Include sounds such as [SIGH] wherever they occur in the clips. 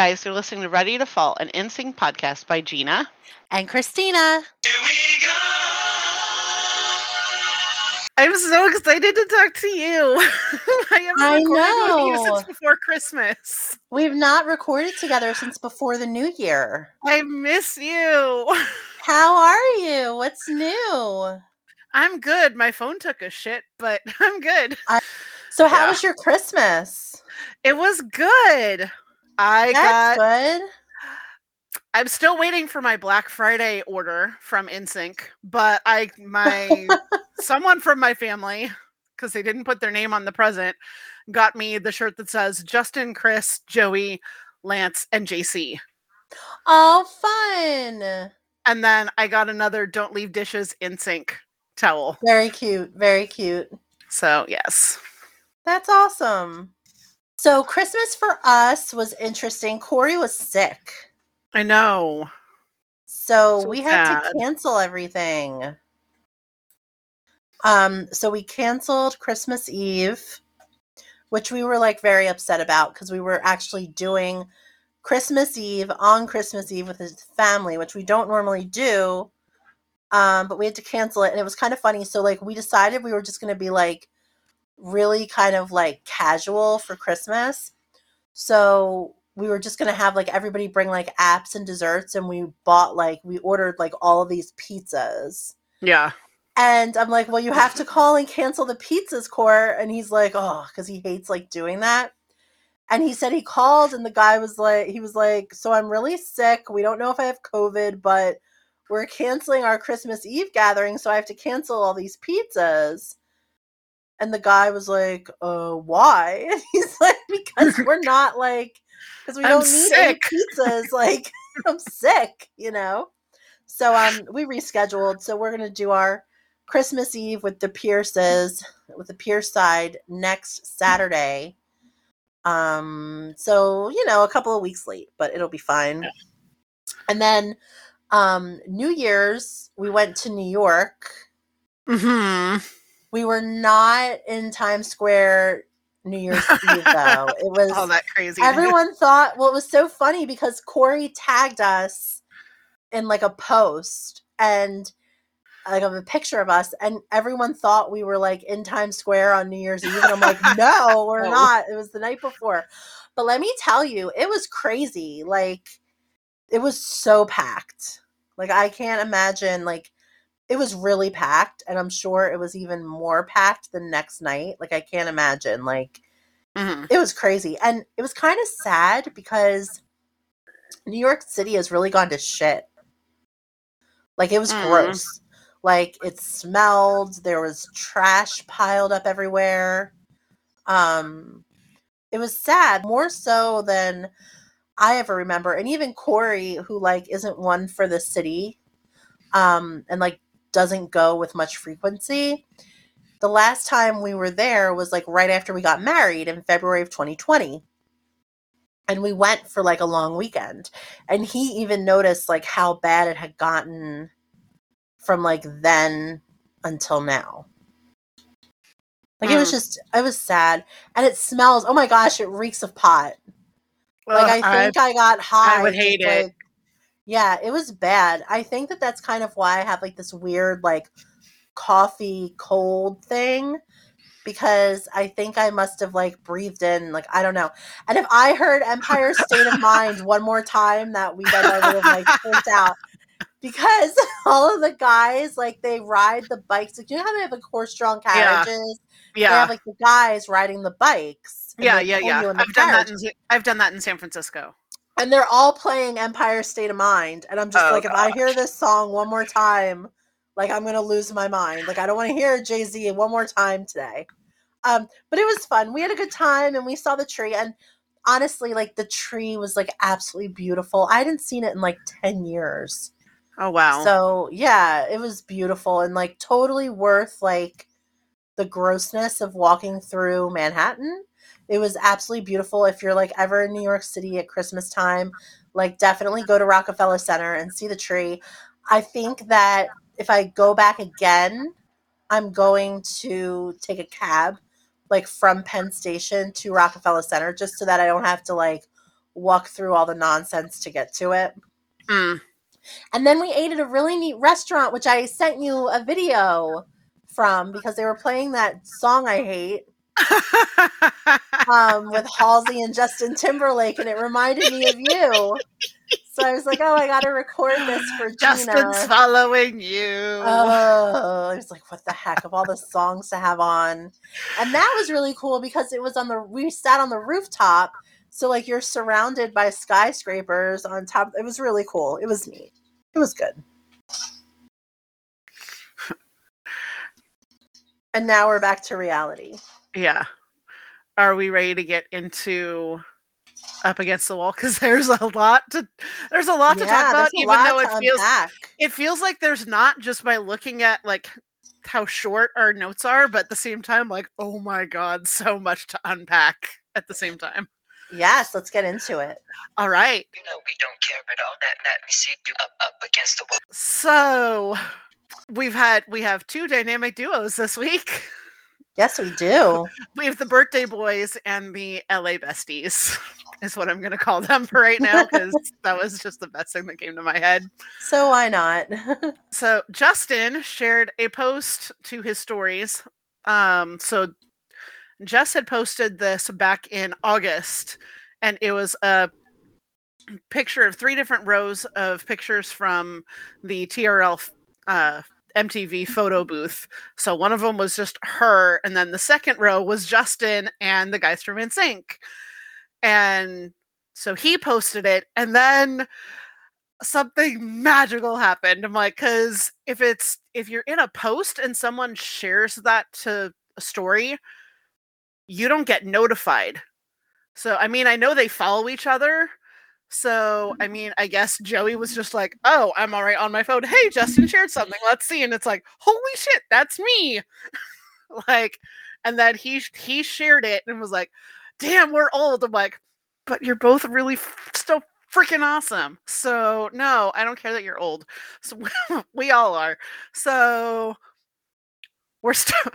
Hey guys, you're listening to Ready to Fall, an NSYNC podcast by Gina and Christina. I'm so excited to talk to you. [LAUGHS] I haven't I recorded know. with you since before Christmas. We've not recorded together since before the new year. I miss you. How are you? What's new? I'm good. My phone took a shit, but [LAUGHS] I'm good. I, so, how yeah. was your Christmas? It was good. I That's got good. I'm still waiting for my Black Friday order from NSYNC, but I my [LAUGHS] someone from my family because they didn't put their name on the present got me the shirt that says Justin, Chris, Joey, Lance, and JC. Oh, fun! And then I got another "Don't Leave Dishes" NSYNC towel. Very cute. Very cute. So yes, that's awesome. So Christmas for us was interesting. Corey was sick. I know. So, so we had to cancel everything. Um, so we canceled Christmas Eve, which we were like very upset about because we were actually doing Christmas Eve on Christmas Eve with his family, which we don't normally do. Um, but we had to cancel it, and it was kind of funny. So like we decided we were just going to be like really kind of like casual for Christmas. So we were just gonna have like everybody bring like apps and desserts, and we bought like we ordered like all of these pizzas. Yeah. And I'm like, well, you have to call and cancel the pizzas, Court. And he's like, oh, because he hates like doing that. And he said he called, and the guy was like, he was like, so I'm really sick. We don't know if I have COVID, but we're canceling our Christmas Eve gathering, so I have to cancel all these pizzas. And the guy was like, uh, why? [LAUGHS] And he's like, because we're [LAUGHS] not like, because we don't need sick. any pizzas. [LAUGHS] Like, I'm sick, you know? So um, we rescheduled. So we're going to do our Christmas Eve with the Pierces, with the Pierce side next Saturday. Um, so, you know, a couple of weeks late, but it'll be fine. And then um, New Year's, we went to New York. Mm-hmm we were not in Times Square New Year's Eve though. [LAUGHS] It was all that crazy. Everyone [LAUGHS] thought well it was so funny because Corey tagged us in like a post and like of a picture of us and everyone thought we were like in Times Square on New Year's Eve and I'm like no [LAUGHS] we're oh. not it was the night before but let me tell you it was crazy like it was so packed like I can't imagine like it was really packed and i'm sure it was even more packed the next night like i can't imagine like mm-hmm. it was crazy and it was kind of sad because new york city has really gone to shit like it was mm. gross like it smelled there was trash piled up everywhere um it was sad more so than i ever remember and even corey who like isn't one for the city um and like doesn't go with much frequency. The last time we were there was like right after we got married in February of 2020. And we went for like a long weekend. And he even noticed like how bad it had gotten from like then until now. Like mm. it was just, I was sad. And it smells, oh my gosh, it reeks of pot. Well, like I think I, I got high. I would hate it. Yeah, it was bad. I think that that's kind of why I have like this weird like coffee cold thing because I think I must have like breathed in like I don't know. And if I heard Empire State of Mind [LAUGHS] one more time that weekend, I would have like freaked out because [LAUGHS] all of the guys like they ride the bikes. Like you know how they have like horse-drawn carriages. Yeah. yeah. They have like the guys riding the bikes. Yeah, yeah, yeah. I've done that. In, I've done that in San Francisco and they're all playing Empire State of Mind, and I'm just oh, like, gosh. if I hear this song one more time, like I'm gonna lose my mind. Like I don't want to hear Jay Z one more time today. Um, but it was fun. We had a good time, and we saw the tree. And honestly, like the tree was like absolutely beautiful. I hadn't seen it in like ten years. Oh wow! So yeah, it was beautiful and like totally worth like the grossness of walking through Manhattan it was absolutely beautiful. If you're like ever in New York City at Christmas time, like definitely go to Rockefeller Center and see the tree. I think that if I go back again, I'm going to take a cab like from Penn Station to Rockefeller Center just so that I don't have to like walk through all the nonsense to get to it. Mm. And then we ate at a really neat restaurant, which I sent you a video from because they were playing that song I hate um, with Halsey and Justin Timberlake, and it reminded me of you. So I was like, oh, I got to record this for Justin's Gina. following you. Oh, I was like, what the heck of all the songs to have on. And that was really cool because it was on the, we sat on the rooftop. So, like, you're surrounded by skyscrapers on top. It was really cool. It was neat. It was good. And now we're back to reality. Yeah. Are we ready to get into up against the wall? Because [LAUGHS] there's a lot to there's a lot to talk about, even though it feels unpack. it feels like there's not just by looking at like how short our notes are, but at the same time, like, oh my god, so much to unpack at the same time. Yes, let's get into it. All right. You know we don't care at all. Let, let me see you up up against the wall. So we've had we have two dynamic duos this week. [LAUGHS] Yes, we do. We have the birthday boys and the LA besties, [LAUGHS] is what I'm gonna call them for right now, because [LAUGHS] that was just the best thing that came to my head. So why not? [LAUGHS] So Justin shared a post to his stories. Um, so Jess had posted this back in August, and it was a picture of three different rows of pictures from the TRL uh, MTV photo booth. So one of them was just her, and then the second row was Justin and the guys from NSYNC. And so he posted it, and then something magical happened. I'm like, because if it's if you're in a post and someone shares that to a story, you don't get notified. So I mean, I know they follow each other. So I mm-hmm. mean, I guess Joey was just like, "Oh, I'm all right on my phone. Hey, Justin shared something. [LAUGHS] Let's see." And it's like, "Holy shit, that's me!" [LAUGHS] like, and then he he shared it and was like, "Damn, we're old." I'm like, "But you're both really f- still freaking awesome." So no, I don't care that you're old. So [LAUGHS] we all are. So we're still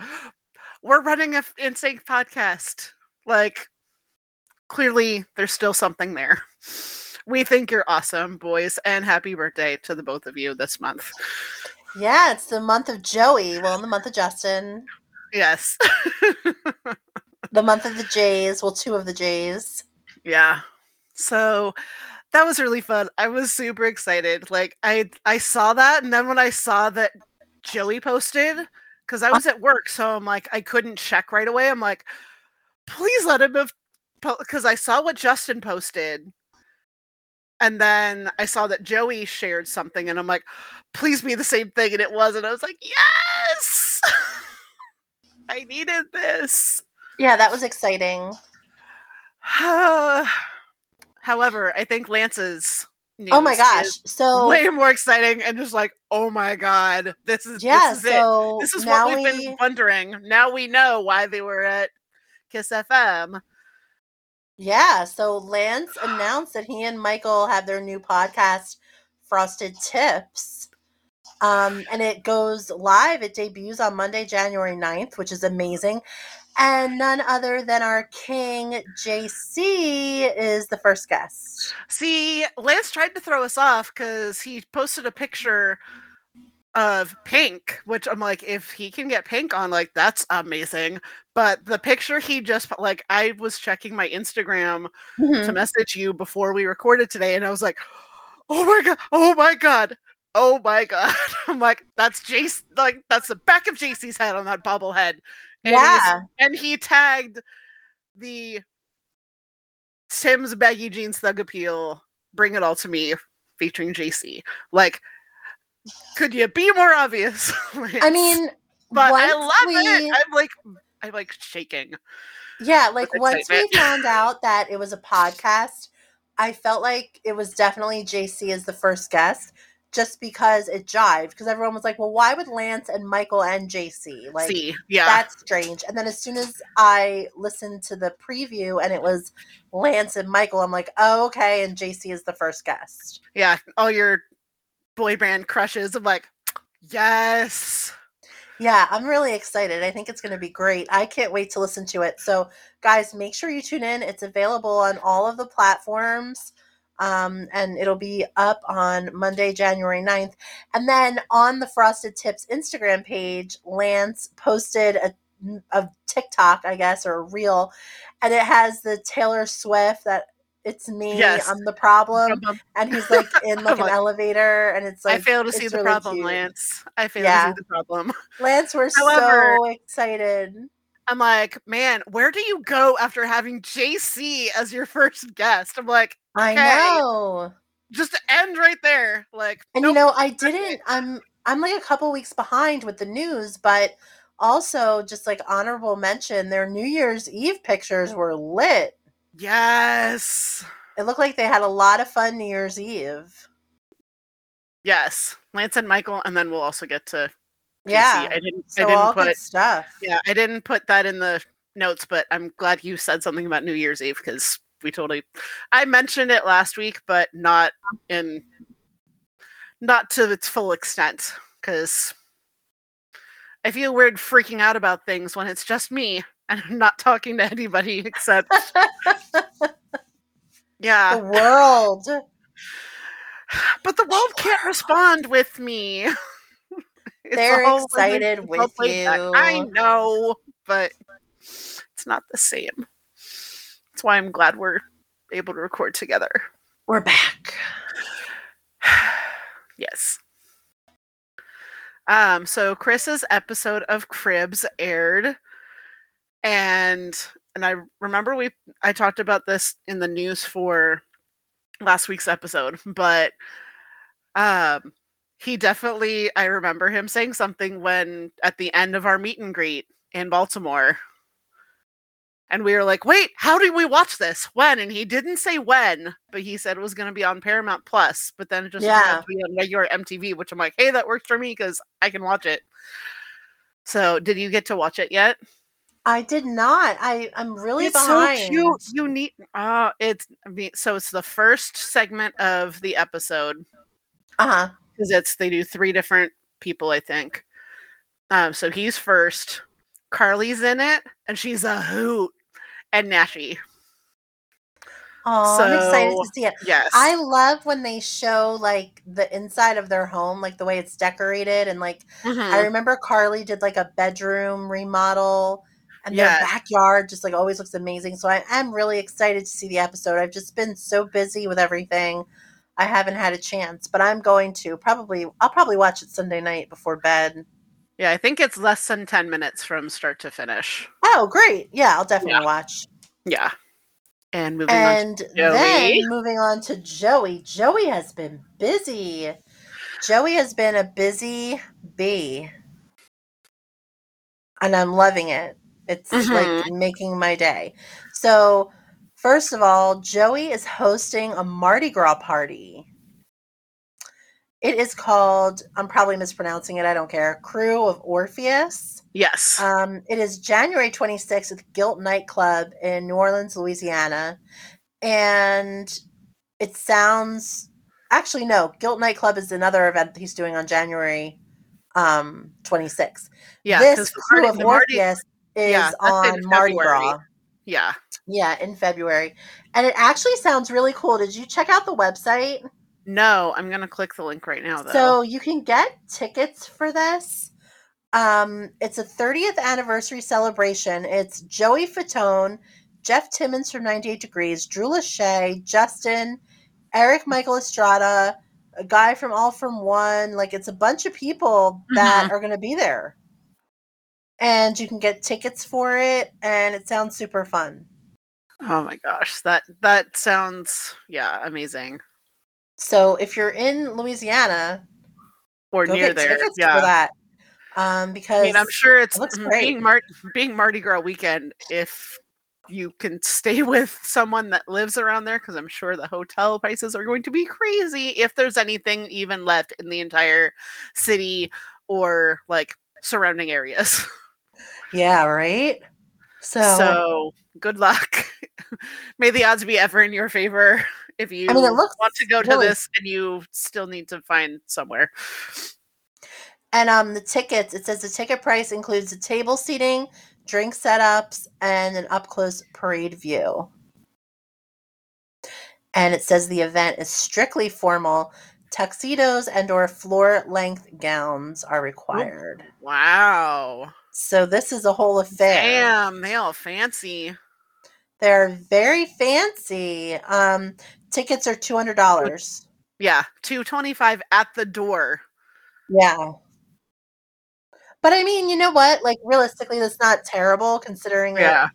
we're running a insane podcast. Like, clearly, there's still something there. We think you're awesome, boys, and happy birthday to the both of you this month. yeah, it's the month of Joey. Well, in the month of Justin, Yes. [LAUGHS] the month of the Jays. Well, two of the Jays. yeah. So that was really fun. I was super excited. Like I I saw that and then when I saw that Joey posted cuz I was at work so I'm like I couldn't check right away. I'm like please let him have because I saw what Justin posted. And then I saw that Joey shared something and I'm like please be the same thing and it was and I was like yes. [LAUGHS] I needed this. Yeah, that was exciting. [SIGHS] However, I think Lance's Oh my gosh. So way more exciting and just like, oh my god, this is yeah, this is it. This is what we've we been wondering. Now we know why they were at Kiss FM. Yeah, so Lance announced that he and Michael have their new podcast, Frosted Tips. Um, and it goes live. It debuts on Monday, January 9th, which is amazing. And none other than our king, JC, is the first guest. See, Lance tried to throw us off because he posted a picture of Pink, which I'm like, if he can get Pink on, like, that's amazing. But the picture he just like, I was checking my Instagram to Mhm. message you before we recorded today, and I was like, [GASPS] "Oh my god! Oh my god! Oh my god!" [LAUGHS] I'm like, "That's Jace. Like that's the back of JC's head on that bobblehead." And Yeah. and he tagged the Tim's baggy jeans thug appeal. Bring it all to me, featuring JC. Like, could you be more obvious? [LAUGHS] I mean, but I love we- it. I'm like, I'm like shaking. Yeah, like once we [LAUGHS] found out that it was a podcast, I felt like it was definitely JC as the first guest, just because it jived. Because everyone was like, "Well, why would Lance and Michael and JC?" Like See, yeah, that's strange. And then as soon as I listened to the preview and it was Lance and Michael, I'm like, "Oh, okay." And JC is the first guest. yeah, all your boy band crushes. I'm like, yes. Yeah, I'm really excited. I think it's going to be great. I can't wait to listen to it. So, guys, make sure you tune in. It's available on all of the platforms. Um, and it'll be up on Monday, January 9th. And then on the Frosted Tips Instagram page, Lance posted a, a TikTok, I guess, or a reel, and it has the Taylor Swift that it's me, Yes. I'm the problem. And he's like [LAUGHS] in like an elevator, and it's like I fail to see the really problem, cute. Lance. I fail Yeah. to see the problem. Lance, we're However- so excited. I'm like, man, where do you go after having JC as your first guest? I'm like, I know. just end right there. Like, And you know, I didn't. I'm I'm like a couple weeks behind with the news, but also just like honorable mention, their New Year's Eve pictures were lit. Yes, It looked like they had a lot of fun New Year's Eve. yes, Lance and Michael, and then we'll also get to JC. Yeah. I didn't, So I didn't all put, good stuff. yeah, I didn't put that in the notes, but I'm glad you said something about New Year's Eve because we totally, I mentioned it last week, but not in, not to its full extent because I feel weird freaking out about things when it's just me and I'm not talking to anybody [LAUGHS] except, [LAUGHS] yeah. the world. [SIGHS] But the world can't respond with me. [LAUGHS] They're excited with back. I know, but it's not the same. That's why I'm glad we're able to record together. We're back. [SIGHS] yes. Um, so Chris's episode of Cribs aired, and and I remember we I talked about this in the news for last week's episode, [LAUGHS] but um he definitely I remember him saying something when at the end of our meet and greet in Baltimore. And we were like, wait, how did we watch this? When? And he didn't say when, but he said it was going to be on Paramount Plus, but then it just Yeah. be on regular MTV, which I'm like, hey, that works for me because I can watch it. So, did you get to watch it yet? I did not. I I'm really it's behind. so cute. You need. Uh, it's so it's the first segment of the episode Uh-huh. because it's they do three different people, I think. Um, so he's first. Carly's in it, and she's a hoot, and Nashi. Oh, so, I'm excited to see it. Yes, I love when they show like the inside of their home, like the way it's decorated, and like I Mhm. remember Carly did like a bedroom remodel, and Yes. their backyard just like always looks amazing. So I am really excited to see the episode. I've just been so busy with everything, I haven't had a chance, but I'm going to probably. I'll probably watch it Sunday night before bed. yeah. I think it's less than ten minutes from start to finish. Oh, great! Yeah, I'll definitely watch. Yeah, and moving on. And Joey. then moving on to Joey. Joey has been busy. Joey has been a busy bee. And I'm loving it. It's like making my day. So, first of all, Joey is hosting a Mardi Gras party. It is called, I'm probably mispronouncing it, I don't care, Krewe of Orpheus. Yes. Um, it is January 26th at the Gilt Nightclub in New Orleans, Louisiana. And it sounds actually no, Gilt Nightclub is another event that he's doing on January um 26th. yeah. this Krewe of Orpheus is yeah, on in Mardi February. Gras. Yeah. Yeah, in February. And it actually sounds really cool. Did you check out the website? No, I'm gonna click the link right now though. So you can get tickets for this. Um, it's a 30th anniversary celebration. It's Joey Fatone, Jeff Timmons from 98 Degrees, Drew Lachey, Justin, Erik-Michael Estrada, a guy from All-4-One. Like it's a bunch of people that are going to be there. And you can get tickets for it, and it sounds super fun. oh my gosh, that that sounds yeah amazing. So if you're in Louisiana, Or near there. Yeah. for that. Um, because I mean, I'm sure it's looks being. Mar- being Mardi Gras weekend. If you can stay [LAUGHS] with someone that lives around there, because I'm sure the hotel prices are going to be crazy. If there's anything even left in the entire city or like surrounding areas. [LAUGHS] Yeah, right. So, So good luck. [LAUGHS] May the odds be ever in your favor if you I mean, it looks want to go to really- this and you still need to find somewhere. And um, the tickets, it says the ticket price includes the table seating, drink setups, and an up close parade view. And it says the event is strictly formal. Tuxedos and or floor length gowns are required. Wow. So this is a whole affair. Damn, they all fancy. They're very fancy. Um, tickets are two hundred dollars. Yeah, two twenty five at the door. Yeah. But I mean, you know what? Like realistically, that's not terrible considering Yeah.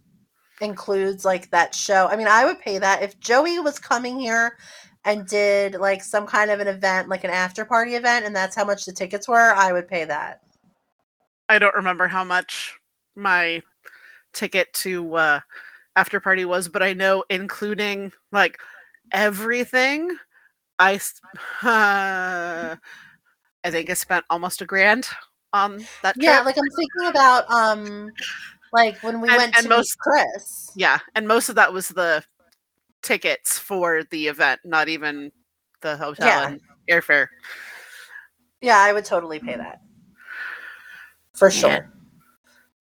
it includes like that show. I mean, I would pay that if Joey was coming here and did like some kind of an event, like an after party event, and that's how much the tickets were. I would pay that. I don't remember how much my ticket to uh after party was, but I know including like everything, I uh, [SIGHS] I think I spent almost a grand on that trip. Yeah, like I'm thinking about um, like when we And- went and to meet most- Chris. yeah, and most of that was the tickets for the event, not even the hotel Yeah. and airfare. Yeah, I would totally pay that. For Yeah. sure.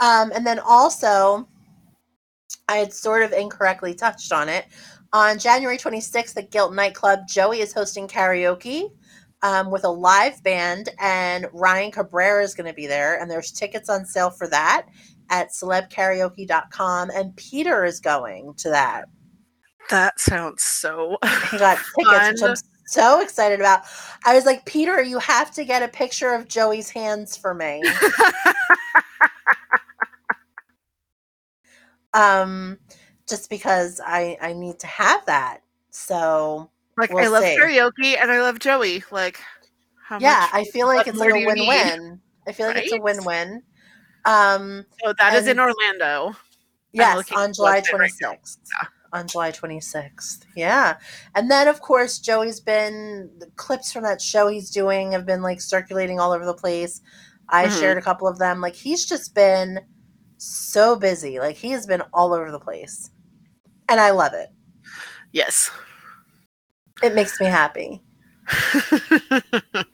Um, and then also, I had sort of incorrectly touched on it. On January 26th at Gilt Nightclub, Joey is hosting karaoke um, with a live band, and Ryan Cabrera is going to be there. And there's tickets on sale for that at celebkaraoke.com. And Peter is going to that. That sounds so. He got tickets, which I'm so excited about. I was like, Peter, you have to get a picture of Joey's hands for me. [LAUGHS] um, just because I I need to have that. So like I We'll love see. karaoke and I love Joey. Like, how yeah? I feel like it's like a do you need? win-win. I feel like it's a win-win. Um, So that is in Orlando. yes, on July website right now. 26th. On July 26th. Yeah. And then of course Joey's been the clips from that show he's doing have been like circulating all over the place. I Mhm. shared a couple of them. Like he's just been so busy. Like he has been all over the place. And I love it. Yes. It makes me happy. [LAUGHS]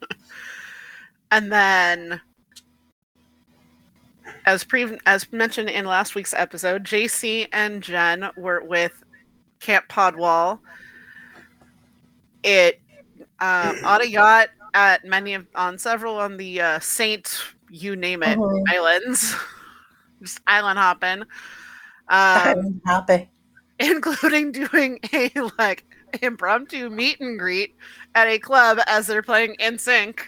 and then as pre as mentioned in last week's episode, JC and Jen were with Camp Podwall. It um, on a yacht at many of on several on the uh, Saint you name it Mhm. islands, [LAUGHS] just island hopping, um, I'm [LAUGHS] including doing a like impromptu meet and greet at a club as they're playing NSYNC.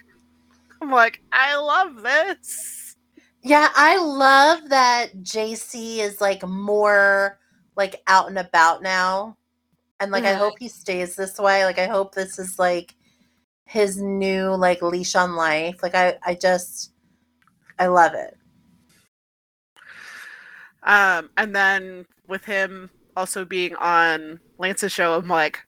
I'm like, I love this. Yeah, I love that JC is like more like out and about now. And like I Mhm. hope he stays this way. Like I hope this is like his new like leash on life. Like I I just I love it. Um, and then with him also being on Lance's show, I'm like,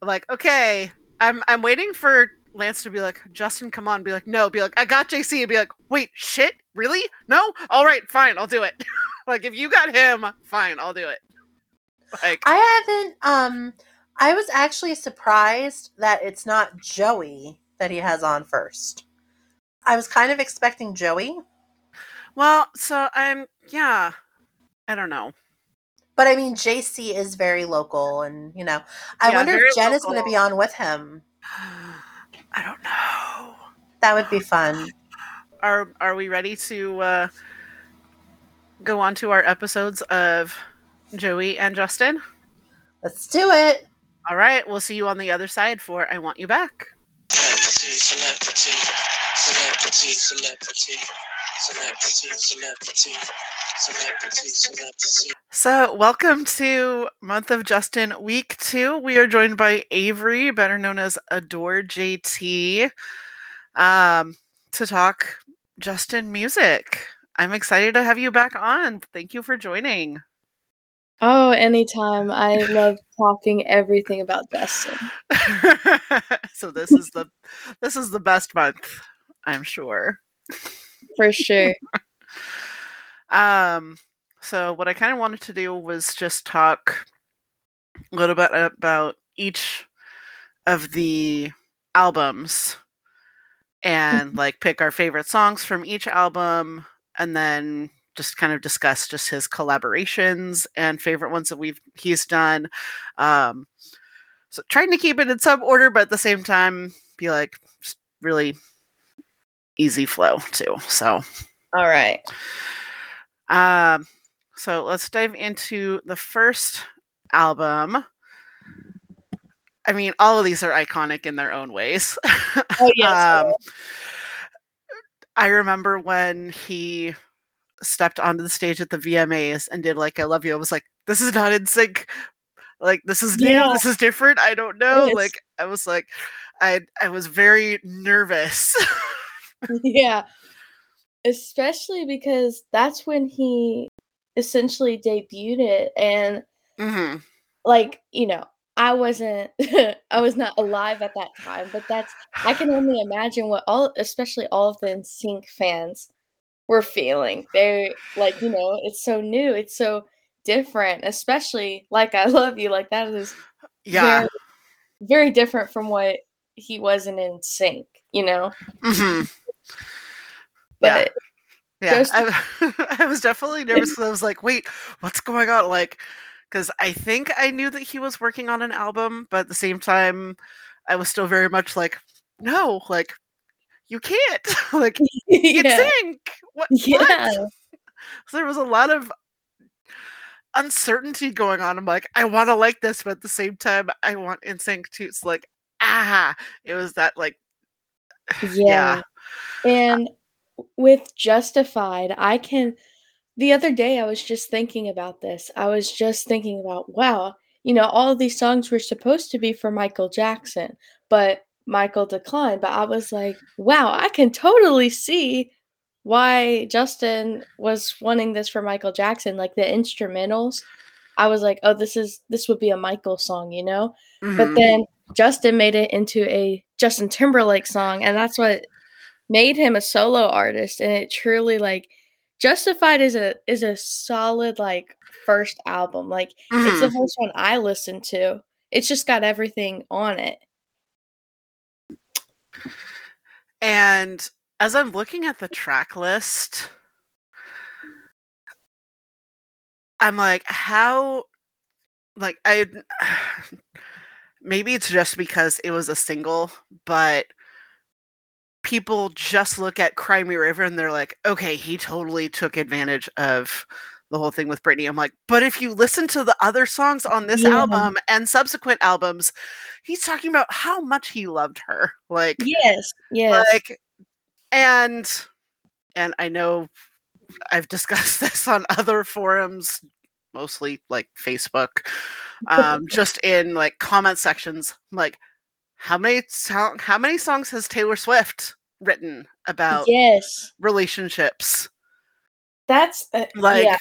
I'm like, okay, I'm I'm waiting for Lance to be like, Justin, come on, be like, no, be like, I got JC, and be like, wait, shit, really? No? All right, fine, I'll do it. [LAUGHS] like if you got him, fine, I'll do it. [LAUGHS] Like I haven't um I was actually surprised that it's not Joey that he has on first. I was kind of expecting Joey, well, so I'm yeah. I don't know. but I mean JC is very local and you know, I Yeah, wonder if Jen is going to be on with him. I don't know. That would be fun. Are are we ready to uh go on to our episodes of Joey and Justin? Let's do it. All right, we'll see you on the other side for I Want You Back. Celebrity, celebrity, celebrity, celebrity, celebrity, celebrity, celebrity, celebrity. So, welcome to Month of Justin, week two. We are joined by Avery, better known as Adore JT, um, to talk Justin music. I'm excited to have you back on. Thank you for joining. Oh, anytime. I love talking everything about Justin. [LAUGHS] so this is the this is the best month, I'm sure. For sure. [LAUGHS] Um, so what I kind of wanted to do was just talk a little bit about each of the albums and like pick our favorite songs from each album and then just kind of discuss just his collaborations and favorite ones that we've he's done. Um, so trying to keep it in some order, but at the same time, be like really easy flow too. So All right. um, so let's dive into the first album. I mean, all of these are iconic in their own ways. Oh yes. [LAUGHS] um, I remember when he stepped onto the stage at the VMAs and did like "I Love You." I was like, "This is not NSYNC. Like, this is new. This is different. I don't know." Yes. Like, I was like, I I was very nervous. [LAUGHS] yeah. Especially because that's when he essentially debuted it and hmm like, you know, I wasn't [LAUGHS] I was not alive at that time, but that's I can only imagine what all especially all of the NSYNC fans were feeling. They like, you know, it's so new, it's so different, especially like I [LAUGHS] love you, like that is Yeah. very, very different from what he wasn't in sync, you know? Mm-hmm. But Yeah, Just- I, [LAUGHS] I was definitely [LAUGHS] nervous I was like, "Wait, what's going on?" Like, because I think I knew that he was working on an album, but at the same time, I was still very much like, "No, like, you can't, [LAUGHS] like, [LAUGHS] it's yeah. sync." What? Yeah. What? [LAUGHS] So there was a lot of uncertainty going on. I'm like, I want to like this, but at the same time, I want NSYNC too. It's like, ah, it was that like, [SIGHS] Yeah. And with Justified, I can. The other day, I was just thinking about this. I was just thinking about, wow, you know, all of these songs were supposed to be for Michael Jackson, but Michael declined. But I was like, wow, I can totally see why Justin was wanting this for Michael Jackson. Like the instrumentals, I was like, oh, this is this would be a Michael song, you know? mhm. But then Justin made it into a Justin Timberlake song, and that's what made him a solo artist. And it truly like Justified is a is a solid like first album. Like it's the Mhm. first one I listened to. It's just got everything on it. And as I'm looking at the track list, I'm like, how, like, I, [SIGHS] maybe it's just because it was a single, but people just look at Cry Me River and they're like, okay, he totally took advantage of the whole thing with Britney. I'm like, but if you listen to the other songs on this Yeah. album and subsequent albums, he's talking about how much he loved her. Like, Yes. Yes. like and and i know i've discussed [LAUGHS] this on other forums mostly like facebook [LAUGHS] um just in like comment sections I'm like how many song how many songs has taylor swift written about yes. relationships That's uh, like yeah.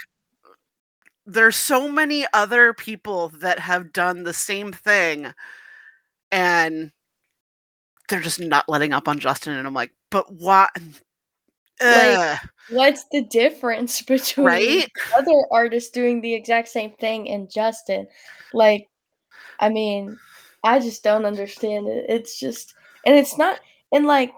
There's so many other people that have done the same thing and they're just not letting up on justin and i'm like but what Ugh, What's the difference [LAUGHS] between right other artists doing the exact same thing and Justin. Like, I mean, I just don't understand it. It's just, and it's not, and like,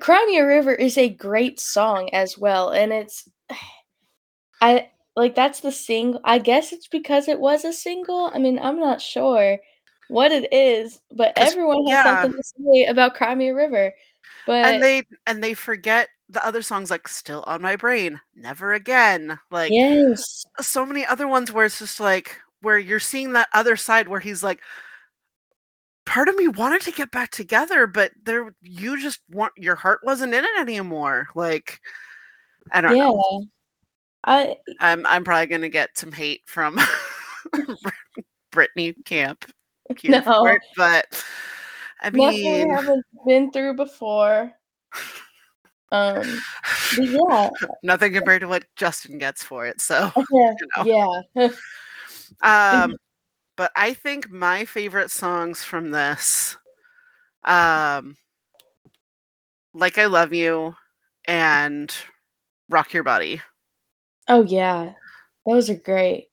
Cry Me a River is a great song as well. And it's, [SIGHS] I like, that's the single. I guess it's because it was a single. I mean, I'm not sure what it is, but everyone has yeah. something to say about Cry Me a River. But and they and they forget the other songs like still on my brain never again like yes. Uh, so many other ones where it's just like where you're seeing that other side where he's like part of me wanted to get back together but there you just want your heart wasn't in it anymore like i don't Yeah. know I i'm i'm probably gonna get some hate from [LAUGHS] Britney camp [LAUGHS] No. it, but i nothing mean we haven't been through before. Um, [LAUGHS] yeah, nothing compared to what justin gets for it so yeah, know. yeah. Um, but I think my favorite songs from this, um, like I Love You and Rock Your Body. Oh yeah, those are great.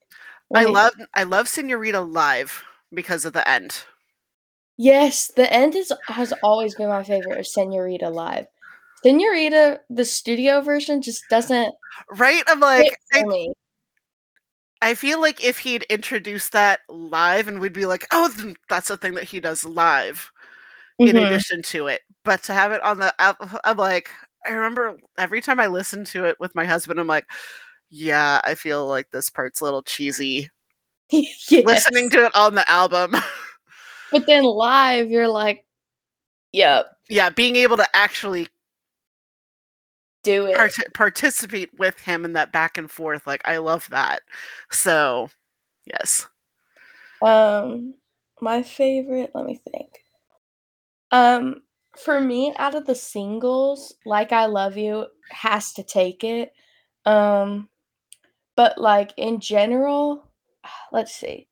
I love I love Senorita live because of the end. Yes, the end is has always been my favorite of Senorita live. Senorita, the studio version just doesn't Right? I'm like, I. I feel like if he'd introduced that live and we'd be like, oh, that's the thing that he does live in Mhm. addition to it. But to have it on the I'm like, I remember every time I listen to it with my husband, I'm like, yeah, I feel like this part's a little cheesy. [LAUGHS] Listening to it on the album. But then live, you're like, yep, yeah, being able to actually do it. part- participate with him in that back and forth, like I love that. So, yes. Um, my favorite, let me think. Um, for me, out of the singles, like I Love You has to take it. Um, but like in general, [SIGHS] let's see.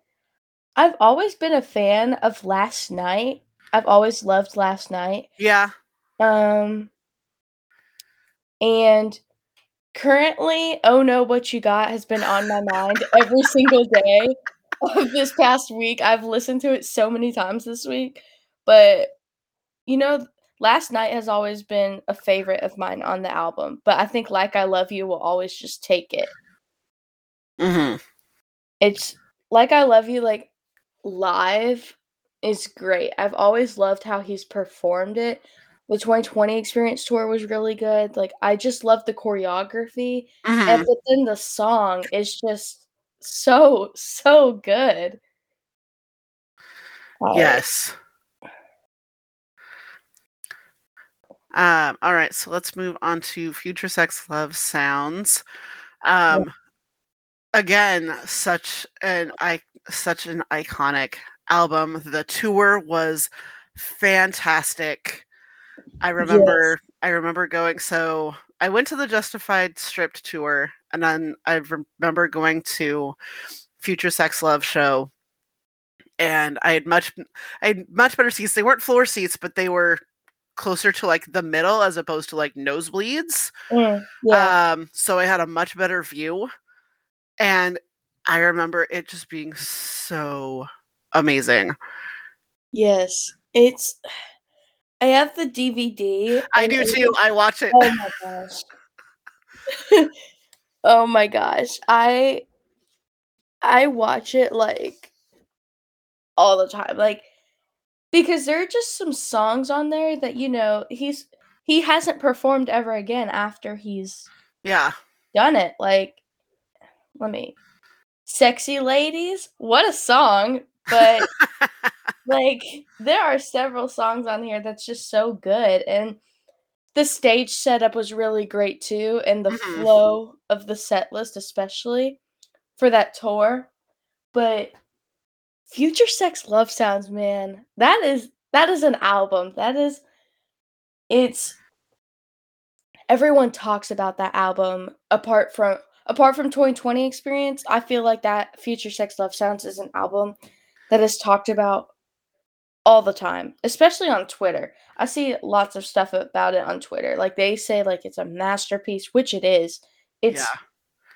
I've always been a fan of Last Night. I've always loved Last Night. Yeah. Um, and currently, Oh No, What You Got has been on my mind every [LAUGHS] single day of this past week. I've listened to it so many times this week. But, you know, Last Night has always been a favorite of mine on the album. But I think Like I Love You will always just take it. Hmm It's Like I Love You, like, live is great. I've always loved how he's performed it. The 2020 experience tour was really good. Like I just love the choreography. hmm And but then the song is just so so good. Yes. Um, all right, so let's move on to Future Sex Love Sounds. Um again, such an I such an iconic album. The tour was fantastic. I remember I remember going so I went to the Justified Stripped tour and then I remember going to Future Sex Love show and I had much I had much better seats. They weren't floor seats, but they were closer to like the middle as opposed to like nosebleeds. mm, yeah. Um, so I had a much better view. And I remember it just being so amazing. yes. It's [SIGHS] I have the DVD. I do too. I watch it. Oh my gosh. [LAUGHS] oh my gosh. I I watch it like all the time. Like because there are just some songs on there that you know he's he hasn't performed ever again after he's Yeah. done it. Like let me Sexy Ladies, what a song, but [LAUGHS] like there are several songs on here that's just so good and the stage setup was really great too and the Mhm. flow of the set list especially for that tour but future sex love sounds man that is that is an album that is it's everyone talks about that album apart from apart from 2020 experience i feel like that future sex love sounds is an album that is talked about all the time especially on twitter. I see lots of stuff about it on twitter. Like they say like it's a masterpiece which it is. It's yeah.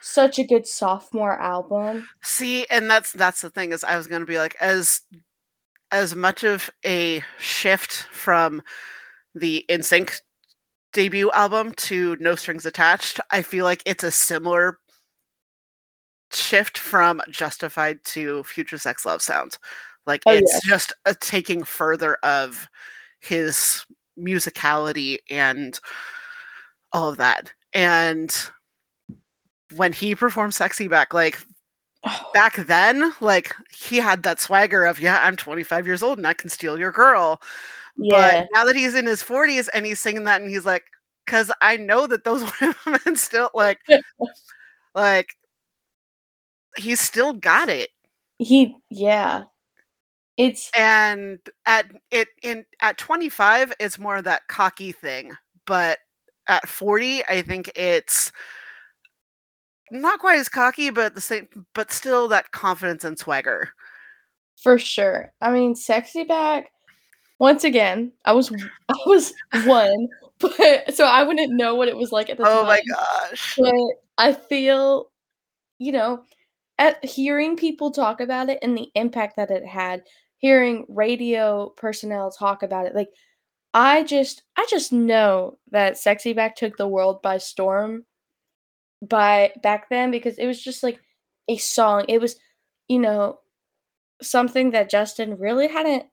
such a good sophomore album. See, and that's that's the thing is I was gonna be like, as as much of a shift from the NSYNC debut album to No Strings Attached, I feel like it's a similar shift from Justified to Future Sex Love Sounds. Like Oh, it's just a taking further of his musicality and all of that. And when he performed Sexy Back, like [SIGHS] back then, like he had that swagger of, yeah, I'm 25 years old and I can steal your girl. Yeah But now that he's in his 40s and he's singing that and he's like, because I know that those [LAUGHS] women still like, like, he's still got it. he yeah it's And at it in at 25, it's more of that cocky thing. But at 40, I think it's not quite as cocky, but the same, but still that confidence and swagger. For sure. I mean, sexy back. Once again, I was I was one, but so I wouldn't know what it was like at the Oh time. Oh my gosh. But I feel, you know, at hearing people talk about it and the impact that it had, hearing radio personnel talk about it, like I just I just know that Sexy Back took the world by storm by back then because it was just like a song. It was, you know, something that Justin really hadn't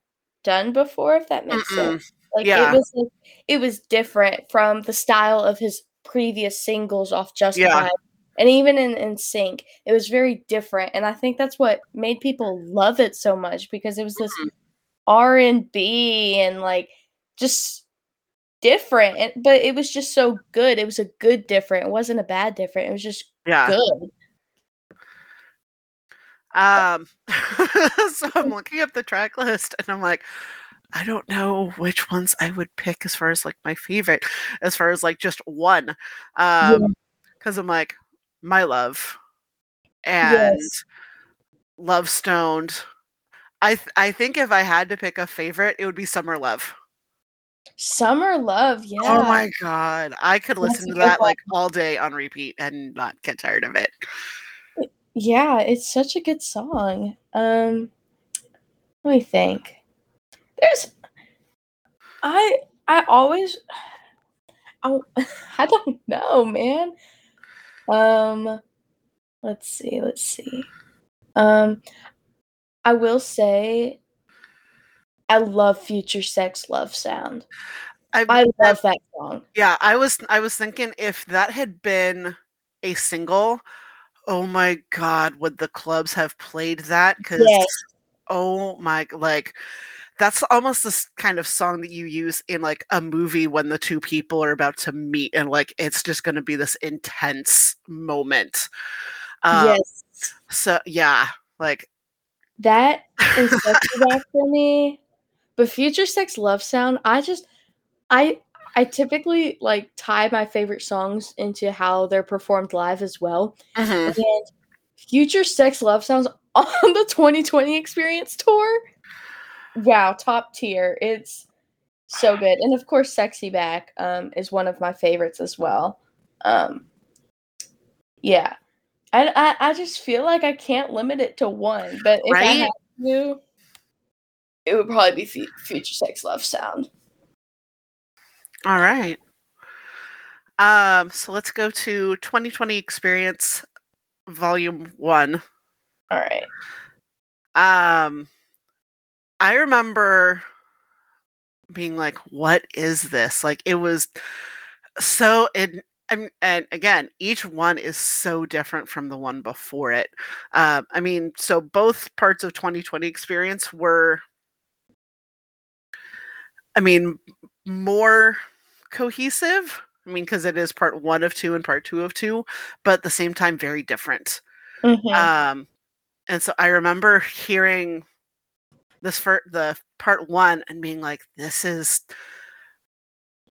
done before, if that makes Mm-mm. sense. Like Yeah. it was like it was different from the style of his previous singles off Justified. And even in, NSYNC, it was very different. And I think that's what made people love it so much because it was this. R and B and like just different. And, but it was just so good. It was a good different. It wasn't a bad different. It was just Yeah. good. Um, [LAUGHS] so I'm looking up the track list and I'm like, I don't know which ones I would pick as far as like my favorite, as far as like just one. Um, because I'm like, my love and Yes. love stoned. I th- I think if I had to pick a favorite, it would be Summer Love. Summer Love, yeah. Oh my god, I could listen a to that one. like all day on repeat and not get tired of it. Yeah, it's such a good song. Um let me think. There's I I always [SIGHS] I, [LAUGHS] I don't know, man. Um let's see, let's see. Um I will say I love Future Sex Love Sound. I, I love that song. Yeah, I was I was thinking if that had been a single, oh my god, would the clubs have played that? Because Yes. oh my, like that's almost this kind of song that you use in like a movie when the two people are about to meet and like it's just going to be this intense moment. Um, yes. So yeah, like That is [LAUGHS] back for me. But Future Sex Love Sound, I just I I typically like tie my favorite songs into how they're performed live as well. mhm. And Future Sex Love Sounds [LAUGHS] on the 2020 Experience tour. Wow, top tier. It's so good. And of course Sexy Back um is one of my favorites as well. Um yeah. I, I I just feel like I can't limit it to one, but if I Right? had to, it would probably be Fu- Future Sex Love Sound. All right. Um, so let's go to 2020 Experience Volume One. All right. Um, I remember being like, "What is this?" Like it was so. It and and again, each one is so different from the one before it. Um, I mean, so both parts of 2020 experience were, I mean, more cohesive. I mean, because it is part one of two and part two of two, but at the same time, very different. Mhm. Um, and so I remember hearing this for the part one and being like, "This is,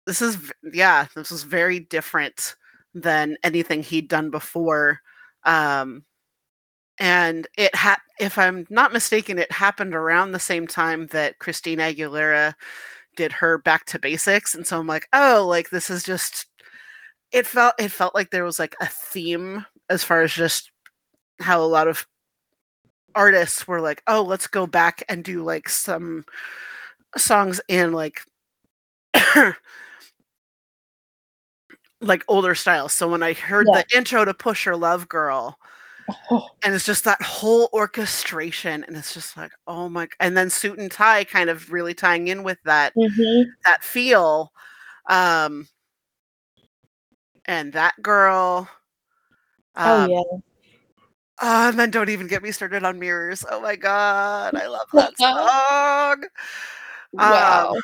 this is, yeah, this is very different than anything he'd done before." Um, and it had, if I'm not mistaken, it happened around the same time that Christina Aguilera did her Back to Basics, and so I'm like, "Oh, like this is just." It felt it felt like there was like a theme as far as just how a lot of artists were like, "Oh, let's go back and do like some songs in like like older styles." So when I heard Yeah. the intro to Pusher Love Girl, Oh, and it's just that whole orchestration, and it's just like, oh my! And then Suit and Tie kind of really tying in with that mhm. that feel, um, and that girl. Oh um, yeah. Oh, and then don't even get me started on mirrors. Oh my god, I love that [LAUGHS] song. Wow.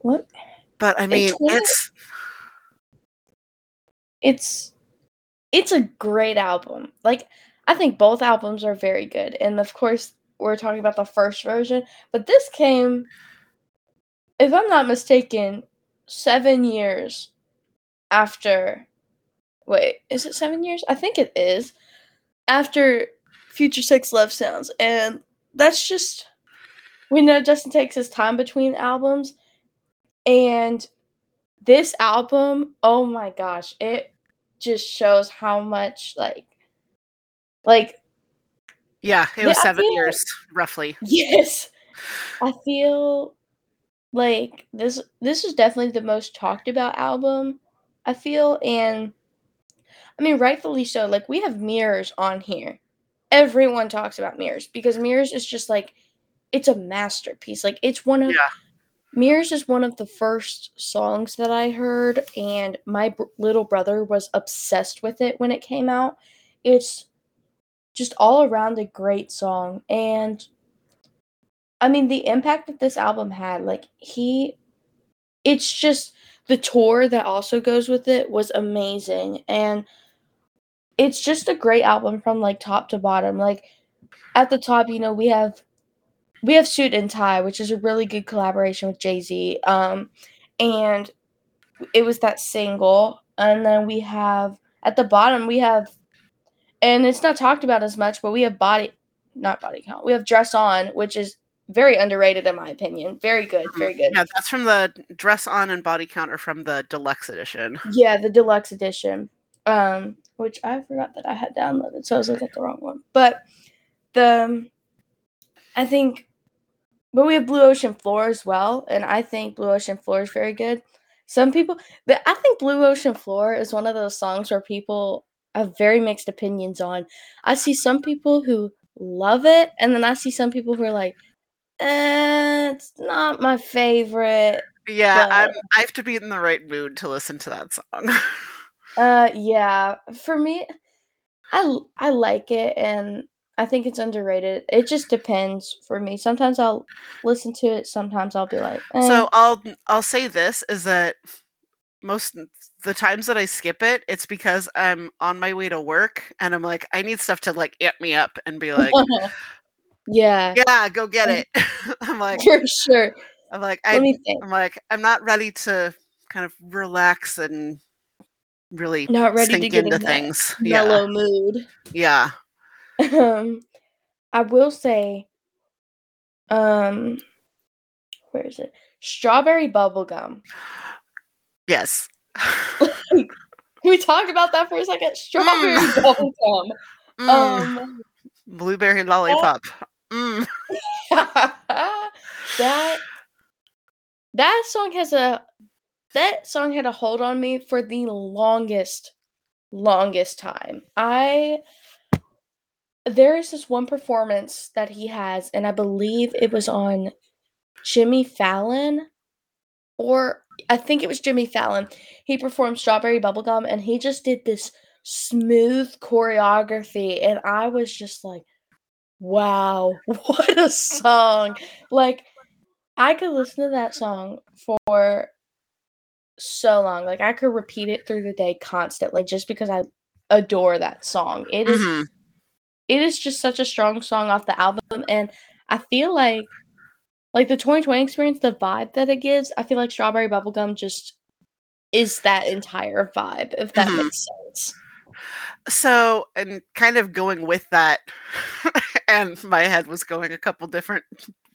what? But I mean, it's It's it's a great album. Like I think both albums are very good. And of course, we're talking about the first version, but this came if I'm not mistaken, 7 years after Wait, is it 7 years? I think it is. After Future Sex Love Sounds and that's just we know Justin takes his time between albums and this album, oh my gosh, it just shows how much like like Yeah, it was seven years roughly. Yes. I feel like this this is definitely the most talked about album, I feel, and I mean rightfully so. Like we have mirrors on here. Everyone talks about mirrors because mirrors is just like it's a masterpiece. Like it's one of Yeah. Mirrors is one of the first songs that I heard, and my br- little brother was obsessed with it when it came out. It's just all around a great song. And I mean, the impact that this album had, like, he, it's just the tour that also goes with it was amazing. And it's just a great album from like top to bottom. Like, at the top, you know, we have we have Suit and Tie, which is a really good collaboration with Jay Z. Um, and it was that single. And then we have at the bottom we have, and it's not talked about as much, but we have body, not body count. We have Dress On, which is very underrated in my opinion. Very good, very good. Yeah, that's from the dress on and body count are from the deluxe edition. Yeah, the deluxe edition. Um, which I forgot that I had downloaded, so I was looking at the wrong one. But the um, I think but we have Blue Ocean Floor as well, and I think Blue Ocean Floor is very good. Some people but I think Blue Ocean Floor is one of those songs where people have very mixed opinions on. I see some people who love it, and then I see some people who are like, eh, it's not my favorite. Yeah, But- I'm, I have to be in the right mood to listen to that song. [LAUGHS] Uh, yeah. For me, I I like it, and I think it's underrated. It just depends for me. Sometimes I'll listen to it. Sometimes I'll be like, eh. so I'll I'll say this is that most the times that I skip it, it's because I'm on my way to work and I'm like, I need stuff to like amp me up and be like, [LAUGHS] yeah, yeah, go get it. [LAUGHS] I'm like, for sure. I'm like, I, I'm like, I'm not ready to kind of relax and really Not ready to get into things. Yeah, mood. yeah. Um, I will say, um, where is it? Strawberry bubblegum. Yes. Can we talk about that for a second? Strawberry bubblegum. Mm, Um. blueberry lollipop. Mm. [LAUGHS] that that song has a that song had a hold on me for the longest longest time. I there is this one performance that he has and I believe it was on Jimmy Fallon or I think it was Jimmy Fallon. He performed Strawberry Bubblegum and he just did this smooth choreography and I was just like wow, [LAUGHS] what a song. Like I could listen to that song for so long. Like I could repeat it through the day constantly just because I adore that song. It is Mhm. It is just such a strong song off the album and I feel like like the 2020 experience, the vibe that it gives, I feel like Strawberry Bubblegum just is that entire vibe, if that Mhm. makes sense. So, and kind of going with that, [LAUGHS] and my head was going a couple different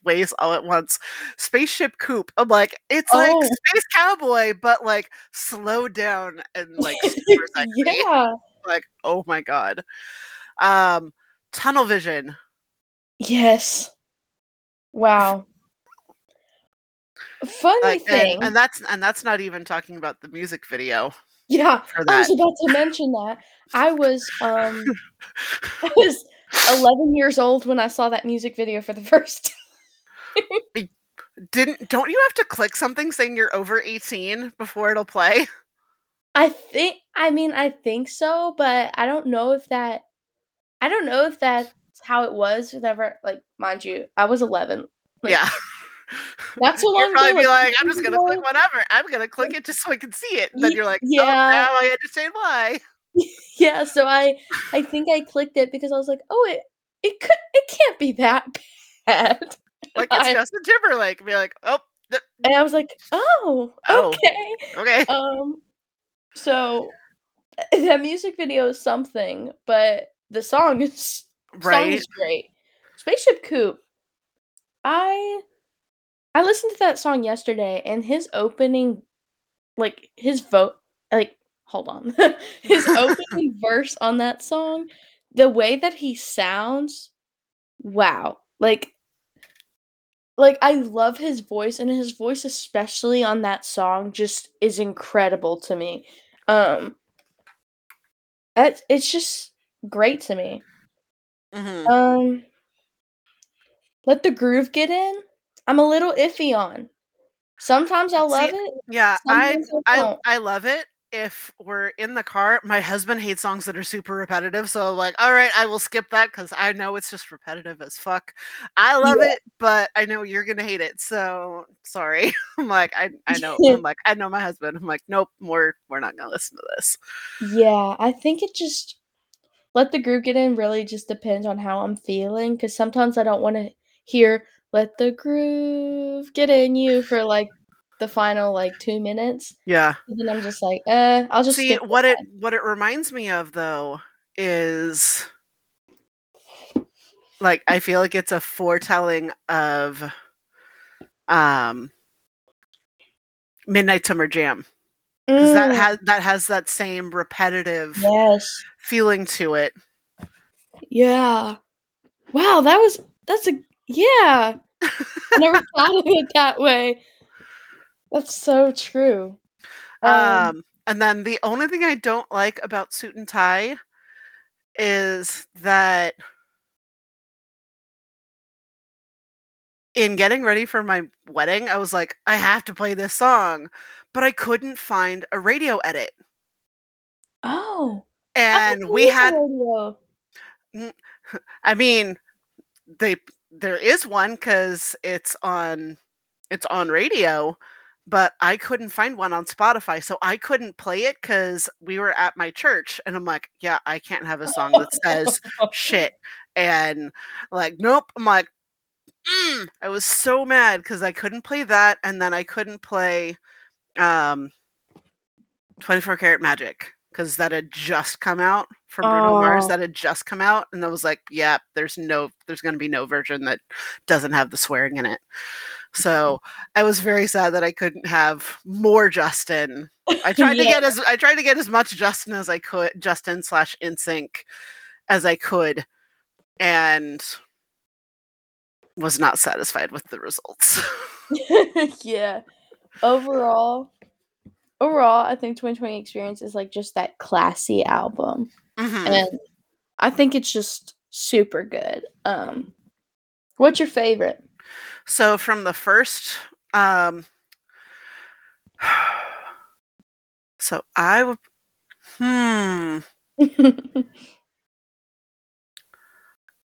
ways all at once. Spaceship Coupe. I'm like, it's like Oh. Space Cowboy, but like slow down and like super [LAUGHS] yeah. Like, oh my god. Um, Tunnel Vision. Yes. Wow. Funny Like, thing. and, and that's and that's not even talking about the music video yeah, I was about to mention that. I was um [LAUGHS] I was 11 years old when I saw that music video for the [LAUGHS] first time. Didn't don't you have to click something saying you're over 18 before it'll play? I think I mean I think so, but I don't know if that I don't know if that's how it was whenever like mind you, I was 11. Like, yeah. [LAUGHS] Not so You'd probably ago, be like, like, I'm just gonna click whatever. I'm gonna click it just so I can see it. And then you're like, oh, yeah. now I understand why. [LAUGHS] Yeah, so I I think I clicked it because I was like, "Oh, it it could it can't be that [LAUGHS] bad." Like it's I- Justin Timberlake. Be like, oh, th- And I was like, "Oh, Oh. okay." okay. Um so that music video is something, but the song is song right. is great. Spaceship Coupe. I I listened to that song yesterday and his opening like his vote like hold on. [LAUGHS] his [LAUGHS] opening verse on that song, the way that he sounds wow. Like like I love his voice and his voice especially on that song just is incredible to me. Um it's just great to me. Mhm. Um let the groove get in. I'm a little iffy on. Sometimes I'll love See, it. Yeah, I I I. I love it if we're in the car. My husband hates songs that are super repetitive, so I'm like, all right, I will skip that because I know it's just repetitive as fuck. I love Yeah. it, but I know you're gonna hate it, so sorry. [LAUGHS] I'm like, I I know. I'm [LAUGHS] like, I know my husband. I'm like, nope, we're we're not gonna listen to this. Yeah, I think it just let the groove get in really just depends on how I'm feeling because sometimes I don't want to hear let the groove get in you [LAUGHS] for like the final like two minutes. Yeah. And then I'm just like, eh, I'll just See what it that. what it reminds me of though is like I feel like it's a foretelling of um Midnight Summer Jam because that Mm, has that has that same repetitive yes. feeling to it. Yeah. Wow, that was that's a yeah. I never [LAUGHS] thought of it that way. That's so true. Um, Um, and then the only thing I don't like about Suit and Tie is that in getting ready for my wedding, I was like, I have to play this song, but I couldn't find a radio edit. oh, And we had, radio. [LAUGHS] I mean, they there is one because it's on it's on radio, but I couldn't find one on Spotify, so I couldn't play it because we were at my church, and I'm like, yeah, I can't have a song that says shit, [LAUGHS] and like, nope. I'm like, mm. I was so mad because I couldn't play that, and then I couldn't play um 24 Karat Magic because that had just come out from Bruno Mars. Oh. That had just come out, and I was like, yeah, there's no, there's going to be no version that doesn't have the swearing in it. So I was very sad that I couldn't have more Justin. I tried to get [LAUGHS] as I tried to get as much Justin as I could, Justin slash NSYNC as I could, and was not satisfied with the results. [LAUGHS] [LAUGHS] yeah. Overall, overall, I think 2020 Experience is like just that classy album, Mhm. and I think it's just super good. Um, what's your favorite? So from the first um [SIGHS] so I would hmm [LAUGHS]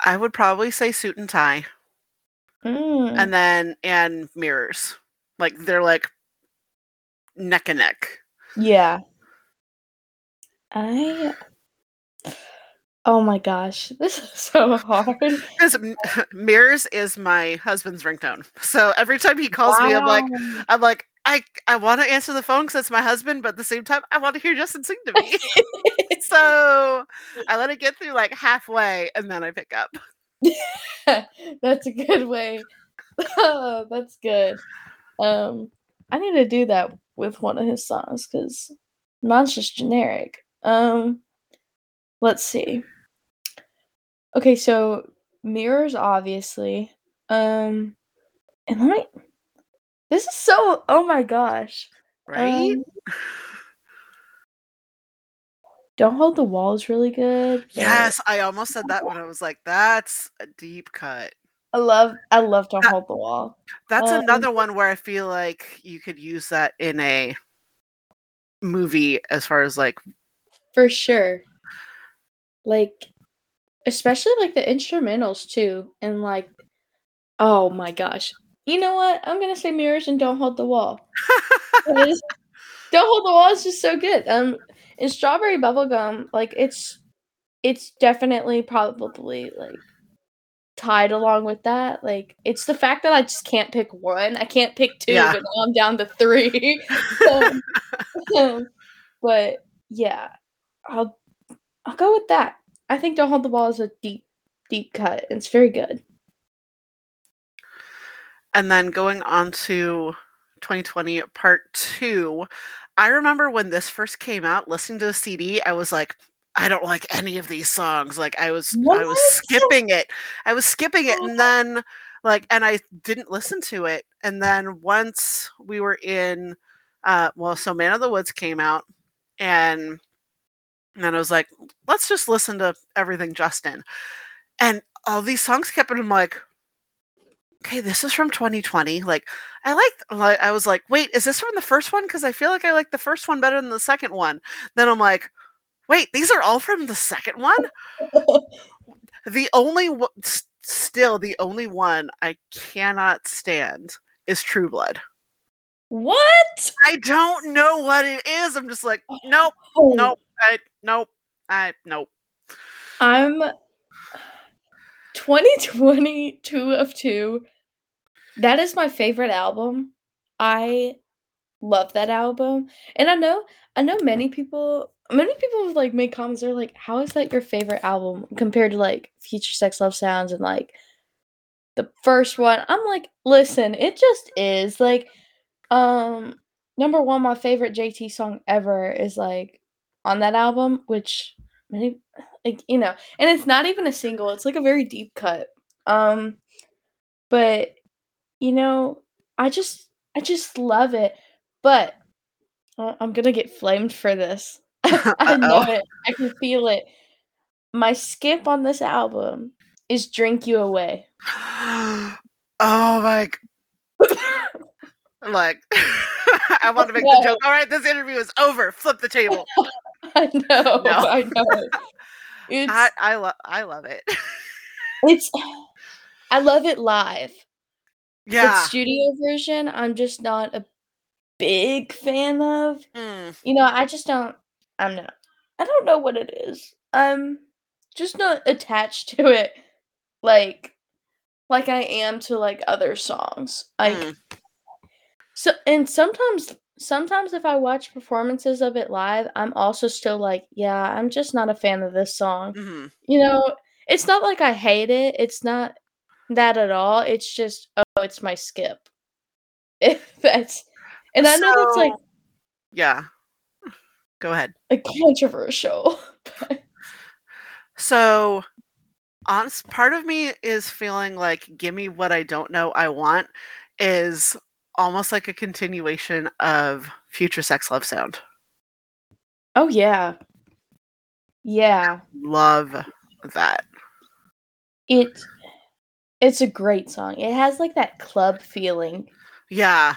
I would probably say suit and tie Mm, and then and mirrors. Like they're like neck and neck. yeah. I. Oh my gosh, this is [LAUGHS] so hard. Because [LAUGHS] mirrors is my husband's ringtone. So every time he calls me, I'm like, I'm like, I I want to answer the phone because it's my husband, but at the same time, I want to hear Justin sing to me. [LAUGHS] so I let it get through like halfway, and then I pick up. That's a good way. That's good. Um, I need to do that with one of his songs because mine's just generic. Um, let's see. Okay, so mirrors, obviously. Um, and let me. This is so. Oh my gosh. Right? Um, Don't hold the wall is really good. yes, I almost said that when I was like, "That's a deep cut." I love. I love Don't That- hold the wall. That's Um, another one where I feel like you could use that in a movie, as far as like, For sure. Like especially like the instrumentals too and like oh my gosh. You know what? I'm going to say mirrors and don't hold the wall. [LAUGHS] Don't hold the wall is just so good. Um in strawberry bubblegum like it's it's definitely probably like tied along with that. Like it's the fact that I just can't pick one. I can't pick two, Yeah. but now I'm down to three. [LAUGHS] Um, um, but yeah, I'll I'll go with that. I think Don't Hold the Wall is a deep, deep cut. It's very good. and then going on to 2020 part two. I remember when this first came out, listening to the CD, I was like, I don't like any of these songs. Like I was I was [LAUGHS] skipping it. I was skipping it and then like and I didn't listen to it. And then once we were in uh well so Man of the Woods came out and and then I was like, let's just listen to everything Justin. And all these songs kept and I'm like, okay, this is from 2020. Like I liked like I was like, wait, is this from the first one? Because I feel like I like the first one better than the second one. Then I'm like, wait, these are all from the second one? The only one still the only one I cannot stand is True Blood. What? I don't know what it is. I'm just like, nope, Oh, nope, I nope, I nope. I'm 2022 of 2. That is my favorite album. I love that album. And I know I know many people many people have, like make comments they're like how is that your favorite album compared to like Future Sex Love Sounds and like the first one. I'm like, listen, it just is. Like um number 1 my favorite JT song ever is like on that album which many like you know and it's not even a single it's like a very deep cut um but you know i just i just love it but uh, i'm gonna get flamed for this [LAUGHS] i know it i can feel it my skip on this album is drink you away [GASPS] oh my g- like [LAUGHS] I want to make the [LAUGHS] joke. All right, this interview is over. Flip the table. i know No. i know it. it's I I love I love it. it's i love it live Yeah. the studio version i'm just not a big fan of Mm, you know i just don't i'm not. I don't know what it is. I'm just not attached [LAUGHS] to it like like i am to like other songs. Like mm. so and sometimes sometimes if i watch performances of it live i'm also still like yeah i'm just not a fan of this song. Mhm. you know it's not like i hate it. It's not that at all. It's just oh it's my skip. [LAUGHS] If that's and i know that's like Yeah. Go ahead. a controversial [LAUGHS] So, honest, part of me is feeling like "Give me what I don't know I want" is almost like a continuation of Future Sex Love Sound. oh yeah yeah Love that. it it's a great song it has like that club feeling Yeah.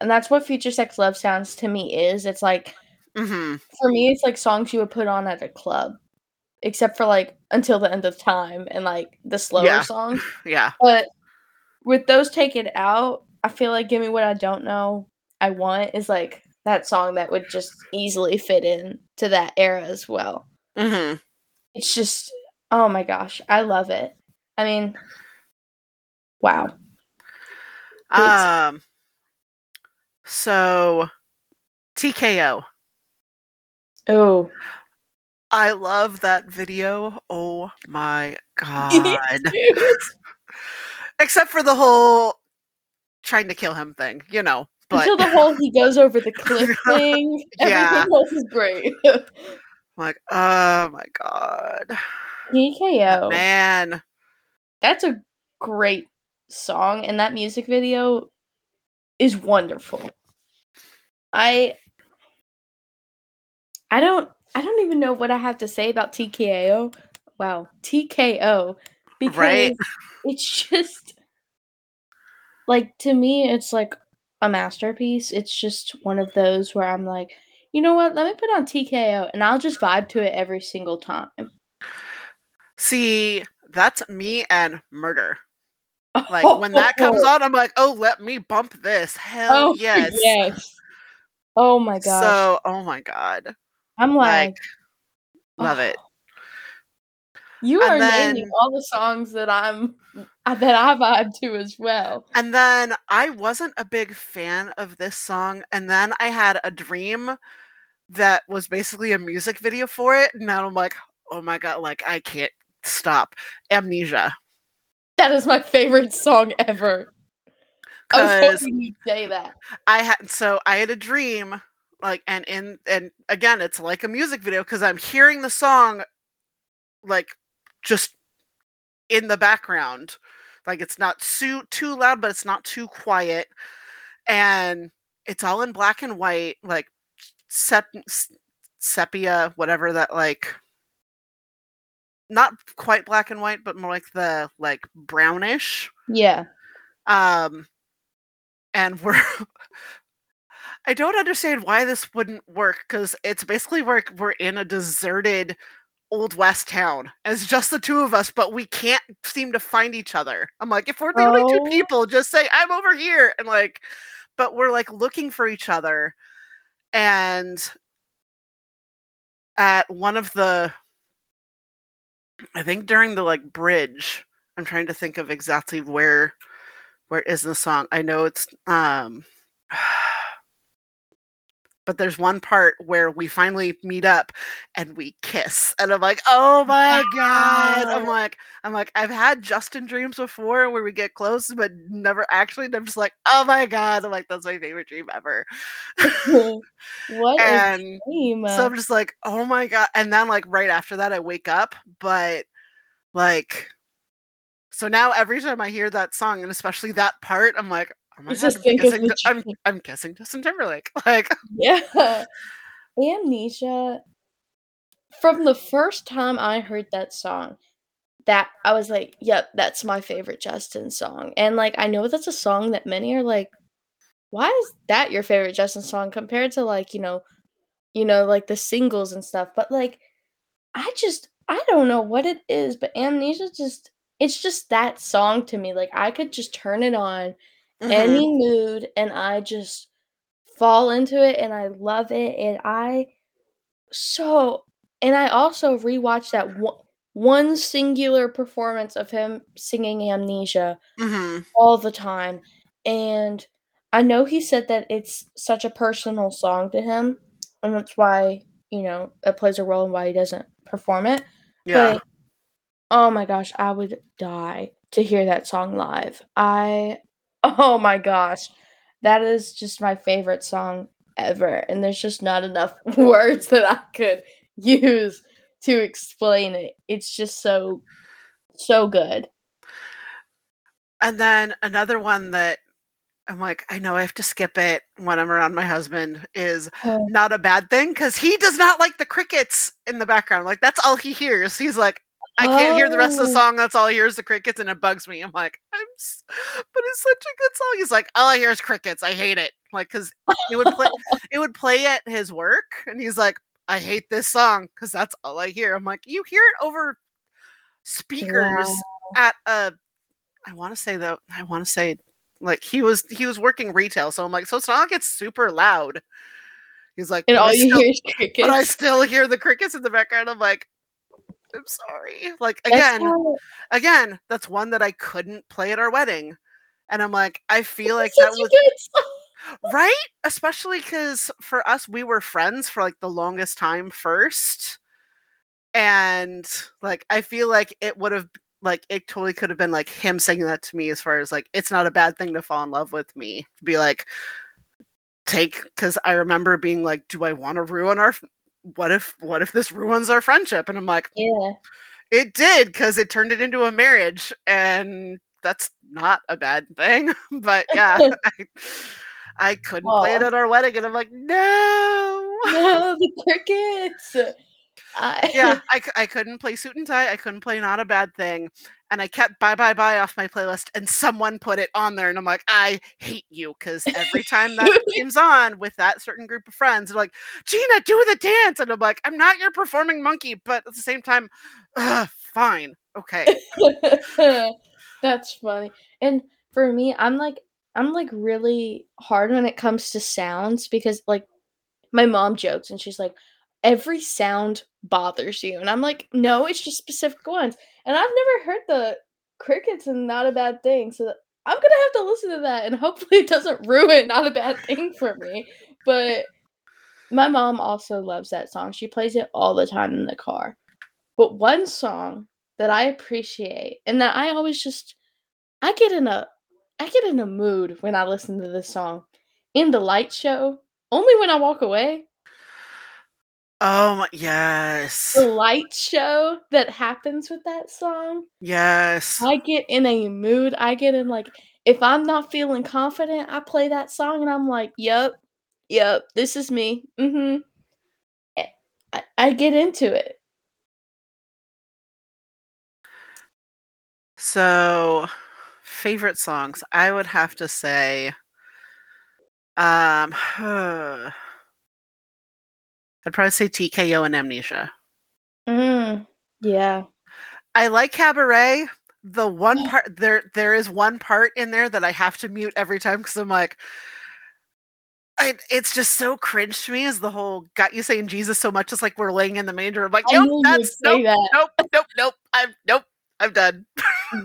and that's what future sex love sounds to me is it's like hmm for me it's like songs you would put on at a club except for like until the end of time and like the slower Yeah. songs [LAUGHS] Yeah. but with those taken out i feel like give me what i don't know i want is like that song that would just easily fit in to that era as well hmm it's just oh my gosh i love it i mean wow It's- Um. So, TKO. Oh I love that video. Oh my [LAUGHS] god. [LAUGHS] Except for the whole trying to kill him thing, you know. But until the whole he goes over the cliff [LAUGHS] thing Yeah. everything else is great like, oh my god. tko Man. that's a great song and that music video is wonderful i i don't i don't even know what i have to say about TKO. wow tko because Right. it's just like to me it's like a masterpiece it's just one of those where i'm like you know what let me put on tko and i'll just vibe to it every single time See, that's me and murder. Like when that [LAUGHS] comes on, I'm like, oh, let me bump this. Hell oh yes. yes oh my god. So, oh my god. I'm like Like, love it. [SIGHS] You And are naming all the songs that I'm uh, that I vibe to as well. And then I wasn't a big fan of this song. And then I had a dream that was basically a music video for it. And now I'm like, oh my God, like I can't stop. Amnesia. That is my favorite song ever. I was hoping you'd say that. I had, so I had a dream like and in and again it's like a music video because i'm hearing the song like just in the background like it's not too too loud but it's not too quiet and it's all in black and white like sep- sepia whatever that like not quite black and white but more like the like brownish Yeah. um and we're [LAUGHS] i don't understand why this wouldn't work because it's basically where we're in a deserted old west town it's just the two of us but we can't seem to find each other. I'm like if we're the only two people just say i'm over here and like but we're like looking for each other and at one of the i think during the like bridge i'm trying to think of exactly where where is the song i know it's um [SIGHS] but there's one part where we finally meet up and we kiss and i'm like oh my god i'm like i'm like i've had justin dreams before where we get close but never actually and i'm just like oh my god i'm like that's my favorite dream ever [LAUGHS] what a and dream. so I'm just like, oh my god. And then like right after that I wake up, but like so now every time I hear that song and especially that part, I'm like, oh my You god, just I'm think of kissing, the I'm. I'm kissing Justin Timberlake. [LAUGHS] Like Yeah. Amnesia. From the first time I heard that song, that I was like, yep, that's my favorite Justin song. And like I know that's a song that many are like, why is that your favorite Justin song compared to like, you know, you know, like the singles and stuff. But like I just I don't know what it is, but Amnesia just it's just that song to me. Like I could just turn it on mhm. any mood and I just fall into it and I love it and I so and I also rewatched that one, one singular performance of him singing Amnesia Mhm. all the time and I know he said that it's such a personal song to him and that's why, you know, it plays a role in why he doesn't perform it. Yeah. But oh my gosh, I would die to hear that song live. I oh my gosh. That is just my favorite song ever and there's just not enough [LAUGHS] words that I could use to explain it. It's just so so good. And then another one that I'm like, I know I have to skip it when I'm around my husband is not a bad thing because he does not like the crickets in the background. Like that's all he hears. He's like, I can't hear the rest of the Oh. song. That's all he hears the crickets, and it bugs me. I'm like, I'm, s- but it's such a good song. He's like, all I hear is crickets. I hate it. Like, cause it would play, [LAUGHS] it would play at his work, and he's like, I hate this song because that's all I hear. I'm like, you hear it over speakers Wow. at a, I want to say though, I want to say like he was he was working retail, so I'm like, so it's not like it's super loud. He's like, And "But I all you still- hear [LAUGHS] is crickets. but I still hear the crickets in the background. I'm like, I'm sorry. Like again, how- again, that's one that I couldn't play at our wedding. And I'm like, I feel like that was right, especially because for us, we were friends for like the longest time first. And like, I feel like it would have, like, it totally could have been like him saying that to me as far as like, it's not a bad thing to fall in love with me. Be like, take, because I remember being like, do I want to ruin our, what if, what if this ruins our friendship? And I'm like, Yeah. it did because it turned it into a marriage, and that's not a bad thing. [LAUGHS] but yeah, [LAUGHS] I, I couldn't play it at our wedding, and I'm like, no. [LAUGHS] No, the crickets. I, yeah, I, I couldn't play suit and tie. I couldn't play not a bad thing, and I kept bye bye bye off my playlist, and someone put it on there, and I'm like, I hate you because every time that [LAUGHS] comes on with that certain group of friends, they're like, Gina, do the dance, and I'm like, I'm not your performing monkey, but at the same time, fine, okay. [LAUGHS] That's funny. And for me, I'm like I'm like really hard when it comes to sounds because like my mom jokes and she's like every sound bothers you and I'm like no, it's just specific ones. And I've never heard the crickets and not a bad thing. So I'm to have to listen to that and hopefully it doesn't ruin not a bad thing for me. But my mom also loves that song. She plays it all the time in the car. But one song that I appreciate and that I always just I get in a I get in a mood when I listen to this song. In the light show, Only when I walk away. Oh my yes. The light show that happens with that song. Yes. I get in a mood. I get in like if I'm not feeling confident, I play that song and I'm like, "Yep, yep, this is me." Mm-hmm. I, I get into it. So, favorite songs, I would have to say, um, [SIGHS] [SIGHS] I'd probably say TKO and Amnesia. Mm, yeah. I like Cabaret. The one part there, there is one part in there that I have to mute every time because I'm like, I, it's just so cringe to me. is the whole got you saying Jesus so much, it's like we're laying in the manger. I'm like, nope, that's nope, that. nope, nope, nope. I'm nope. I'm done.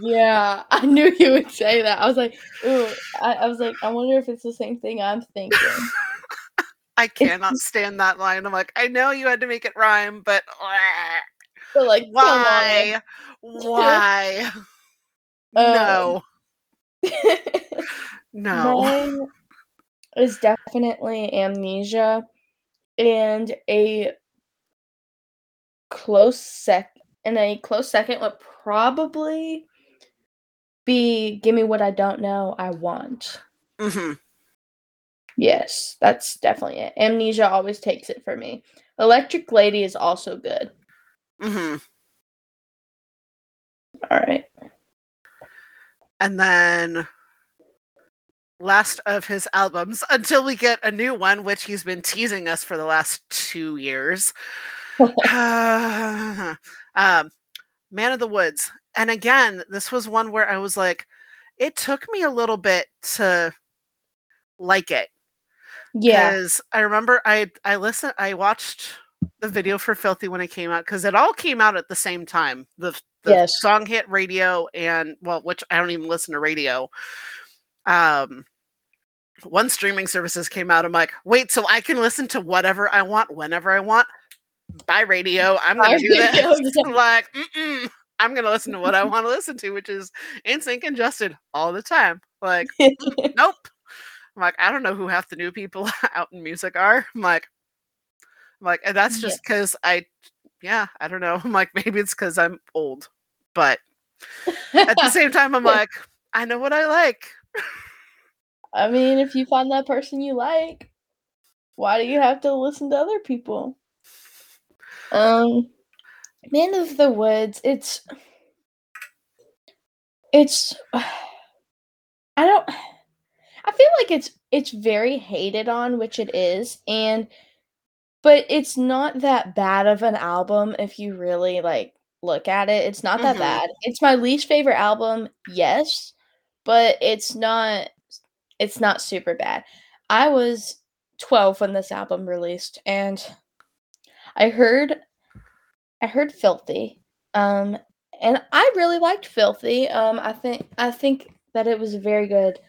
Yeah, [LAUGHS] I knew you would say that. I was like, ooh, I, I was like, I wonder if it's the same thing I'm thinking. [LAUGHS] I [LAUGHS] cannot stand that line. I'm like, I know you had to make it rhyme, but [LAUGHS] like, why? [LAUGHS] Why? no, no. Mine is definitely amnesia and a close sec and a close second would probably be give me what I don't know I want. hmm Yes, that's definitely it. Amnesia always takes it for me. Electric Lady is also good. hmm All right. And then last of his albums until we get a new one, which he's been teasing us for the last two years. [SIGHS] um, Man of the Woods. And again, this was one where I was like, it took me a little bit to like it. Yeah. because I remember I I listened I watched the video for Filthy when it came out because it all came out at the same time. The the Yes. song hit radio and well, which I don't even listen to radio. Um one streaming services came out. I'm like, wait, so I can listen to whatever I want whenever I want by radio. I'm gonna do this. yeah. [LAUGHS] I'm like, mm-mm. I'm gonna listen to what I want to listen to, which is NSYNC and Justin all the time. Like, [LAUGHS] nope. I'm like, I don't know who half the new people [LAUGHS] out in music are. I'm like, I'm like, and that's just because I, yeah, I don't know. [LAUGHS] I'm like, maybe it's because I'm old, but at the same time, I'm [LAUGHS] like, I know what I like. I mean, if you find that person you like, why do you have to listen to other people? Um, Man of the Woods, it's it's [SIGHS] I don't I feel like it's it's very hated on, which it is, and but it's not that bad of an album if you really like look at it. It's not that Mhm. bad. It's my least favorite album, yes, but it's not it's not super bad. I was 12 when this album released and I heard I heard Filthy. Um and I really liked Filthy. Um I think I think that it was a very good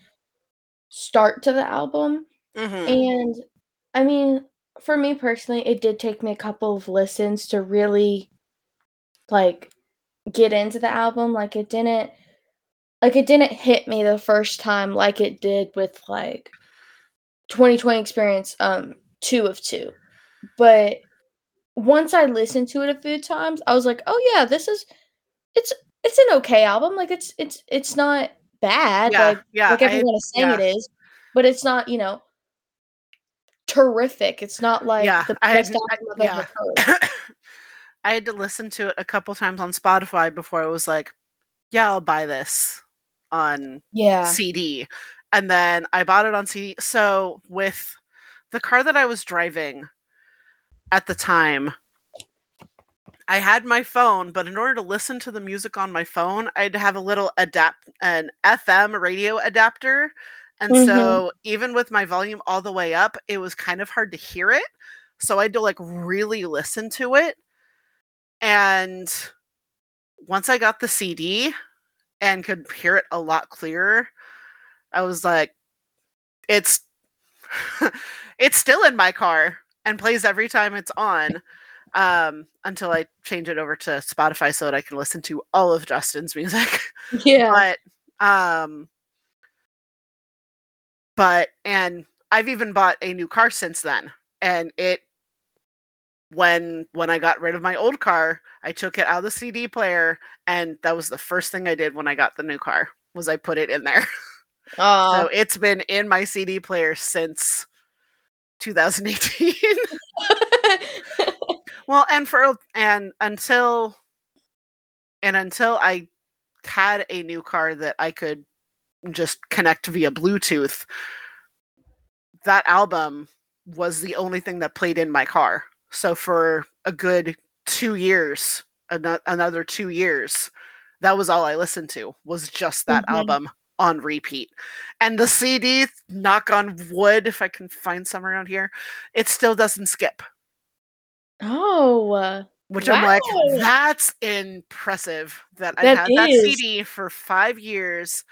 start to the album. Mhm. And I mean, for me personally, it did take me a couple of listens to really like get into the album. Like it didn't like it didn't hit me the first time like it did with like 2020 experience um 2 of 2. But once I listened to it a few times, I was like, "Oh yeah, this is it's it's an okay album. Like it's it's it's not bad. Yeah, Like yeah, like I- everyone is saying yeah. it is, but it's not, you know, terrific. It's not like Yeah, the I- best I- album I've yeah. ever heard. [COUGHS] I had to listen to it a couple times on Spotify before I was like, yeah, I'll buy this on Yeah. CD. And then I bought it on CD. So with the car that I was driving at the time, I had my phone, but in order to listen to the music on my phone, I'd have a little adapt an FM radio adapter. And Mhm. so even with my volume all the way up, it was kind of hard to hear it. So I had to like really listen to it. And once I got the CD and could hear it a lot clearer, I was like, it's [LAUGHS] it's still in my car and plays every time it's on um until I change it over to Spotify so that I can listen to all of Justin's music. [LAUGHS] Yeah. but um but and I've even bought a new car since then. And it when when I got rid of my old car, I took it out of the CD player and that was the first thing I did when I got the new car was I put it in there. Oh, [LAUGHS] so it's been in my CD player since 2018. [LAUGHS] well, and for and until and until I had a new car that I could just connect via Bluetooth, that album was the only thing that played in my car. So for a good two years, ano- another two years, that was all I listened to was just that Mhm. album on repeat. And the CD, knock on wood, if I can find some around here, it still doesn't skip. Oh, uh, Which I'm like, that's impressive that I That had that CD for five years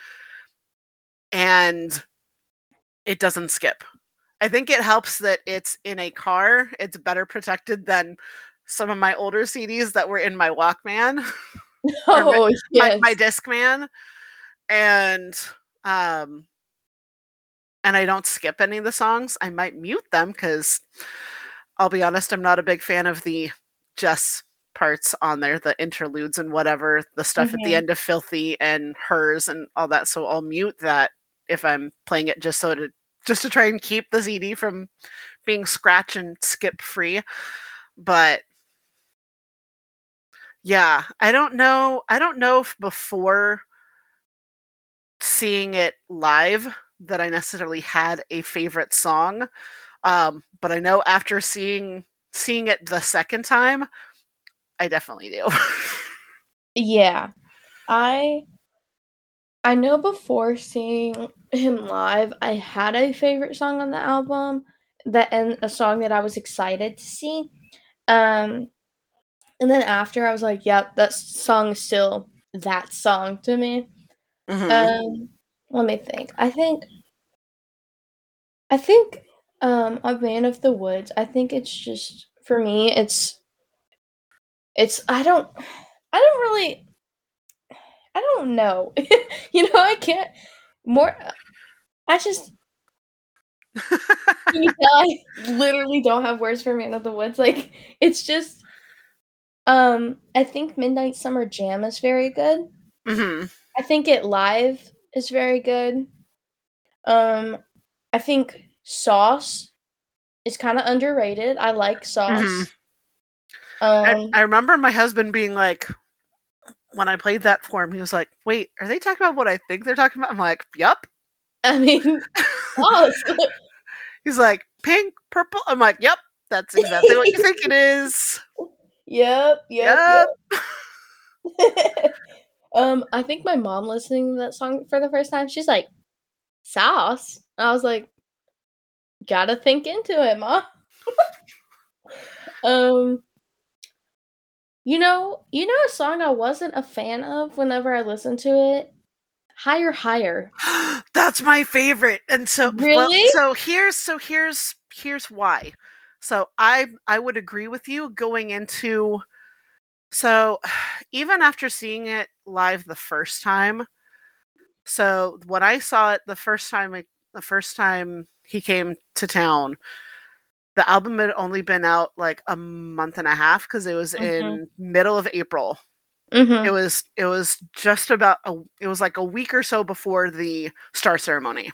and it doesn't skip. I think it helps that it's in a car. It's better protected than some of my older CDs that were in my Walkman, [LAUGHS] [LAUGHS] oh, my, yes. my Discman, and um, and I don't skip any of the songs. I might mute them because I'll be honest, I'm not a big fan of the Jess parts on there, the interludes and whatever, the stuff at the Mhm. end of Filthy and hers and all that. So I'll mute that if I'm playing it just so to just to try and keep the CD from being scratch and skip free. But yeah, I don't know. I don't know if before seeing it live that I necessarily had a favorite song. Um, but I know after seeing seeing it the second time, I definitely do. [LAUGHS] Yeah. I I know before seeing him live, I had a favorite song on the album that and a song that I was excited to see. Um and then after I was like, yep, that song is still that song to me. Mhm. Um let me think. I think I think um a man of the woods, I think it's just for me it's it's I don't I don't really I don't know. [LAUGHS] you know, I can't more I just [LAUGHS] you tell I literally don't have words for Man of the Woods. Like it's just um I think Midnight Summer Jam is very good. Mhm. I think it live is very good. Um I think Sauce is kind of underrated. I like Sauce. Mhm. Um I, I remember my husband being like, when I played that for him, he was like, "Wait, are they talking about what I think they're talking about?" I'm like, "Yup." I mean [LAUGHS] Sauce. He's like, "Pink, purple." I'm like, "Yep, that's exactly what you think it is." yep, yep, Yep. yep. [LAUGHS] um, I think my mom listening to that song for the first time, she's like, "Sauce." I was like, "Gotta think into it, mom." [LAUGHS] um, you know, you know a song I wasn't a fan of whenever I listened to it. Higher, higher. [GASPS] That's my favorite. And so well, Really? so here's so here's here's why. So I I would agree with you going into so [SIGHS] even after seeing it live the first time. So when I saw it the first time the first time he came to town, the album had only been out like a month and a half because it was in middle of April Mm-hmm. it was it was just about a it was like a week or so before the star ceremony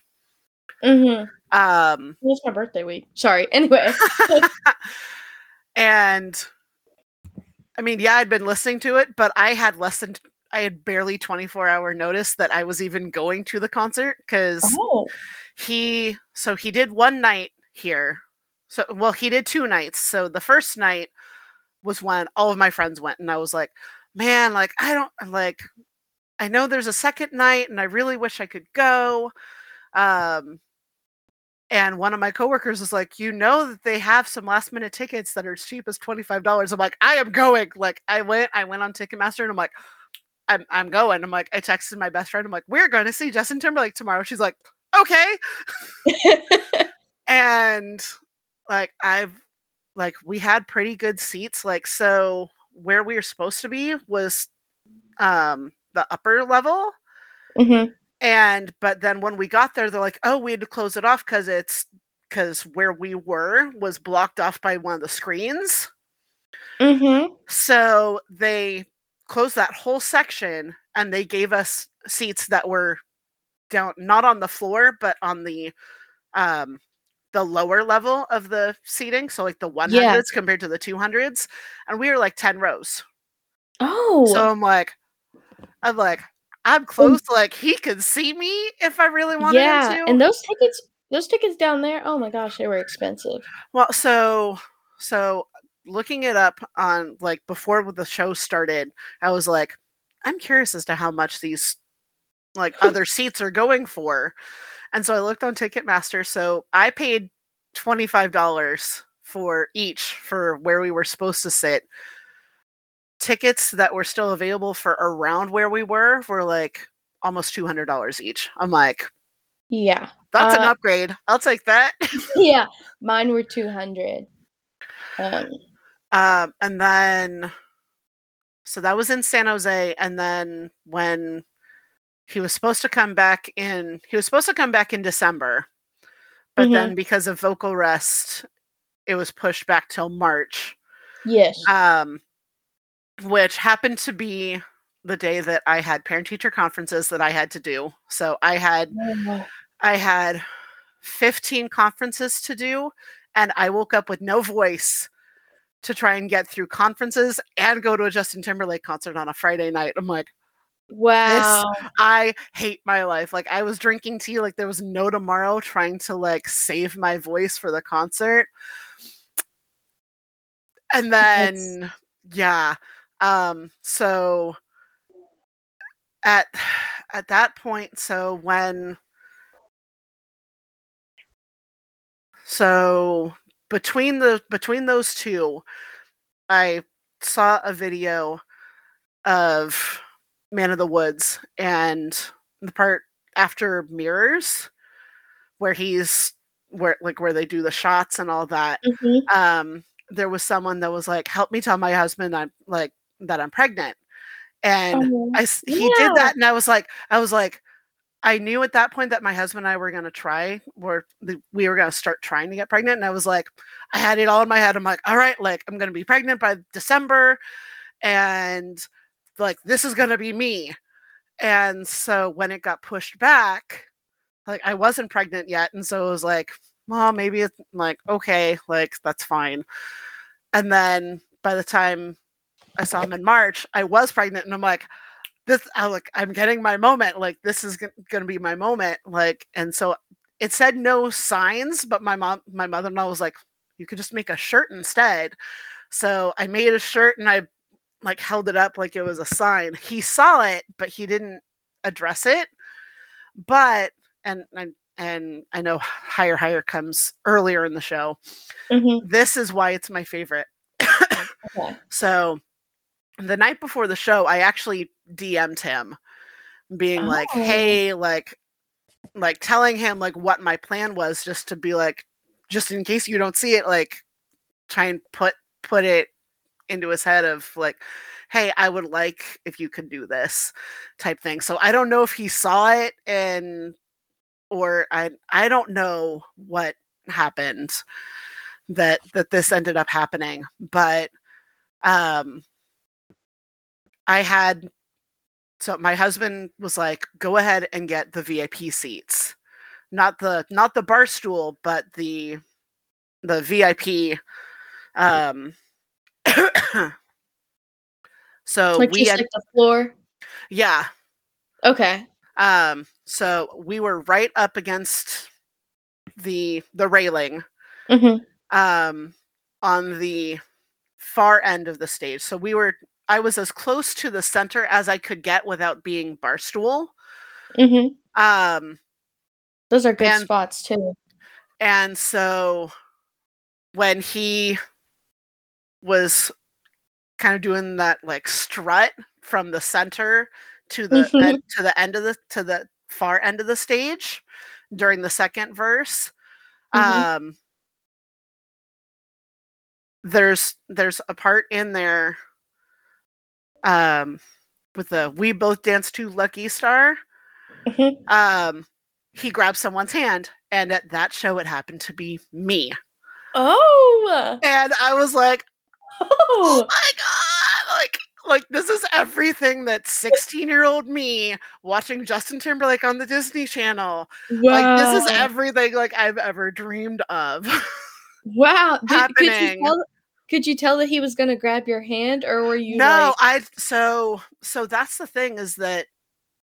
Mm-hmm. um It was my birthday week. Sorry. [LAUGHS] Anyway. [LAUGHS] and i mean yeah i'd been listening to it but i had less than i had barely 24 hour notice that i was even going to the concert because oh. he so he did one night here. So well he did two nights. So the first night was when all of my friends went and i was like man like i don't like i know there's a second night and i really wish i could go. Um and one of my coworkers was like you know that they have some last minute tickets that are as cheap as $25 i'm like i am going. Like i went i went on ticketmaster and i'm like i'm, I'm going i'm like i texted my best friend i'm like we're going to see justin timberlake tomorrow she's like okay [LAUGHS] and like i've like we had pretty good seats like so where we were supposed to be was um the upper level mm-hmm. and but then when we got there they're like oh we had to close it off because it's because where we were was blocked off by one of the screens. Mm-hmm. So they closed that whole section and they gave us seats that were down not on the floor but on the um the lower level of the seating so like the 100s compared to the 200s and we were like 10 rows Oh. so i'm like i'm like i'm close like he could see me if i really wanted yeah, him to and those tickets, those tickets down there. Oh my gosh, they were expensive. Well, so so looking it up on like before the show started, I was like, I'm curious as to how much these like [LAUGHS] other seats are going for. And so I looked on Ticketmaster. So I paid $25 for each for where we were supposed to sit. Tickets that were still available for around where we were were like almost $200 each. I'm like, Yeah, that's an Uh, upgrade. I'll take that. [LAUGHS] yeah. Mine were two hundred. Um, Um, and then, so that was in San Jose. And then when he was supposed to come back in, he was supposed to come back in December, but Mhm. then because of vocal rest, it was pushed back till March. yes. Um, which happened to be the day that I had parent teacher conferences that I had to do. So I had Oh, I had 15 conferences to do, and I woke up with no voice to try and get through conferences and go to a Justin Timberlake concert on a Friday night. I'm like, wow. I hate my life. Like I was drinking tea like there was no tomorrow, trying to like save my voice for the concert. And then yeah. Um so at at that point, so when so between the between those two, I saw a video of Man of the Woods and the part after Mirrors where he's where like where they do the shots and all that. Mhm. Um there was someone that was like, "Help me tell my husband I'm like that I'm pregnant." And Oh, I he yeah. did that and I was like I was like I knew at that point that my husband and I were going to try we were going to start trying to get pregnant and I was like I had it all in my head I'm like all right like I'm going to be pregnant by December and like this is going to be me. And so when it got pushed back like I wasn't pregnant yet and so it was like well maybe it's like okay like that's fine. And then by the time I saw him in March, I was pregnant, and I'm like, this, I like, I'm getting my moment. Like, this is g- gonna be my moment. Like, and so it said no signs, but my mom, my mother-in-law was like, you could just make a shirt instead. So I made a shirt and I like held it up like it was a sign. He saw it, but he didn't address it. But and and and I know higher higher comes earlier in the show. Mhm. This is why it's my favorite. Okay. So the night before the show, I actually DM'd him, being like, Oh. "Hey, like, like telling him like what my plan was, just to be like, just in case you don't see it, like, try and put put it into his head of like, hey, I would like if you could do this type thing. So I don't know if he saw it and or I I don't know what happened that that this ended up happening, but um I had so my husband was like, go ahead and get the VIP seats. Not the not the bar stool, but the the VIP um [COUGHS] so like we had like the floor. yeah Okay. um so we were right up against the the railing hmm um on the far end of the stage so we were i was as close to the center as i could get without being barstool hmm um Those are good And- spots too. and so when he was kind of doing that like strut from the center to the Mhm. end, to the end of the to the far end of the stage during the second verse Mhm. um there's there's a part in there um with the we both dance to lucky star Mhm. um he grabbed someone's hand, and at that show, it happened to be me. Oh. And I was like, oh Oh. my god, like like this is everything that 16 year old me watching Justin Timberlake on the Disney Channel. Like this is everything like I've ever dreamed of. Wow. Did, could you happening. tell could you tell that he was gonna grab your hand or were you no, like I so so that's the thing is that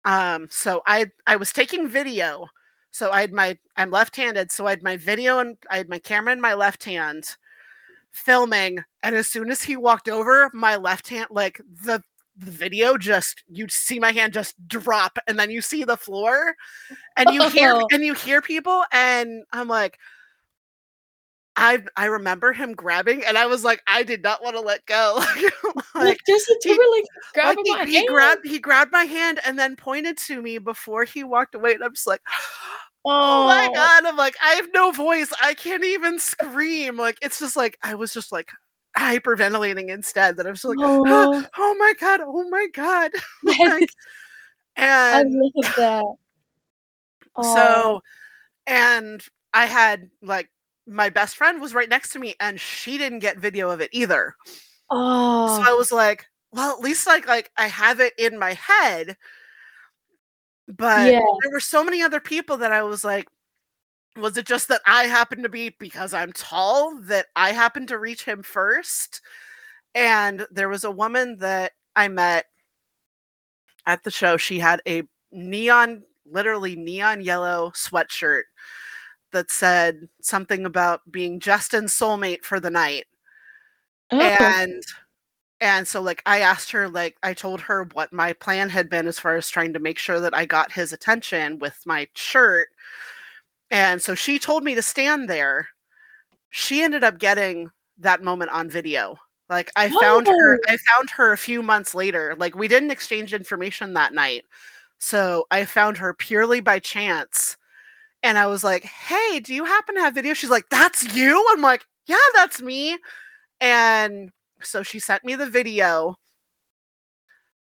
um so I I was taking video. So I had my I'm left-handed, so I had my video and I had my camera in my left hand filming and as soon as he walked over, my left hand like the the video just you see my hand just drop and then you see the floor and you hear [LAUGHS] and you hear people and I'm like I I remember him grabbing and I was like I did not want to let go. [LAUGHS] Like like Justin he- like grabbing he, my he hand? grabbed he grabbed my hand and then pointed to me before he walked away and I'm just like oh, [GASPS] oh. my oh. god. I'm like I have no voice. I can't even scream. Like it's just like I was just like hyperventilating instead that I was like Oh. [GASPS] oh my god oh my god. [LAUGHS] [LAUGHS] Like, I and love that. Oh, so and I had like my best friend was right next to me and she didn't get video of it either oh, so I was like, well, at least like like I have it in my head. But Yeah. there were so many other people that I was like, was it just that I happened to be because I'm tall that I happened to reach him first? And there was a woman that I met at the show. She had a neon, literally neon yellow sweatshirt that said something about being Justin's soulmate for the night. Oh, and and so like i asked her like i told her what my plan had been as far as trying to make sure that i got his attention with my shirt. And so she told me to stand there. She ended up getting that moment on video. Like i found her i found her a few months later. Like we didn't exchange information that night. So i found her purely by chance and i was like hey do you happen to have video? She's like that's you? I'm like yeah that's me. And so she sent me the video.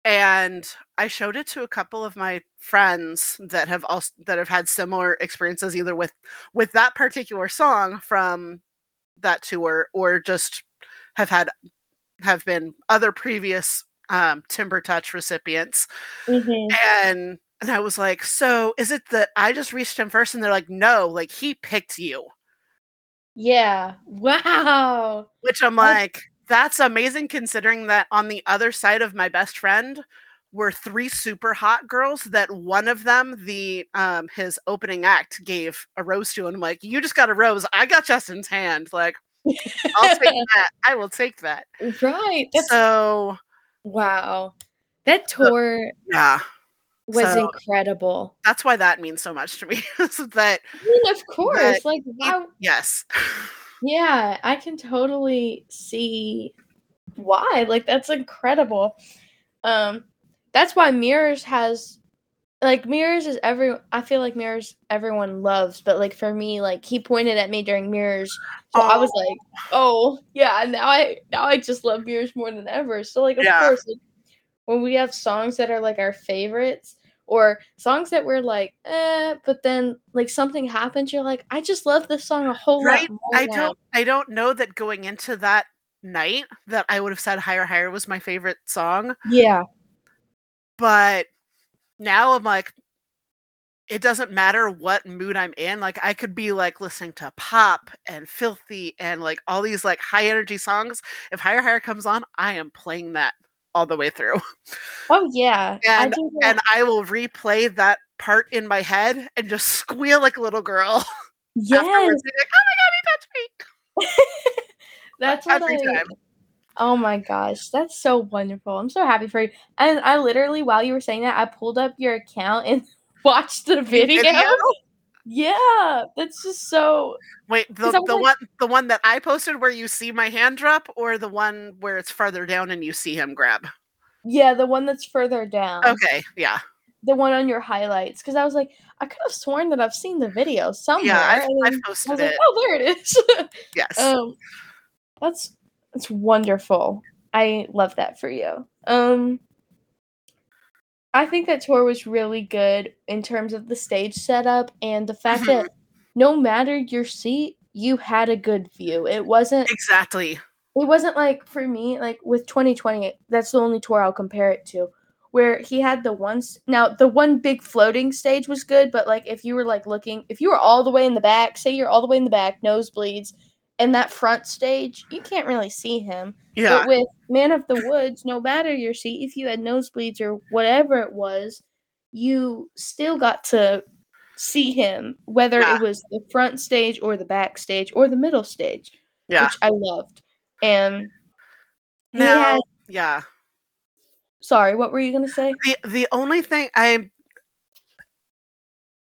And I showed it to a couple of my friends that have also that have had similar experiences either with with that particular song from that tour or just have had have been other previous um timber touch recipients. Mhm. and and I was like so is it that I just reached him first and they're like no like he picked you yeah. Wow. Which I'm That's- like, that's amazing considering that on the other side of my best friend were three super hot girls that one of them, the um his opening act gave a rose to. And I'm like, you just got a rose. I got Justin's hand. Like, I'll take [LAUGHS] that. I will take that. right. That's So wow. That tour yeah, was so- incredible. that's why that means so much to me. [LAUGHS] that I mean, of course. Like, wow. yes. [LAUGHS] Yeah, I can totally see why. Like that's incredible. Um that's why Mirrors has like Mirrors is every I feel like Mirrors everyone loves, but like for me like he pointed at me during Mirrors. So I was Oh. like, "Oh, yeah, And now I now I just love Mirrors more than ever." So like of Yeah. course like, when we have songs that are like our favorites or songs that we're like, eh, but then like something happens, you're like, I just love this song a whole right lot more i now." don't i don't know that going into that night that i would have said higher higher was my favorite song Yeah. but now i'm like it doesn't matter what mood i'm in like i could be like listening to pop and filthy and like all these like high energy songs if higher higher comes on i am playing that all the way through Oh yeah. And- I and i will replay that part in my head and just squeal like a little girl [LAUGHS] yes, like oh my god he touched me [LAUGHS] that's what every I. time. Oh my gosh, that's so wonderful. I'm so happy for you. And I literally, while you were saying that, I pulled up your account and [LAUGHS] watched the video. Video? Yeah, that's just so. Wait, the, I the like- one the one that I posted where you see my hand drop, or the one where it's farther down and you see him grab? Yeah, the one that's further down. Okay, yeah, The one on your highlights. Because I was like, I could have sworn that I've seen the video somewhere. yeah, I've, I've then I posted was it. like, oh, there it is. [LAUGHS] yes, um that's that's wonderful i love that for you um I think that tour was really good in terms of the stage setup and the fact Mhm. that no matter your seat, you had a good view. It wasn't Exactly. it wasn't like for me like with 2020 that's the only tour i'll compare it to where he had the ones now the one big floating stage was good but like if you were like looking if you were all the way in the back say you're all the way in the back nosebleeds and that front stage you can't really see him Yeah. but with man of the woods no matter your seat if you had nosebleeds or whatever it was you still got to see him whether Yeah. it was the front stage or the back stage or the middle stage Yeah. which I loved. And Now, had yeah. sorry, what were you gonna say? The the only thing I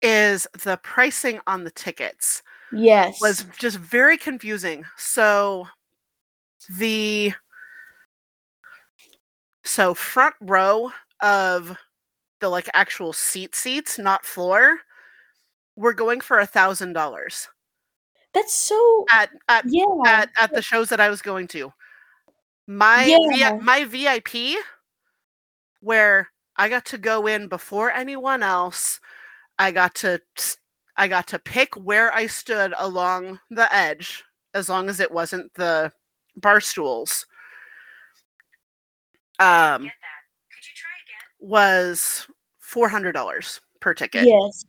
is the pricing on the tickets Yes. was just very confusing. So the so front row of the like actual seat seats, not floor, we're going for a thousand dollars that's so at at yeah. at, at the shows that I was going to. My Yeah. V- my VIP, where I got to go in before anyone else, I got to I got to pick where I stood along the edge, as long as it wasn't the bar stools. Um, was four hundred dollars per ticket. Yes.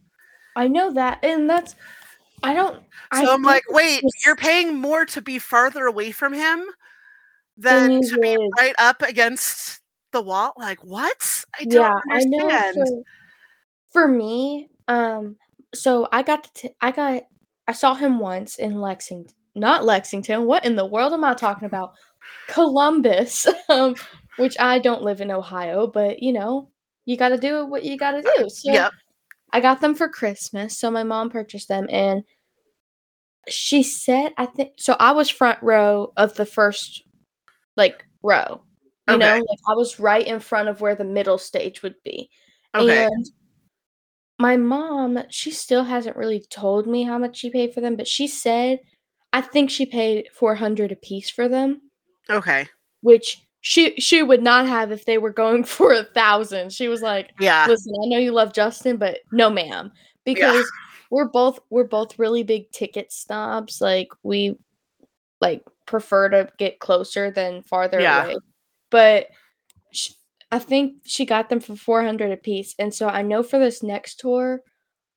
I know that and that's I don't So I'm like, wait, just- you're paying more to be farther away from him Than than you to be right up against the wall? Like, what? I don't yeah, I know understand. for, for me, um so I got to t- I got I saw him once in Lexington. Not Lexington. What in the world am I talking about? Columbus. [LAUGHS] Um which I don't live in Ohio, but you know, you got to do what you got to do. So Yep. I got them for Christmas, so my mom purchased them and she said I think so I was front row of the first like row. You know, like I was right in front of where the middle stage would be. Okay. And my mom, she still hasn't really told me how much she paid for them, but she said I think she paid 400 a piece for them, Okay. which she she would not have if they were going [LAUGHS] for a thousand. She was like, Yeah. listen, I know you love Justin, but no, ma'am, because we're both we're both really big ticket snobs. Like we like prefer to get closer than farther Yeah. away. But I think she got them for four hundred a piece, and so I know for this next tour,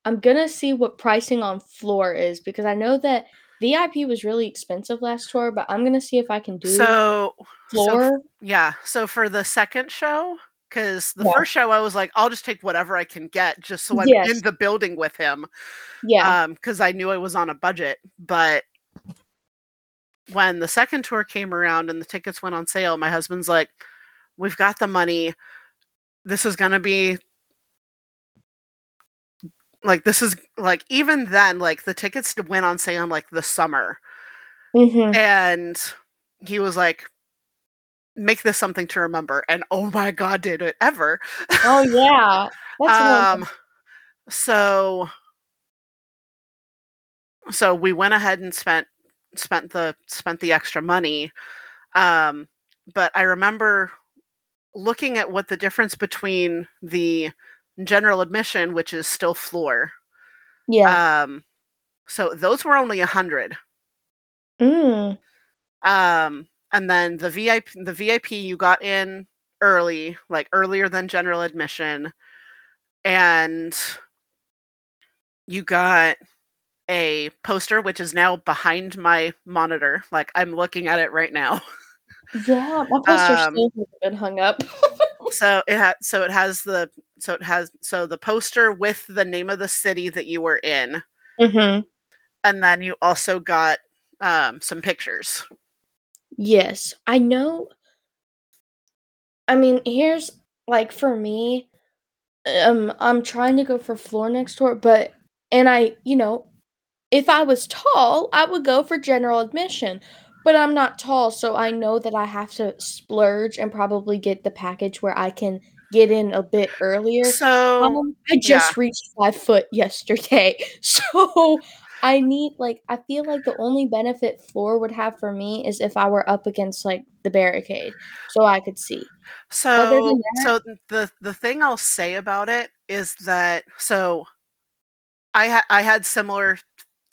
I'm gonna see what pricing on floor is because I know that VIP was really expensive last tour, but I'm gonna see if I can do So, so floor. yeah. So for the second show, because the Yeah. first show I was like, I'll just take whatever I can get just so I'm Yes. in the building with him. yeah, um because i knew i was on a budget but when the second tour came around and the tickets went on sale my husband's like we've got the money this is going to be like this is like even then like the tickets went on sale in like the summer hmm and he was like make this something to remember. And oh my god did it ever. Oh yeah, [LAUGHS] that's um so so we went ahead and spent spent the spent the extra money. Um but i remember looking at what the difference between the general admission which is still floor yeah. um so those were only a hundred mm. um and then the vip the vip you got in early like earlier than general admission and you got a poster which is now behind my monitor like i'm looking at it right now [LAUGHS] Yeah, my poster Um, still hasn't been hung up. [LAUGHS] so it has so it has the so it has so the poster with the name of the city that you were in hmm and then you also got um some pictures Yes, I know. I mean, here's like for me, um, I'm trying to go for floor next door, but and I, you know, if I was tall, I would go for general admission, but I'm not tall, so I know that I have to splurge and probably get the package where I can get in a bit earlier. so Um, I just reached five foot yesterday, [LAUGHS] so I need like I feel like the only benefit floor would have for me is if I were up against like the barricade so I could see. So than so the the thing I'll say about it is that so I ha- I had similar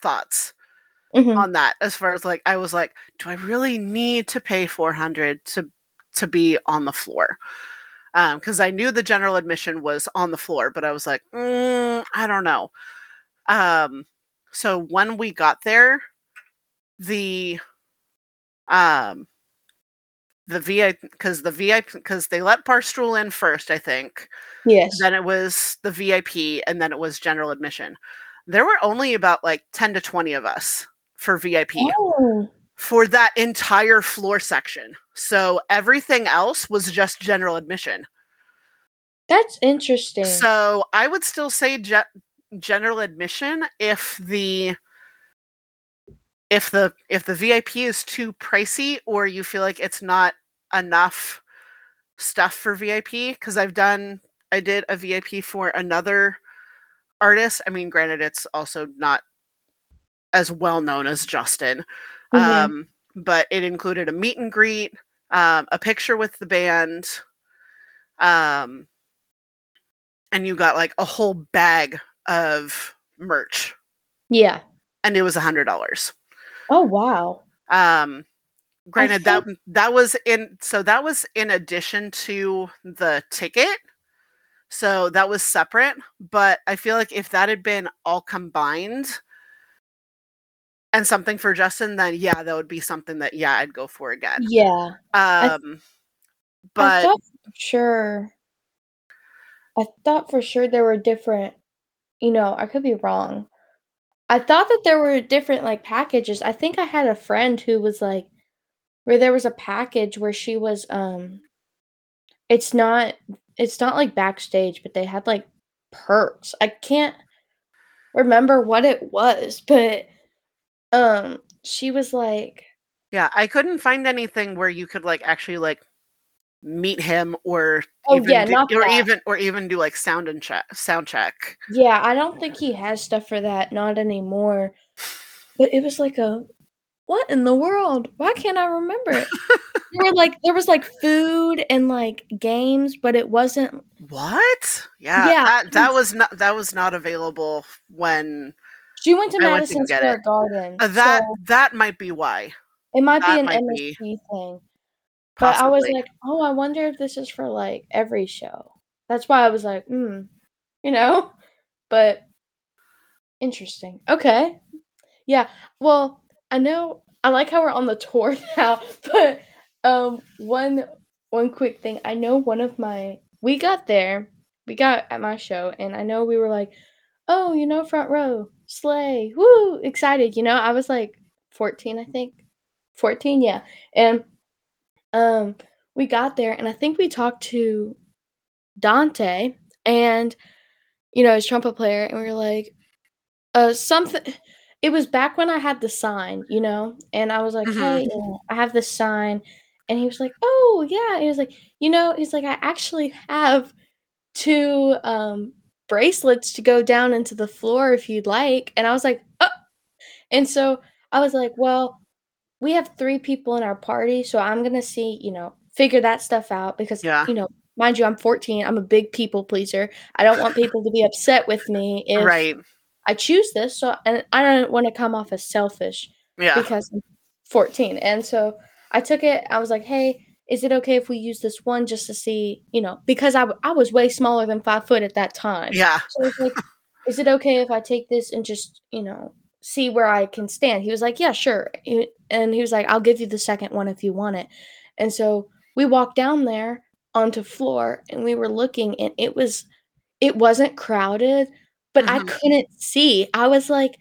thoughts Mhm. on that as far as like I was like, do I really need to pay 400 to to be on the floor? Um because I knew the general admission was on the floor, but I was like, "Mm, I don't know. Um so when we got there, the um the VIP because the VIP because they let Barstool in first, I think. Yes. Then it was the VIP, and then it was general admission. There were only about like 10 to 20 of us for VIP Oh. for that entire floor section. So everything else was just general admission. That's interesting. So I would still say ge- general admission if the if the if the VIP is too pricey or you feel like it's not enough stuff for VIP because I've done I did a VIP for another artist. I mean, granted, it's also not as well known as Justin, Mhm. um, but it included a meet and greet, um, a picture with the band, um, and you got like a whole bag of merch, yeah. and it was a hundred dollars. Oh wow. Um, granted, that think- that was in so that was in addition to the ticket. So that was separate, but I feel like if that had been all combined and something for Justin, then yeah, that would be something that yeah, I'd go for again. Yeah. Um I but thought for sure. I thought for sure there were different. You know, I could be wrong. I thought that there were different like packages. I think I had a friend who was like, where there was a package where she was um. It's not. It's not like backstage, but they had like perks. I can't remember what it was, but um, she was like, yeah, I couldn't find anything where you could like actually like meet him or Oh, even yeah, do, not or that. even or even do like sound and check sound check. Yeah, I don't think he has stuff for that, not anymore. But it was like a what in the world? Why can't I remember it? [LAUGHS] there were like there was like food and like games, but it wasn't What? Yeah, Yeah, that, that was not that was not available when she went to I went to Madison Square it. Garden. uh, that so that might be why. it might that be an might MSG be thing. But I was like, oh, I wonder if this is for like every show. That's why I was like, hmm, you know? But interesting. Okay. Yeah. Well, I know I like how we're on the tour [LAUGHS] now, but um one one quick thing. I know one of my we got there, we got at my show, and I know we were like, oh, you know, front row, slay, woo, excited, you know. I was like 14, I think. 14, yeah. And um we got there and I think we talked to Dante and you know his trumpet player and we were like uh something it was back when I had the sign, you know, and I was like. Hey, you know, I have this sign and he was like, Oh yeah. He was like, you know, he's like, I actually have two um bracelets to go down into the floor if you'd like. And I was like, Oh and so I was like, Well, we have three people in our party, so I'm gonna see, you know, figure that stuff out because Yeah. you know, mind you, I'm 14. I'm a big people pleaser. I don't want people to be upset with me if right. I choose this. So, and I don't want to come off as selfish Yeah. because I'm 14. And so I took it. I was like, hey, is it okay if we use this one just to see, you know, because I, I was way smaller than five foot at that time. Yeah. So it's like, [LAUGHS] is it okay if I take this and just, you know, see where I can stand? He was like, yeah, sure. And he was like, I'll give you the second one if you want it. And so we walked down there onto floor and we were looking and it was, it wasn't crowded, but I Mhm. couldn't see. I was like,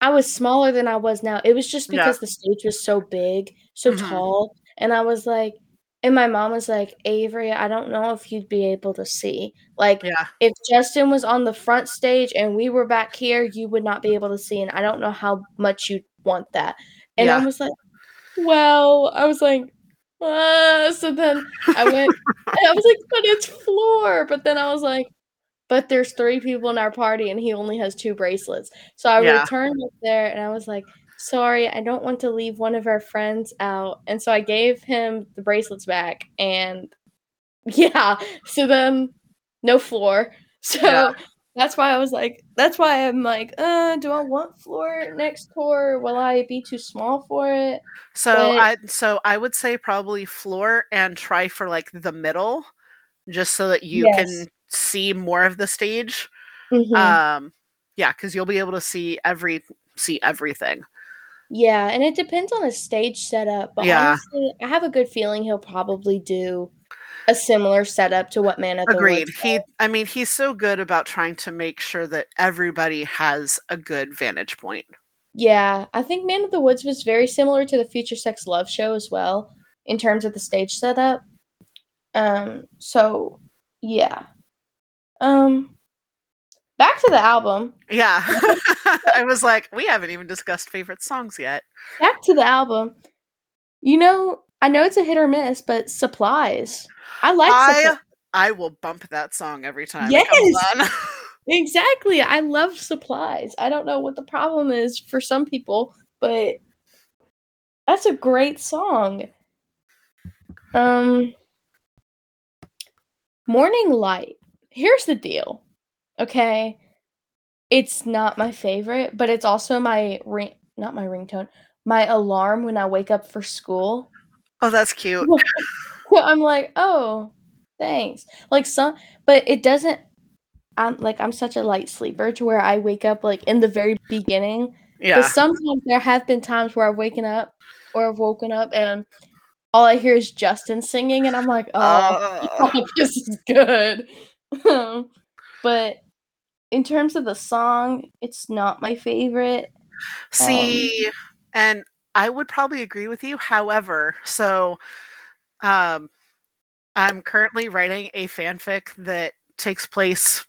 I was smaller than I was now. It was just Yeah. because the stage was so big, so Mhm. tall. And I was like, and my mom was like, Avery, I don't know if you'd be able to see. Like, Yeah. if Justin was on the front stage and we were back here, you would not be able to see. And I don't know how much you'd want that. And I was like, well, I was like, uh, so then I went, and I was like, but it's floor. But then I was like, but there's three people in our party and he only has two bracelets. So I Yeah. returned up there and I was like, sorry, I don't want to leave one of our friends out. And so I gave him the bracelets back and [LAUGHS] yeah, so then no floor. [LAUGHS] So Yeah. that's why I was like, that's why I'm like, uh, do I want floor next tour? Will I be too small for it? So But- I so I would say probably floor and try for like the middle, just so that you Yes. can see more of the stage. Mhm. Um, yeah, because you'll be able to see every see everything. Yeah, and it depends on his stage setup. But Yeah. honestly, I have a good feeling he'll probably do a similar setup to what Man of the Woods. Agreed. He. I mean, he's so good about trying to make sure that everybody has a good vantage point. Yeah, I think Man of the Woods was very similar to the Future Sex Love show as well in terms of the stage setup. Um, so yeah. Um, back to the album. Yeah, [LAUGHS] I was like, we haven't even discussed favorite songs yet. Back to the album. You know, I know it's a hit or miss, but Supplies. I like I Supplies. I will bump that song every time on. [LAUGHS] Exactly. I love supplies. I don't know what the problem is for some people, but that's a great song. Um Morning Light. Here's the deal. Okay? It's not my favorite, but it's also my ring not my ringtone, my alarm when I wake up for school. oh, that's cute. [LAUGHS] I'm like, "Oh, thanks." Like some but it doesn't I'm like I'm such a light sleeper to where I wake up like in the very beginning. But Yeah. sometimes there have been times where I've waken up or I've woken up and all I hear is Justin singing and I'm like, oh, Oh. [LAUGHS] this is good. [LAUGHS] but in terms of the song, it's not my favorite. See, and I would probably agree with you. However, so um I'm currently writing a fanfic that takes place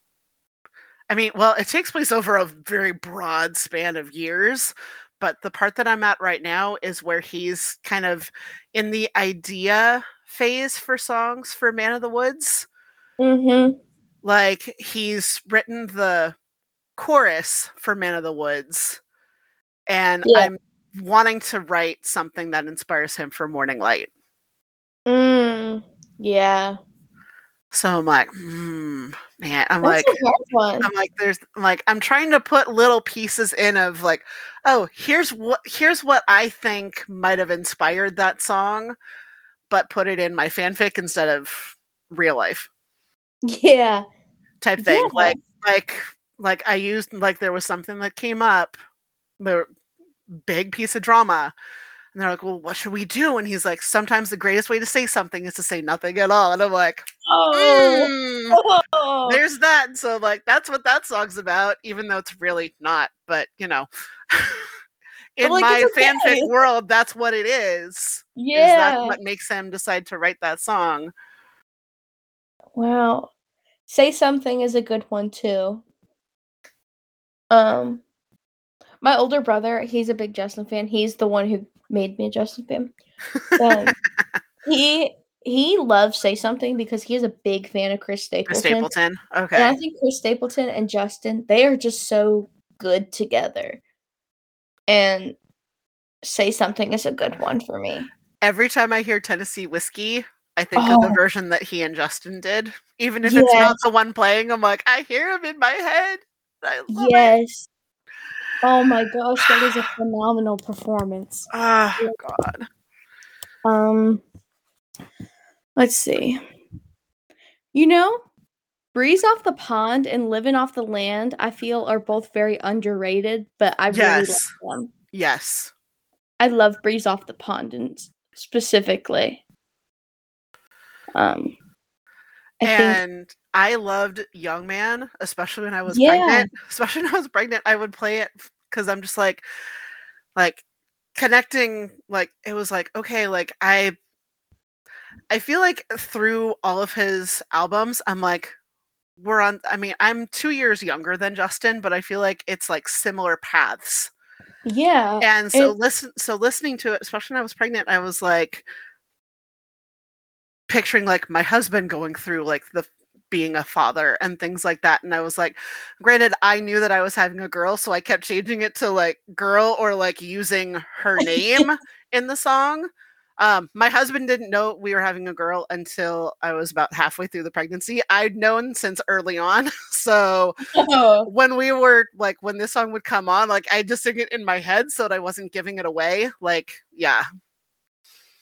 I mean, well, it takes place over a very broad span of years, but the part that I'm at right now is where he's kind of in the idea phase for songs for Man of the Woods. Mm-hmm. Like he's written the chorus for Man of the Woods, and Yeah. I'm wanting to write something that inspires him for Morning Light. Mm, yeah. So I'm like, hmm, man. I'm That's like, a hard one. I'm like, there's I'm like, I'm trying to put little pieces in of like, oh, here's what here's what I think might have inspired that song, but put it in my fanfic instead of real life. Yeah. type thing. Yeah. Like like like I used like there was something that came up, the big piece of drama. And they're like, Well, what should we do? And he's like, Sometimes the greatest way to say something is to say nothing at all. And I'm like, Oh. "Mm, oh. there's that. And so like that's what that song's about, even though it's really not. But you know. [LAUGHS] In like, my okay. fanfic world, that's what it is. Is Yeah. that what makes him decide to write that song? Wow. Say something is a good one too. Um my older brother, he's a big Justin fan. He's the one who made me a Justin fan. Um, [LAUGHS] he he loves Say Something because he is a big fan of Chris Stapleton. Stapleton. And Okay. I think Chris Stapleton and Justin, they are just so good together. And Say Something is a good one for me. every time I hear Tennessee whiskey, I think of the Oh. version that he and Justin did. Even if it's not the one playing, I'm like, I hear him in my head. I love it. Yes. Oh my gosh, that is a [SIGHS] phenomenal performance. Oh Yeah. God. Um let's see. You know, Breeze off the pond and living off the land, I feel are both very underrated, but I really Yes. love them. Yes. I love Breeze off the pond and specifically. Um I think and I loved Young Man, especially when I was Yeah. pregnant. [LAUGHS] Especially when I was pregnant, I would play it because I'm just like, like connecting. Like it was like okay, like I, I feel like through all of his albums, I'm like, we're on. I mean, I'm two years younger than Justin, but I feel like it's like similar paths. yeah. And so it- listen, so listening to it, especially when I was pregnant, I was like picturing like my husband going through like the being a father and things like that. And I was like, granted, I knew that I was having a girl, so I kept changing it to like girl or like using her name [LAUGHS] in the song. Um, my husband didn't know we were having a girl until I was about halfway through the pregnancy. I'd known since early on. [LAUGHS] So Oh, [LAUGHS] when we were like when this song would come on, like I just sing it in my head so that I wasn't giving it away. Like, yeah.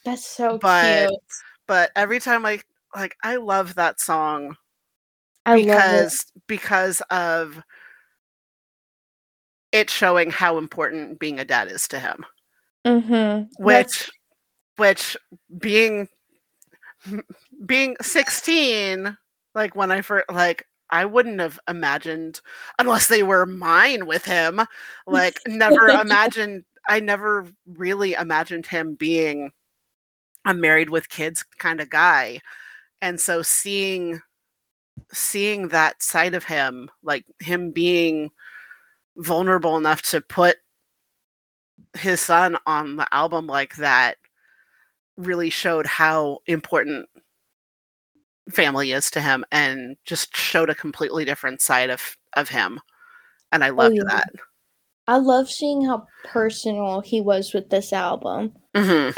that's so But cute. But every time I like I love that song I love it. because because of it showing how important being a dad is to him. Mm-hmm. Which which being being 16 like when I first like I wouldn't have imagined unless they were mine with him like [LAUGHS] never imagined I never really imagined him being a married with kids kind of guy and so seeing seeing that side of him like him being vulnerable enough to put his son on the album like that really showed how important family is to him and just showed a completely different side of of him and i loved yeah. that I love seeing how personal he was with this album Mhm.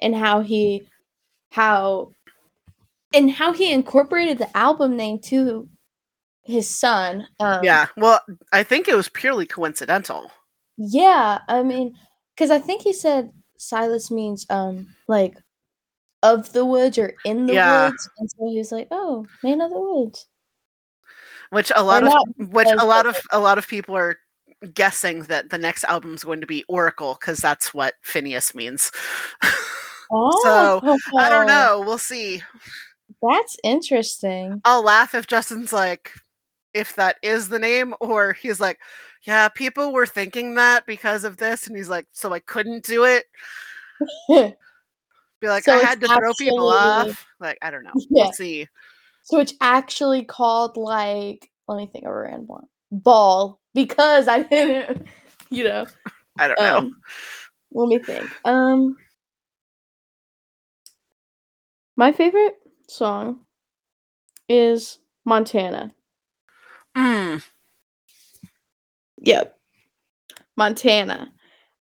And how he how and how he incorporated the album name to his son. Um, yeah well i think it was purely coincidental Yeah, I mean, because I think he said Silas means um like of the woods or in the Yeah. woods, and so he was like, "Oh, man of the woods." which a lot of not which a lot of of a lot of people are guessing that the next album is going to be oracle because that's what phineas means [LAUGHS] Oh, i don't know we'll see That's interesting. I'll laugh if Justin's like, if that is the name, or he's like, yeah, people were thinking that because of this, and he's like, so I couldn't do it. [LAUGHS] Be like, So I had to throw people off. Like, I don't know. [LAUGHS] Yeah. We'll see. so it's actually called like let me think of a random one. Ball because I [LAUGHS] didn't, you know. I don't know. Um, let me think. Um, my favorite song is Montana. Mm, Yep. Montana.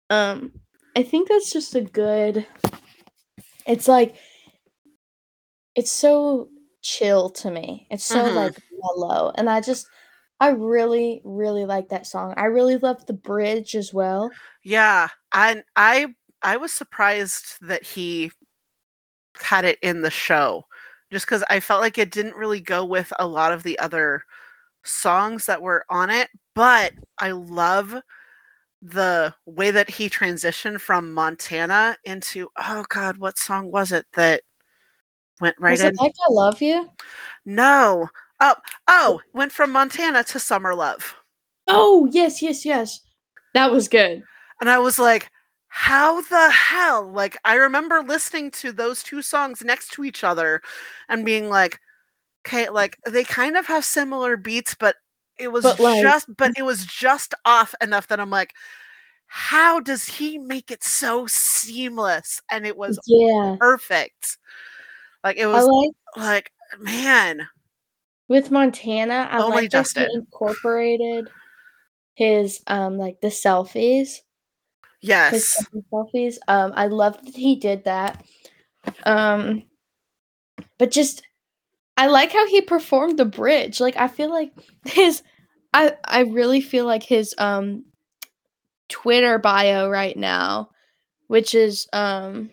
Um, I think that's just a good it's like it's so chill to me. It's so Mhm. like mellow. And I just I really, really like that song. I really love the bridge as well. yeah, and I I was surprised that he had it in the show, just because I felt like it didn't really go with a lot of the other songs that were on it. But I love the way that he transitioned from Montana into oh god, what song was it that went right Was in? it like I love you? No. Oh, oh, oh, went from Montana to Summer Love. Oh, yes, yes, yes. That was good. And I was like, how the hell? Like, I remember listening to those two songs next to each other and being like, okay, like they kind of have similar beats, but it was But, like- just, but it was just off enough that I'm like, how does he make it so seamless? And it was Yeah. perfect. Like, it was like like, man, with Montana, I Only like that Justin. he incorporated his um like the selfies. Yes. selfies. Um, I love that he did that. Um, but just I like how he performed the bridge. Like I feel like his, I I really feel like his um Twitter bio right now, which is um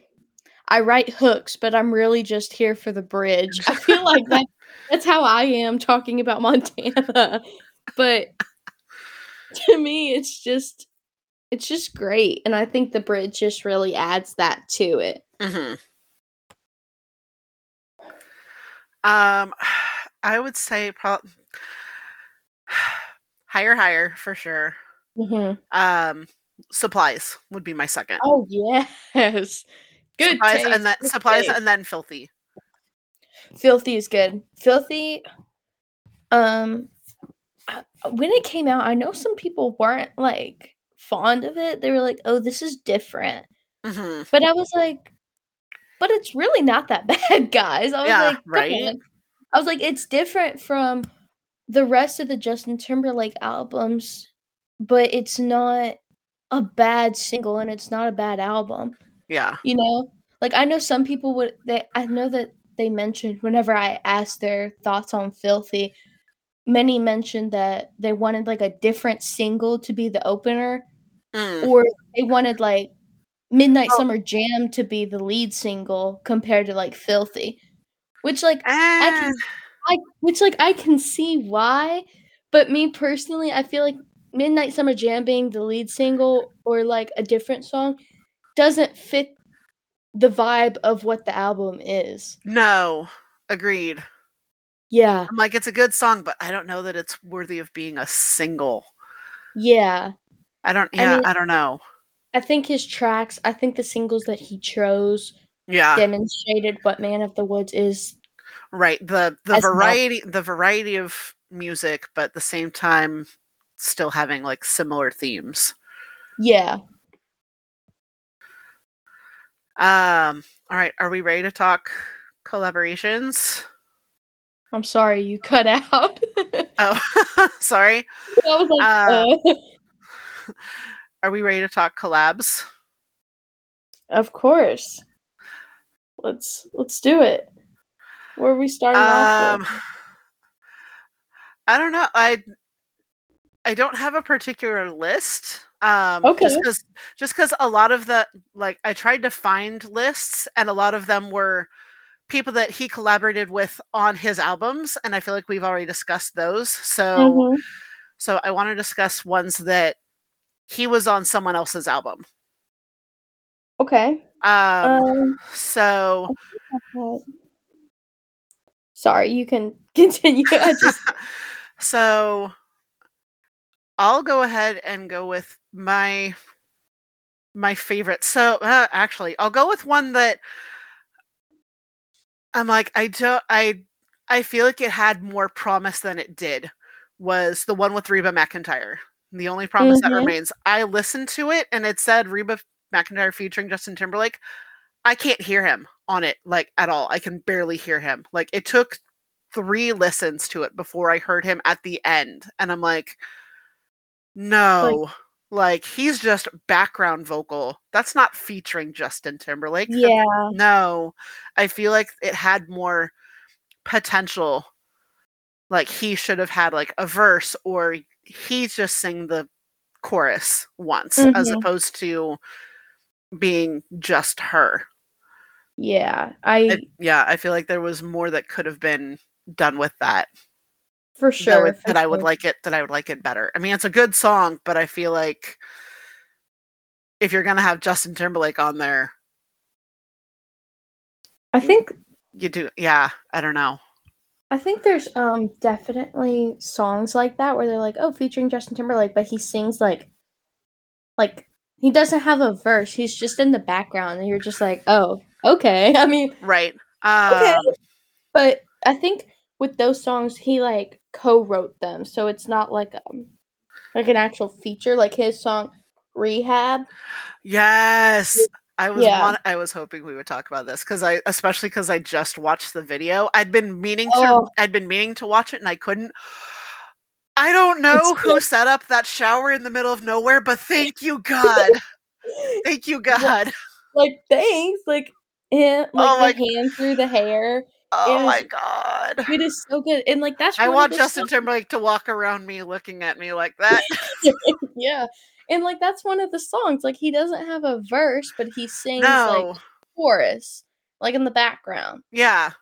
I write hooks, but I'm really just here for the bridge. I feel like that [LAUGHS] that's how I am talking about Montana. But to me it's just it's just great and I think the bridge just really adds that to it. hmm Um, [SIGHS] I would say probably [SIGHS] higher, higher for sure. Mhm. Um, supplies would be my second. Oh yes. [LAUGHS] Good supplies taste, and then good supplies taste. and then filthy. Filthy is good. Filthy um uh, when it came out, I know some people weren't like fond of it. They were like, "Oh, this is different." hmm But I was like, "But it's really not that [LAUGHS] bad, guys." I was Yeah, like, right? on." I was like, it's different from the rest of the Justin Timberlake albums, but it's not a bad single and it's not a bad album. Yeah. You know, like I know some people would. They I know that they mentioned whenever I asked their thoughts on Filthy, many mentioned that they wanted like a different single to be the opener, Mm. or they wanted like Midnight Oh. Summer Jam to be the lead single compared to like Filthy, which like I Eh, can I which like I can see why, but me personally, I feel like Midnight Summer Jam being the lead single or like a different song doesn't fit the vibe of what the album is. no. Agreed. Yeah. I'm like, it's a good song, but I don't know that it's worthy of being a single. Yeah. I don't. I Yeah, mean- I don't know. I think his tracks, I think the singles that he chose Yeah. demonstrated what Man of the Woods is. right the the as well. variety the variety of music but at the same time still having like similar themes Yeah. um all right are we ready to talk collaborations I'm sorry you cut [LAUGHS] out. oh [LAUGHS] sorry I was like, Uh, uh, [LAUGHS] [LAUGHS] are we ready to talk collabs of course. Let's let's do it. Where are we starting off um with? i don't know i i don't have a particular list um Okay. just because just because a lot of the like i tried to find lists and a lot of them were people that he collaborated with on his albums and i feel like we've already discussed those so Mhm. so i want to discuss ones that he was on someone else's album Okay. um Um, so sorry, you can [LAUGHS] continue. I just [LAUGHS] so I'll go ahead and go with my my favorite. So uh, actually, I'll go with one that I'm like I don't I I feel like it had more promise than it did. Was the one with Reba McEntire. The only promise that Mhm. remains. I listened to it and it said Reba McEntire featuring Justin Timberlake. I can't hear him on it like at all. I can barely hear him. Like it took three listens to it before I heard him at the end. And I'm like, no, like, he's just background vocal. That's not featuring Justin Timberlake. Yeah. No, I feel like it had more potential. Like he should have had like a verse or he just sang the chorus once as Mhm. opposed to being just her. Yeah. I It- yeah, I feel like there was more that could have been done with that. for that, sure would- for that I would like it that I would like it better. I mean, it's a good song, but I feel like if you're gonna have Justin Timberlake on there, I think you do. Yeah, I don't know. I think there's um definitely songs like that where they're like, oh, featuring Justin Timberlake, but he sings like like he doesn't have a verse. He's just in the background and you're just like, oh, okay. [LAUGHS] I mean, Right. Um, Okay. but I think with those songs he like co-wrote them. So it's not like um like an actual feature like his song Rehab. Yes. I was Yeah. want- I was hoping we would talk about this because I especially because I just watched the video. I'd been meaning to Oh. I'd been meaning to watch it and I couldn't. I don't know It's who set up that shower in the middle of nowhere, but thank you God. [LAUGHS] thank you God. like thanks. Like and Oh my hand through the hair. Oh It my God. It is so good. And like that's I want Justin songs- Timberlake to walk around me looking at me like that. [LAUGHS] yeah. And like that's one of the songs. Like he doesn't have a verse, but he sings like chorus, like in the background. Yeah.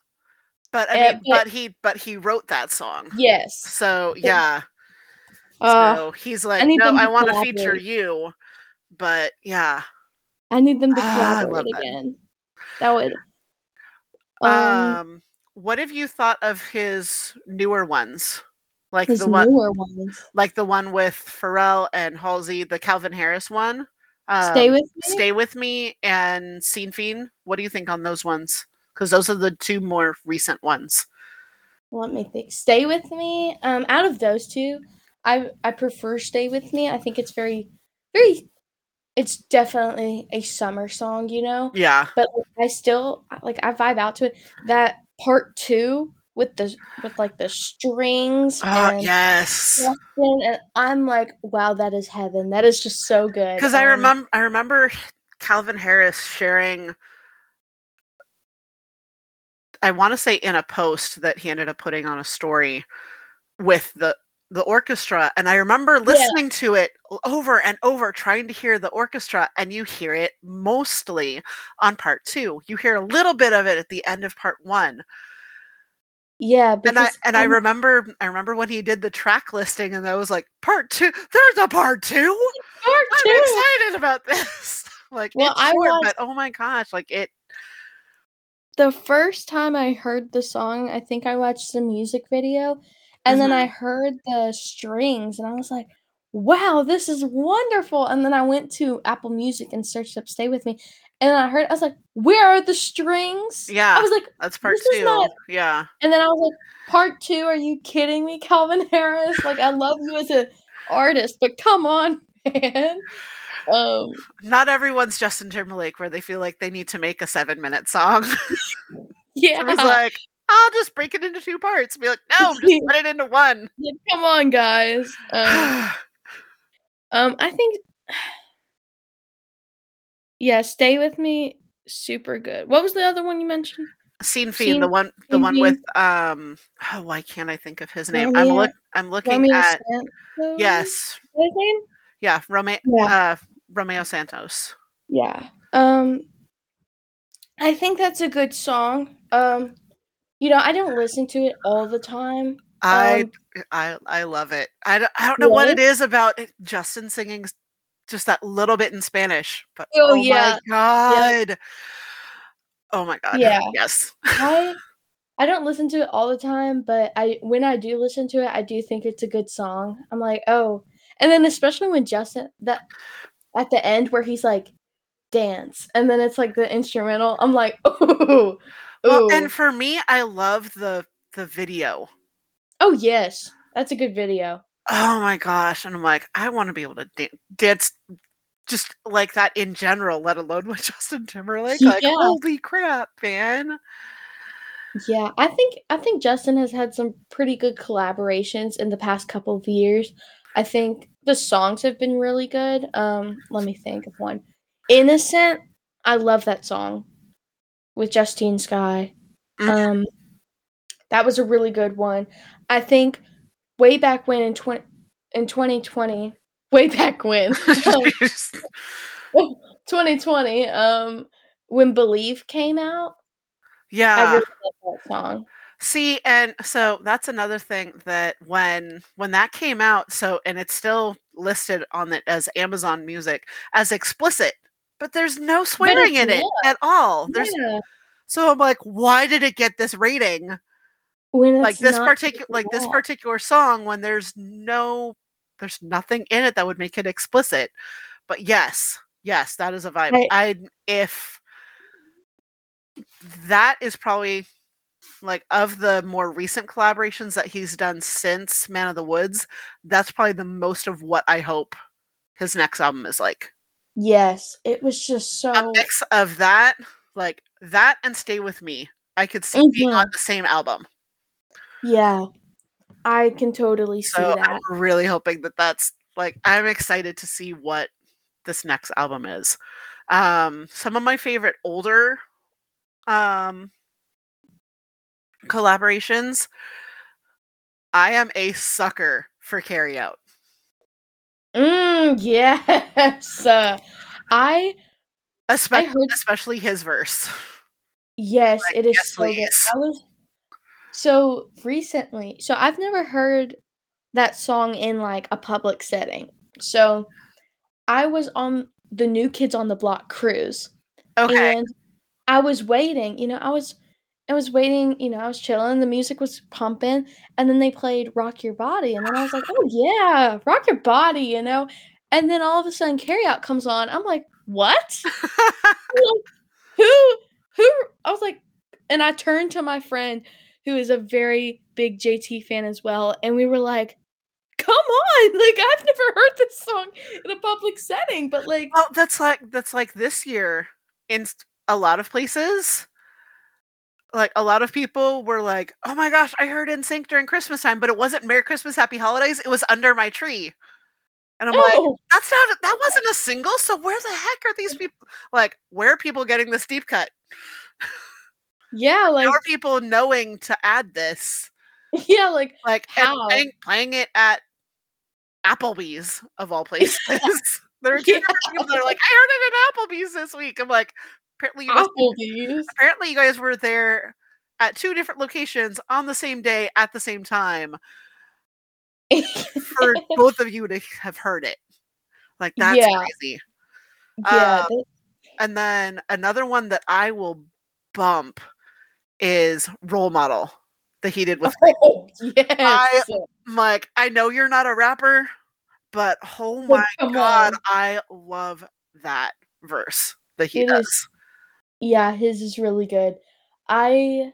But I Eh, mean, but- but he but he wrote that song. Yes. So yeah. Uh, so he's like, no, I want to feature you. But yeah. I need them to Ah, collaborate that. again. That would. Um, Um, what have you thought of his newer ones? Like the one ones. like the one with Pharrell and Halsey, the Calvin Harris one. Stay Um, with me. Stay with me and Sin Fin. What do you think on those ones? Because those are the two more recent ones. Let me think. Stay with me. Um, out of those two, I I prefer Stay with me. I think it's very, very. It's definitely a summer song, you know. Yeah. But like, I still like I vibe out to it. That part two with the with like the strings Oh and yes. And I'm like, wow, that is heaven. That is just so good. Because I Um, remember I remember Calvin Harris sharing I want to say in a post that he ended up putting on a story with the the orchestra and I remember listening to it over and over trying to hear the orchestra and you hear it mostly on part 2. You hear a little bit of it at the end of part 1. Yeah, And I and I remember I remember when he did the track listing and I was like part 2 there's a part 2. part two. I'm excited about this. [LAUGHS] like Well, I short, watched- but oh my gosh, like it the first time I heard the song, I think I watched the music video and then I mm-hmm. heard the strings and I was like, wow, this is wonderful. And then I went to Apple Music and searched up Stay With Me. And I heard, I was like, where are the strings? Yeah. I was like, that's part 2. not- yeah. and then I was like, part two, are you kidding me, Calvin [LAUGHS] Harris? Like, I love you as an artist, but come on, [LAUGHS] man. Um, Not everyone's Justin Timberlake where they feel like they need to make a 7-minute song. [LAUGHS] yeah. I was like, I'll just break it into two parts. And Be like, no, just put it into one. Yeah, come on, guys. Um, [SIGHS] um, I think, yeah, stay with me. Super good. What was the other one you mentioned? Sin Fin, the one the Scene one with um oh why can't I think of his name? I'm look I'm looking Romeo at Santos? yes. His name? Yeah, Romeo Yeah. uh Romeo Santos. Yeah. Um, I think that's a good song. Um, you know, I don't listen to it all the time. I Um, I I love it. I don't, I don't know what it is about it, Justin singing just that little bit in Spanish, but Oh, oh, yeah. my god. Oh my god. Yeah. Yes. I [LAUGHS] I don't listen to it all the time, but I when I do listen to it, I do think it's a good song. I'm like, oh, and then especially when Justin that at the end where he's like dance, and then it's like the instrumental. I'm like, [LAUGHS] oh, Well, oh. and for me, I love the the video. oh yes, that's a good video. Oh my gosh. And I'm like, I want to be able to dan- dance just like that in general, let alone with [LAUGHS] Justin Timberlake. Like, Yeah. holy crap, man. Yeah, I think I think Justin has had some pretty good collaborations in the past couple of years. I think the songs have been really good. Um, let me think of one. Innocent, I love that song with Justine Skye. Mhm. Um, that was a really good one. I think way back when in twenty in twenty twenty, way back when, [LAUGHS] [LAUGHS] twenty twenty, um, when Believe came out, I yeah. really that song. See, and so that's another thing that when when that came out, so and it's still listed on it as Amazon Music as explicit, but there's no swearing in it at all. There's Yeah. so I'm like, why did it get this rating? When like this particular like this particular song when there's no there's nothing in it that would make it explicit but yes yes that is a vibe I- i if that is probably like of the more recent collaborations that he's done since man of the woods that's probably the most of what i hope his next album is like Yes, it was just so. a mix of that like that and stay with me i could see being Mhm. on the same album Yeah, I can totally see So that. I'm really hoping that that's like I'm excited to see what this next album is. Um, some of my favorite older um, collaborations. I am a sucker for Carry Out. Mm, yes, uh, I Especially, heard- especially his verse. yes, Like, it is yes, so good. I was so recently. So I've never heard that song in like a public setting. So I was on the New Kids on the Block cruise. Okay. And I was waiting, you know, I was I was waiting, you know, I was chilling, the music was pumping, and then they played Rock Your Body, and then I was like, Oh yeah, rock your body, you know. And then all of a sudden Carry Out comes on. I'm like, what? [LAUGHS] who who I was like, and I turned to my friend who is a very big JT fan as well, and we were like, come on, [LAUGHS] like I've never heard this song in a public setting, but like well, that's like that's like this year in a lot of places. like a lot of people were like, "Oh my gosh, I heard NSYNC during Christmas time, but it wasn't Merry Christmas, Happy Holidays. It was under my tree." And I'm like, Oh, "That's not that wasn't a single. So where the heck are these people? Like, where are people getting this deep cut? Yeah, like How are people knowing to add this? [LAUGHS] yeah, like Like, How? playing, playing it at Applebee's of all [LAUGHS] places. [LAUGHS] there are two Yeah. people that are like, "I heard it at Applebee's this week." I'm like, apparently you guys Applebee's. apparently you guys were there at two different locations on the same day at the same time for both of you to have heard it. Like that's Yeah. crazy. yeah, Um, And then another one that I will bump is role model that he did with [LAUGHS] oh, yes. I'm like, I know you're not a rapper, but oh my come god, on. I love that verse that he It does. is- yeah, his is really good. I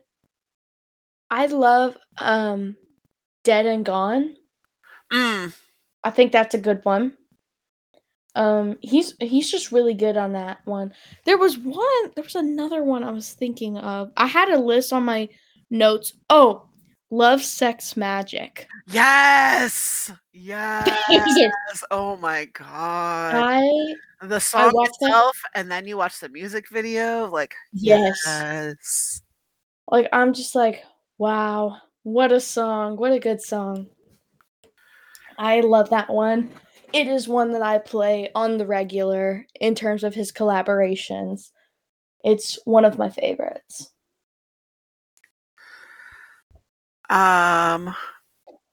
I love um Dead and Gone. Mm, I think that's a good one. Um he's he's just really good on that one. There was one there was another one I was thinking of. I had a list on my notes. Oh, Love Sex Magic. yes. [LAUGHS] Yes. Oh my god. I the song that- itself and then you watch the music video like yes. yes. Like I'm just like, wow, what a song. What a good song. I love that one. It is one that I play on the regular in terms of his collaborations. It's one of my favorites. Um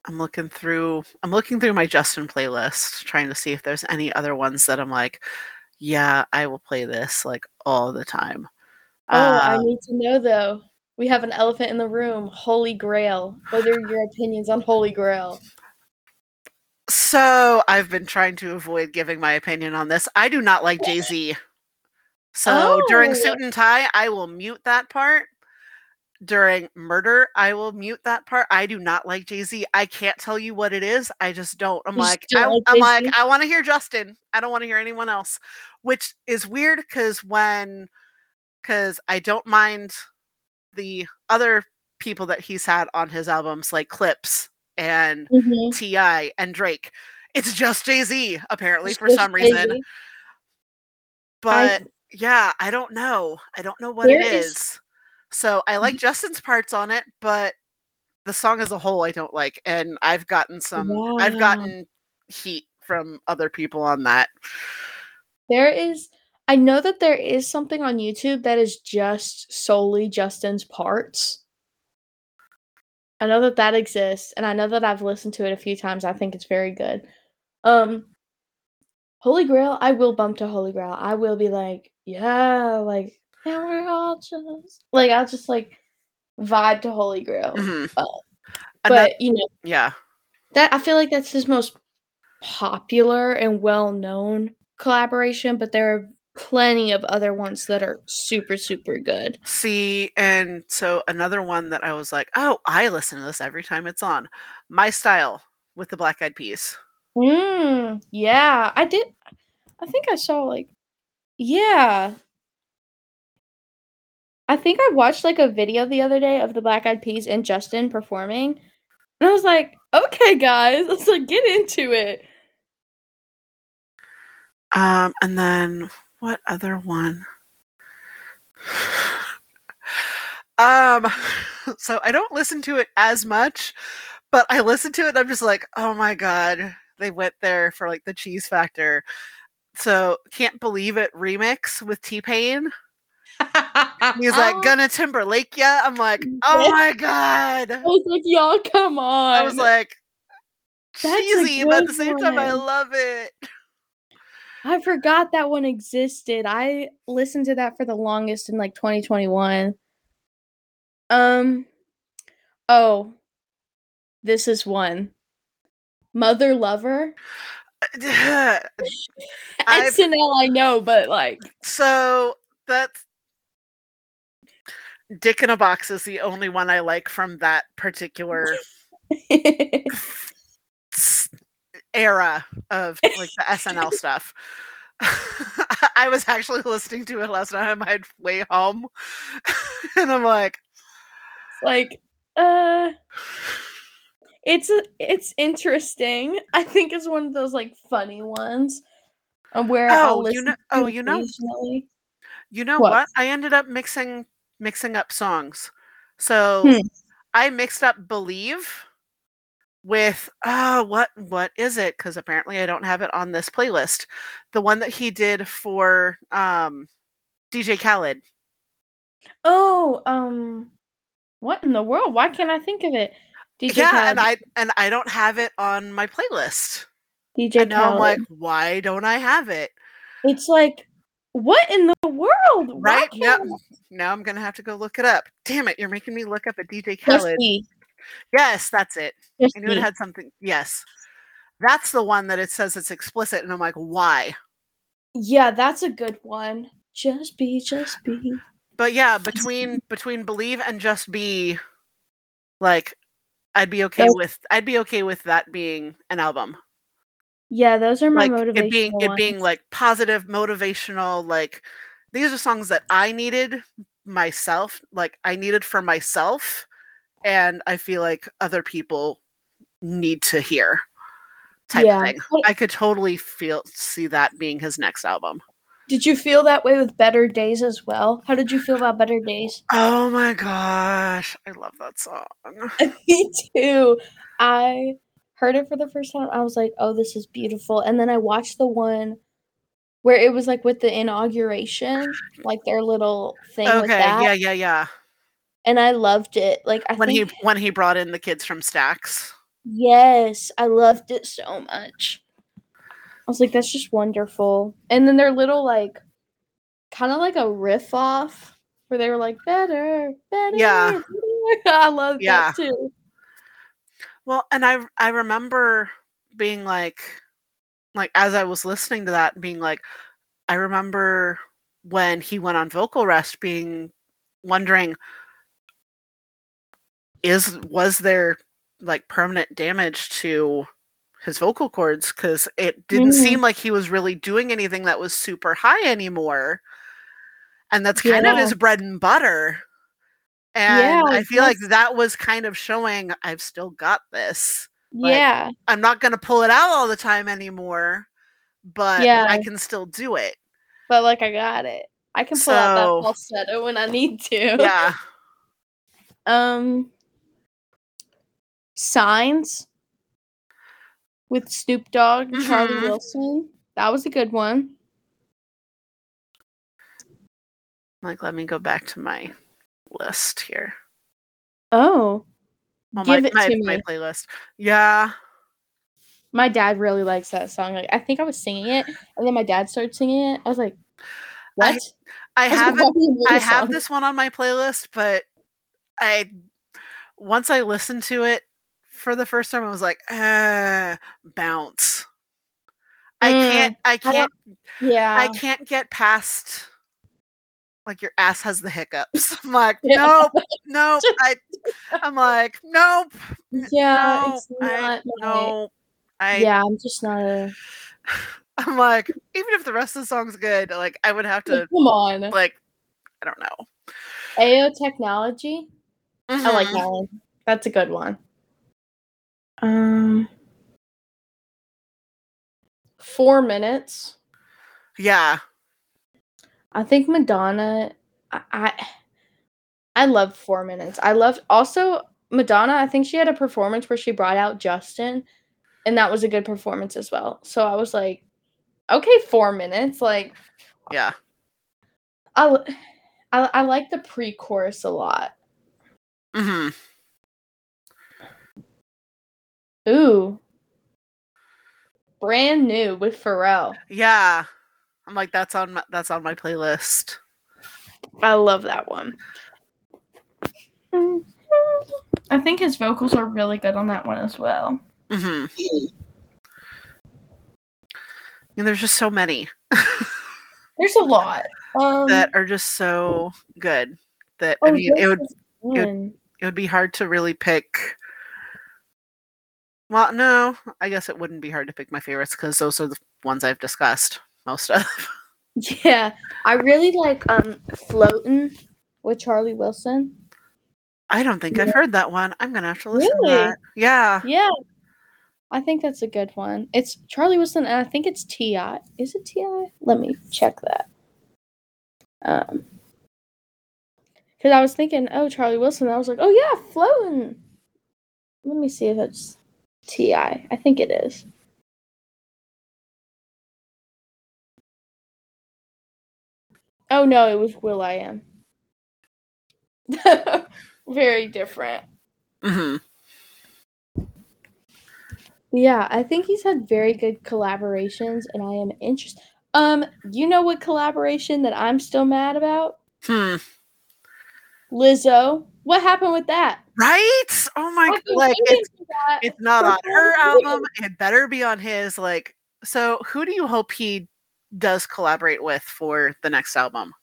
I'm looking through I'm looking through my Justin playlist trying to see if there's any other ones that I'm like yeah, I will play this like all the time. Oh, I Um, need to know though. We have an elephant in the room, Holy Grail. What are your opinions on Holy Grail? So I've been trying to avoid giving my opinion on this. I do not like Jay Z. So during Oh. suit and tie, I will mute that part. During murder, I will mute that part. I do not like Jay Z. I can't tell you what it is. I just don't. I'm You like, I, like I'm like? I want to hear Justin. I don't want to hear anyone else, which is weird because when, because I don't mind the other people that he's had on his albums, like Clipse and Mhm. Ti and Drake. It's just Jay Z apparently It's for some reason. Jay-Z. But yeah, I don't know. I don't know what it is- is. So I like Justin's parts on it, but the song as a whole I don't like. And I've gotten some I've gotten heat from other people on that. There is I know that there is something on YouTube that is just solely Justin's parts. I know that that exists and I know that I've listened to it a few times. I think it's very good. Um Holy Grail, I will bump to Holy Grail. I will be like, yeah, like and we're all just like I'll just like vibe to Holy Grail. Mhm. Uh, But you know, yeah. that I feel like that's his most popular and well-known collaboration, but there are plenty of other ones that are super super good. See, and so another one that I was like, oh, I listen to this every time it's on. My style with the black eyed peas. Mm, yeah, I did. I think I saw like, yeah. I think I watched like a video the other day of the Black Eyed Peas and Justin performing, and I was like, okay, guys, [LAUGHS] let's like get into it. Um, and then what other one? um, so I don't listen to it as much, but I listen to it. And I'm just like, oh my god, they went there for like the cheese factor. So can't believe it remix with T Pain. He's like [LAUGHS] gonna Timberlake ya. I'm like, oh my god. I was like, y'all, come on. I was like, cheesy, but at the same time, I love it. I forgot that one existed. I listened to that for the longest in like 2021. Um oh. This is one. Mother Lover. [LAUGHS] SNL I know, but like So that's Dick in a Box is the only one I like from that particular [LAUGHS] era of [LAUGHS] like the SNL stuff. [LAUGHS] I was actually listening to it last night on my way home, [LAUGHS] and I'm like, like, uh, it's a, it's interesting. I think it's one of those like funny ones, uh, where I'll Oh, you know. Oh, you know. You know What? what? I ended up mixing mixing up songs. So Hmm. I mixed up "Believe" with oh, what what is it? Because apparently I don't have it on this playlist. The one that he did for um, DJ Khaled. Oh, um, what in the world? Why can't I think of it? DJ yeah, Khaled. and I and I don't have it on my playlist. DJ And now I'm like, why don't I have it? it's like, what in the world? Right? Now, can't now I'm gonna have to go look it up. Damn it! You're making me look up a DJ Khaled. Yes, that's it. I knew it had something. Yes, that's the one that it says it's explicit, and I'm like, why? Yeah, that's a good one. Just be, just be. But yeah, between between believe and just be, like, I'd be okay with I'd be okay with that being an album. Yeah, those are my Like motivational it being it being like positive, motivational. Like these are songs that I needed myself. Like I needed for myself, and I feel like other people need to hear. Type Yeah. of thing. I could totally feel see that being his next album. Did you feel that way with Better Days as well? How did you feel about Better Days? Oh my gosh, I love that song. [LAUGHS] Me too. I heard it for the first time. I was like, "Oh, this is beautiful." And then I watched the one where it was like with the inauguration, like their little thing with Okay, that, yeah, yeah, yeah. And I loved it. Like I When think he when he brought in the kids from Stax. yes, I loved it so much. I was like, "That's just wonderful." And then their little like, kind of like a riff off where they were like, "Better, better." Yeah. better." [LAUGHS] I love Yeah. that too. Well, and I I remember being like like as I was listening to that being like I remember when he went on vocal rest being wondering is was there like permanent damage to his vocal cords cuz it didn't Mhm. seem like he was really doing anything that was super high anymore. And that's kind of his bread and butter. And Yeah, I feel like that was kind of showing I've still got this. Like, yeah. I'm not going to pull it out all the time anymore, but Yeah. I can still do it. But like I got it. I can pull out that falsetto when I need to. Yeah. [LAUGHS] Um Signs with Snoop Dogg and Charlie. Mm-hmm. Wilson. That was a good one. Like, let me go back to my list here. Oh. Well, Give my, it my, to my me. playlist. Yeah. My dad really likes that song. Like I think I was singing it and then my dad started singing it. I was like, What? I like, have "Why it. do you know I this have song?" this one on my playlist, but I once I listened to it for the first time, I was like, uh, bounce. I Mm, can't. I can't. Yeah. I can't get past. Like your ass has the hiccups. [LAUGHS] I'm like, Yeah. nope, [LAUGHS] nope. I, I'm like, nope, yeah, no, it's I, not my- no. I, Yeah, I'm just not a [SIGHS] I'm like, even if the rest of the song's good, like I would have to, Come on. like, I don't know. Ayo Technology. I like Mhm. that one. That's a good one. Um, four minutes. Yeah, I think Madonna. I, I I love four minutes. I love also Madonna. I think she had a performance where she brought out Justin, and that was a good performance as well. So I was like, okay, four minutes. Like yeah. I I like the pre-chorus a lot. hmm Ooh. Brand new with Pharrell. Yeah. I'm like, that's on my, that's on my playlist. I love that one. I think his vocals are really good on that one as well. hmm And there's just so many [LAUGHS] There's a lot. Um, that are just so good that oh, I mean, it would is one. it would be hard to really pick. Well, no, I guess it wouldn't be hard to pick my favorites because those are the ones I've discussed most of. [LAUGHS] Yeah, I really like um "Floatin" with Charlie Wilson. I don't think I've heard that one. I'm gonna have to listen Really? to that. Yeah. Yeah. I think that's a good one. It's Charlie Wilson and I think it's T.I. Is it T.I.? Let me check that. Um because I was thinking, oh, Charlie Wilson. I was like, oh yeah, floating. Let me see if it's T.I. I think it is. Oh no, it was will.i.am. [LAUGHS] Very different. hmm Yeah, I think he's had very good collaborations, and I am interested. Um, you know what collaboration that I'm still mad about? Hmm. Lizzo. What happened with that? Right? Oh my I've like it's it's not on her album. It better be on his. Like, so who do you hope he does collaborate with for the next album?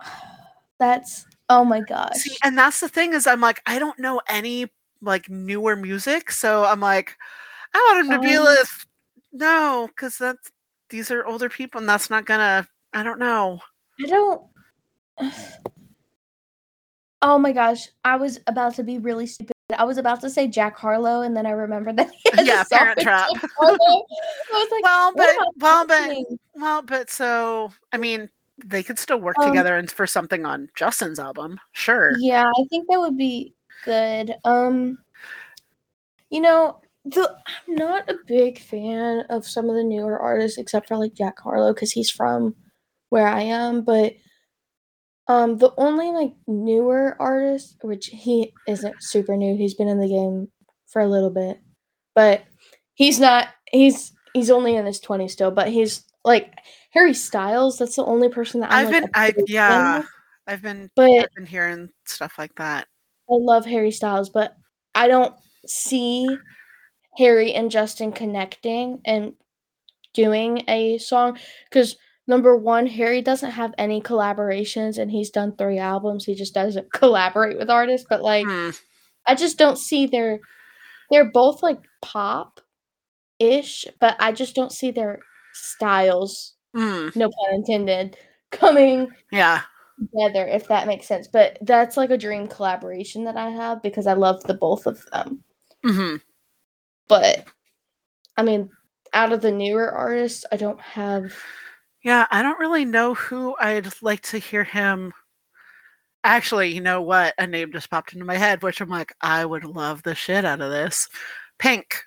[SIGHS] That's oh my gosh. See, and that's the thing is, I'm like, I don't know any like newer music, so I'm like, I want him to be Um, with no, because that's these are older people, and that's not gonna. I don't know. I don't. [SIGHS] Oh my gosh, I was about to be really stupid. I was about to say Jack Harlow, and then I remembered that Yeah, Parent Trap. [LAUGHS] I was like, Well, but well, but well, but so I mean, they could still work Um, together and for something on Justin's album, sure. Yeah, I think that would be good. Um you know, the I'm not a big fan of some of the newer artists except for like Jack Harlow cuz he's from where I am, but um the only like newer artist which he isn't super new, he's been in the game for a little bit. But he's not he's he's only in his 20s still, but he's like Harry Styles, that's the only person that I'm I've like, been, I yeah, I've been, but I've been hearing stuff like that. I love Harry Styles, but I don't see Harry and Justin connecting and doing a song because number one, Harry doesn't have any collaborations and he's done three albums. He just doesn't [LAUGHS] collaborate with artists, but like Hmm. I just don't see their they're both like pop ish, but I just don't see their styles, Hmm. no pun intended, coming Yeah. together if that makes sense but that's like a dream collaboration that i have because i love the both of them hmm but i mean out of the newer artists i don't have Yeah, I don't really know who I'd like to hear him. Actually, you know what? A name just popped into my head, which I'm like, I would love the shit out of this. Pink,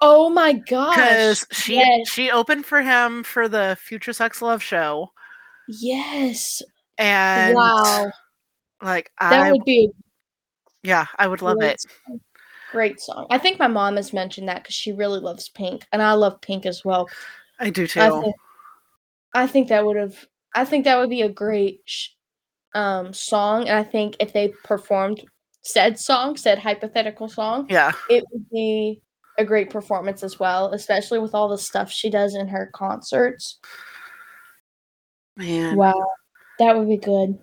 oh my gosh because she yes she opened for him for the Future Sex Love show, yes and wow like that I would be yeah, I would love it. song. great song i think my mom has mentioned that because she really loves pink and i love pink as well I do too. I think, I think that would have i think that would be a great sh- um song and i think if they performed said song said hypothetical song yeah, it would be a great performance as well, especially with all the stuff she does in her concerts. man. Wow, that would be good.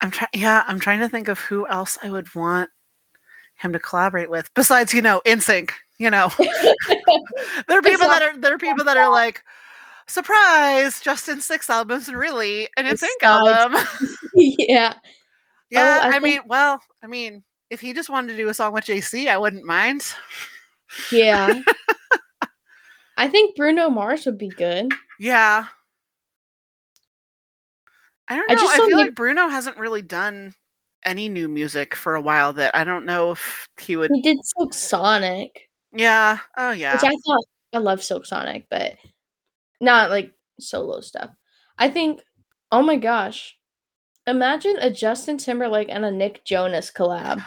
I'm trying. Yeah, I'm trying to think of who else I would want him to collaborate with besides, you know, NSYNC. You know, [LAUGHS] there are people that are there are people that are like, surprise, Justin six albums and really an Besides- album. [LAUGHS] [LAUGHS] yeah, oh, yeah, I I, think- mean, well, I mean, if he just wanted to do a song with JC, I wouldn't mind. yeah. [LAUGHS] I think Bruno Mars would be good. Yeah. I don't I know. just I, feel like Bruno hasn't really done any new music for a while that I don't know if he would. He did Silk Sonic, Yeah. Oh, yeah. which I thought I love Silk Sonic, but not like solo stuff. I think, oh my gosh, imagine a Justin Timberlake and a Nick Jonas collab.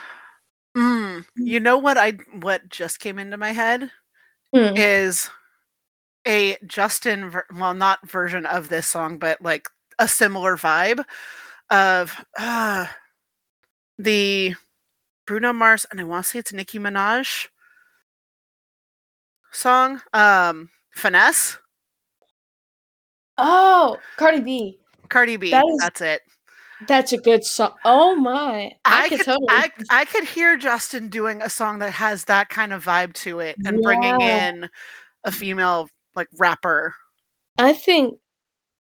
Mm, you know what I what just came into my head Hmm. is a Justin ver- well not version of this song but like a similar vibe of uh the Bruno Mars and I want to say it's Nicki Minaj song um finesse Oh, Cardi B. Cardi B That is- that's it That's a good song. Oh my. I, I could could, totally. I, I could hear Justin doing a song that has that kind of vibe to it and bringing in a female like rapper. I think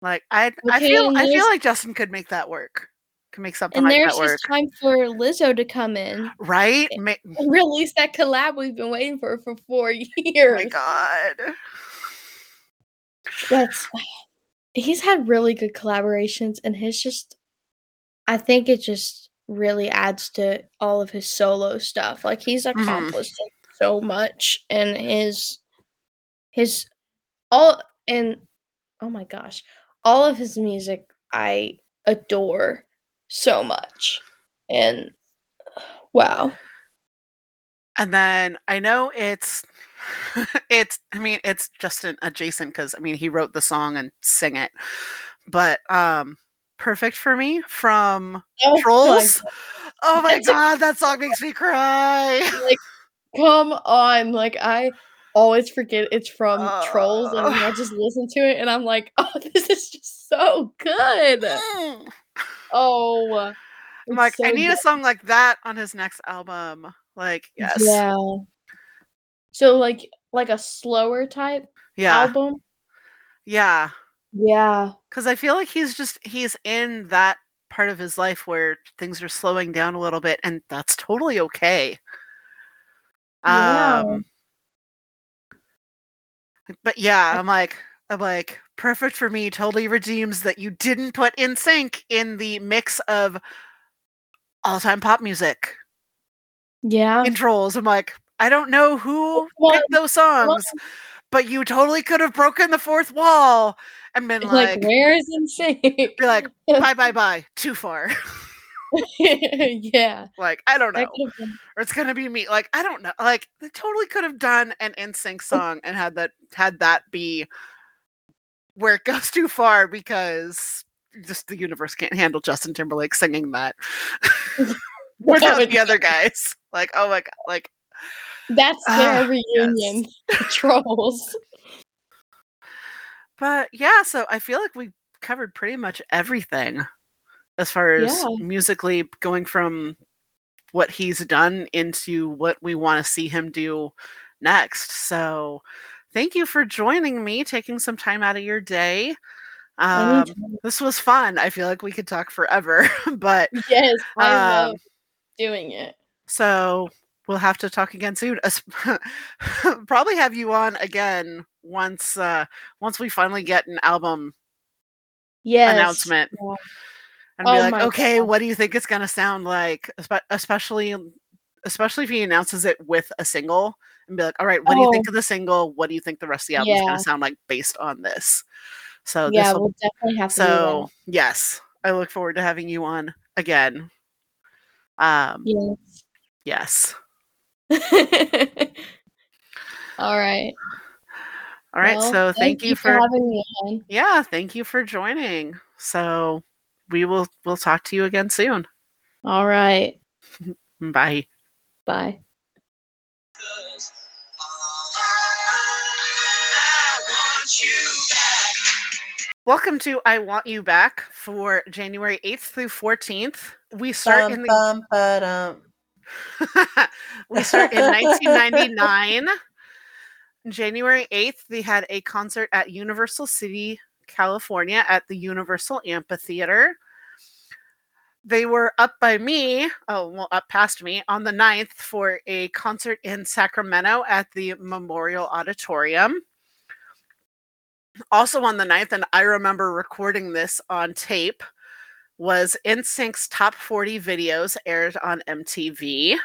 Like I I feel I feel like Justin could make that work. Can make something And like there's that work. just time for Lizzo to come in Right? Ma- [LAUGHS] release that collab we've been waiting for for four [LAUGHS] oh years. my god. That's he's had really good collaborations and his just I think it just really adds to all of his solo stuff. Like he's Mhm. accomplished like, so much and his his all and oh my gosh, all of his music I adore so much. And [SIGHS] wow. And then I know it's [LAUGHS] it's I mean it's just an adjacent because I mean he wrote the song and sing it. But um perfect for me from Oh Trolls. God. Oh my [LAUGHS] god, that song makes me cry. Like come on. Like I always forget it's from Trolls and I Oh. just listen to it and I'm like, [LAUGHS] oh, this is just so good. Mm. Oh, I'm like, I need good. a song like that on his next album. Like, yes. Yeah. So like like a slower type Yeah. album. Yeah. Yeah. Cause I feel like he's just he's in that part of his life where things are slowing down a little bit, and that's totally okay. Yeah. Um but yeah, I'm like I'm like, perfect for me, totally redeems that you didn't put NSYNC in the mix of all time pop music Yeah. Controls. I'm like, I don't know who Well, picked those songs, but you totally could have broken the fourth wall and been Like, like, where is NSYNC? be like, [LAUGHS] bye bye bye, too far. [LAUGHS] yeah. like, I don't know. That could have been Or it's gonna be me. Like, I don't know. Like, they totally could have done an NSYNC song and had that had that be where it goes too far because just the universe can't handle Justin Timberlake singing that [LAUGHS] without the other guys. Like, oh my god, like that's Ah, their reunion. [LAUGHS] Trolls. But yeah, so I feel like we covered pretty much everything as far as Yeah. musically going from what he's done into what we want to see him do next. So thank you for joining me, taking some time out of your day. Um, this was fun. I feel like we could talk forever, [LAUGHS] but yes, I um, love doing it. so we'll have to talk again soon. [LAUGHS] Probably have you on again once uh once we finally get an album Yes. announcement yeah. and be Oh like, okay, God. what do you think it's gonna sound like? Especially, especially if he announces it with a single, and be like, all right, what do you think Oh. of the single? What do you think the rest of the album is Yeah. gonna sound like based on this? So yeah, this will, we'll definitely have to so yes, I look forward to having you on again. Um, yes. Yes. [LAUGHS] All right. All right. Well, so thank, you for, having me on. yeah, thank you for joining. So we will we'll talk to you again soon. All right. [LAUGHS] Bye. Bye. Welcome to I Want You Back for January 8th through 14th. We start in the bum, ba-dum. [LAUGHS] we start in 1999. January 8th, they had a concert at Universal City, California at the Universal Amphitheater. They were up by me, oh, well, up past me on the 9th for a concert in Sacramento at the Memorial Auditorium. Also on the 9th, and I remember recording this on tape, was NSYNC's top 40 videos aired on MTV.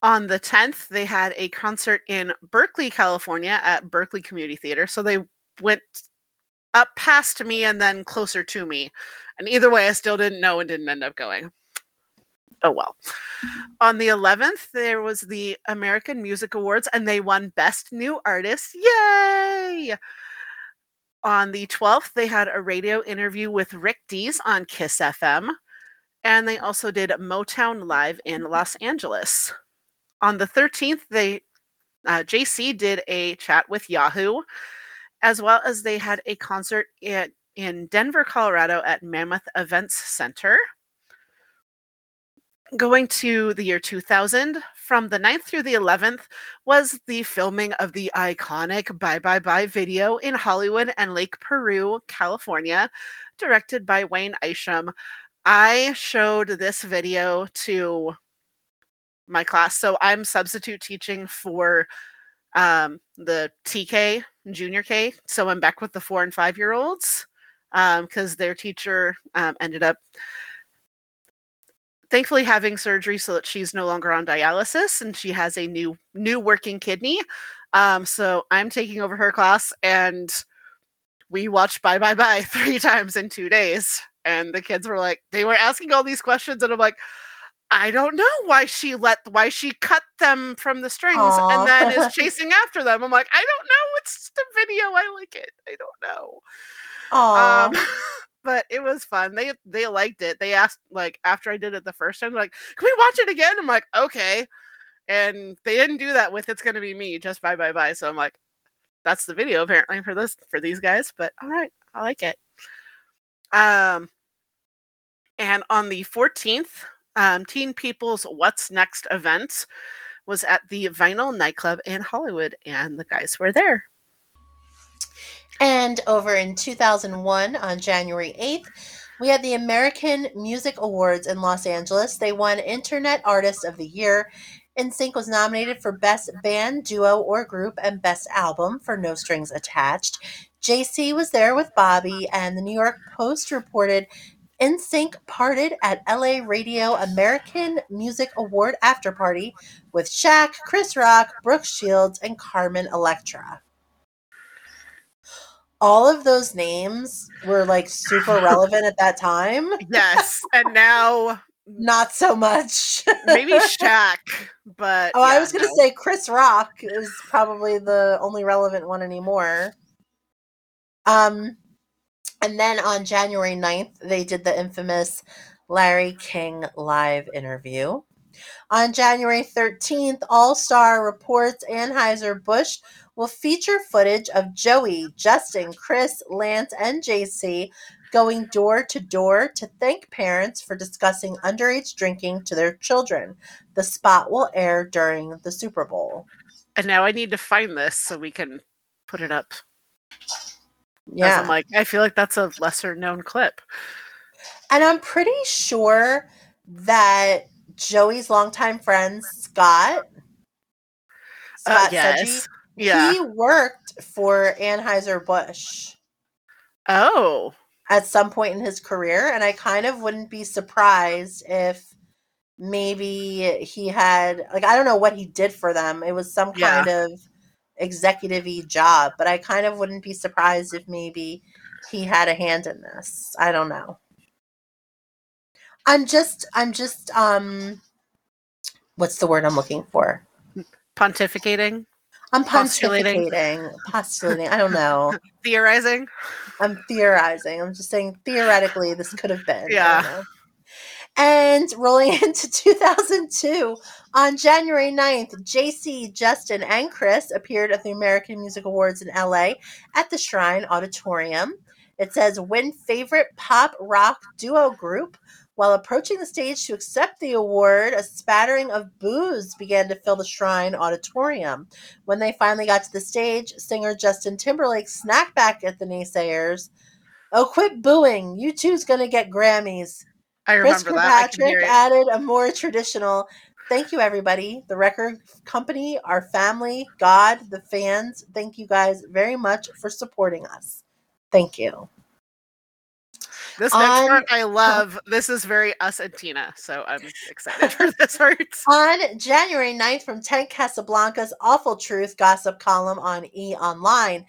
On the 10th, they had a concert in Berkeley, California at Berkeley Community Theater. So they went up past me and then closer to me. And either way, I still didn't know and didn't end up going. Oh well. On the 11th, there was the American Music Awards and they won Best New Artist. Yay! On the 12th, they had a radio interview with Rick Dees on Kiss FM. And they also did Motown Live in Los Angeles. On the 13th, they uh, JC did a chat with Yahoo, as well as they had a concert in, in Denver, Colorado at Mammoth Events Center. going to the year 2000, from the 9th through the 11th, was the filming of the iconic Bye Bye Bye video in Hollywood and Lake Piru, California, directed by Wayne Isham. I showed this video to my class. So I'm substitute teaching for um, the TK junior K. So I'm back with the four and five year olds because um, their teacher um, ended up thankfully having surgery so that she's no longer on dialysis and she has a new new working kidney um, so i'm taking over her class and we watched bye bye bye [LAUGHS] three times in two days. And the kids were like they were asking all these questions and i'm like i don't know why she let why she cut them from the strings Aww. and then is [LAUGHS] chasing after them. I'm like i don't know. It's just a video. I like it. I don't know. Aww. Um, [LAUGHS] but it was fun. They they liked it. They asked like after I did it the first time, like, "Can we watch it again?" I'm like, "Okay." And they didn't do that with "It's Gonna Be Me," just bye bye bye. So I'm like, "That's the video apparently for this for these guys." But all right, I like it. Um, and on the 14th, um, Teen People's What's Next event was at the Vinyl nightclub in Hollywood, and the guys were there. And over in 2001, on January 8th, we had the American Music Awards in Los Angeles. They won Internet Artist of the Year. NSYNC was nominated for Best Band, Duo, or Group and Best Album for No Strings Attached. JC was there with Bobby, and the New York Post reported NSYNC parted at LA Radio American Music Award after party with Shaq, Chris Rock, Brooke Shields, and Carmen Electra all of those names were like super relevant at that time. Yes, and now [LAUGHS] not so much. maybe [LAUGHS] Shaq, but oh, yeah, I was gonna say Chris Rock is probably the only relevant one anymore. Um, and then on January 9th, they did the infamous Larry King live interview. On January 13th, All Star reports Anheuser-Busch will feature footage of Joey, Justin, Chris, Lance, and JC going door to door to thank parents for discussing underage drinking to their children. The spot will air during the Super Bowl. And now I need to find this so we can put it up. Yeah. I'm like, I feel like that's a lesser known clip. And I'm pretty sure that Joey's longtime friend Scott, uh, Scott uh, yes. Yeah. He worked for Anheuser-Busch. Oh. At some point in his career. And I kind of wouldn't be surprised if maybe he had, like, I don't know what he did for them. It was some kind yeah. of executive job, but I kind of wouldn't be surprised if maybe he had a hand in this. I don't know. I'm just, I'm just, um, what's the word I'm looking for? Pontificating. I'm pontificating, postulating. I don't know. [LAUGHS] Theorizing. I'm theorizing. I'm just saying theoretically this could have been. Yeah. And rolling [LAUGHS] into 2002, on January 9th, JC, Justin, and Chris appeared at the American Music Awards in LA at the Shrine Auditorium. It says win favorite pop rock duo group while approaching the stage to accept the award, a spattering of boos began to fill the Shrine auditorium. When they finally got to the stage, singer Justin Timberlake snapped back at the naysayers. Oh, quit booing. You two's going to get Grammys. I remember Chris Kirkpatrick added a more traditional thank you everybody the record company our family god the fans thank you guys very much for supporting us thank you this next on, part I uh love. This is very us and Tina, so I'm excited [LAUGHS] for this part. On January 9th from Ted Casablanca's Awful Truth gossip column on E! Online.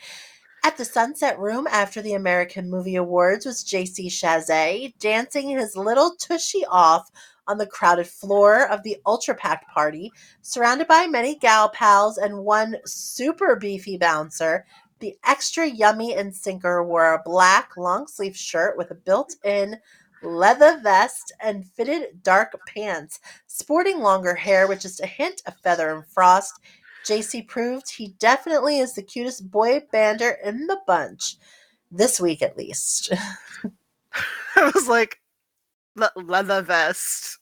At the Sunset Room after the American Movie Awards was JC Chasez dancing his little tushy off on the crowded floor of the ultra packed party, surrounded by many gal pals and one super beefy bouncer the extra yummy NSYNCer wore a black long sleeve shirt with a built in leather vest and fitted dark pants. Sporting longer hair with just a hint of feather and frost, JC proved he definitely is the cutest boy bander in the bunch. This week, at least. [LAUGHS] I was like, the leather vest.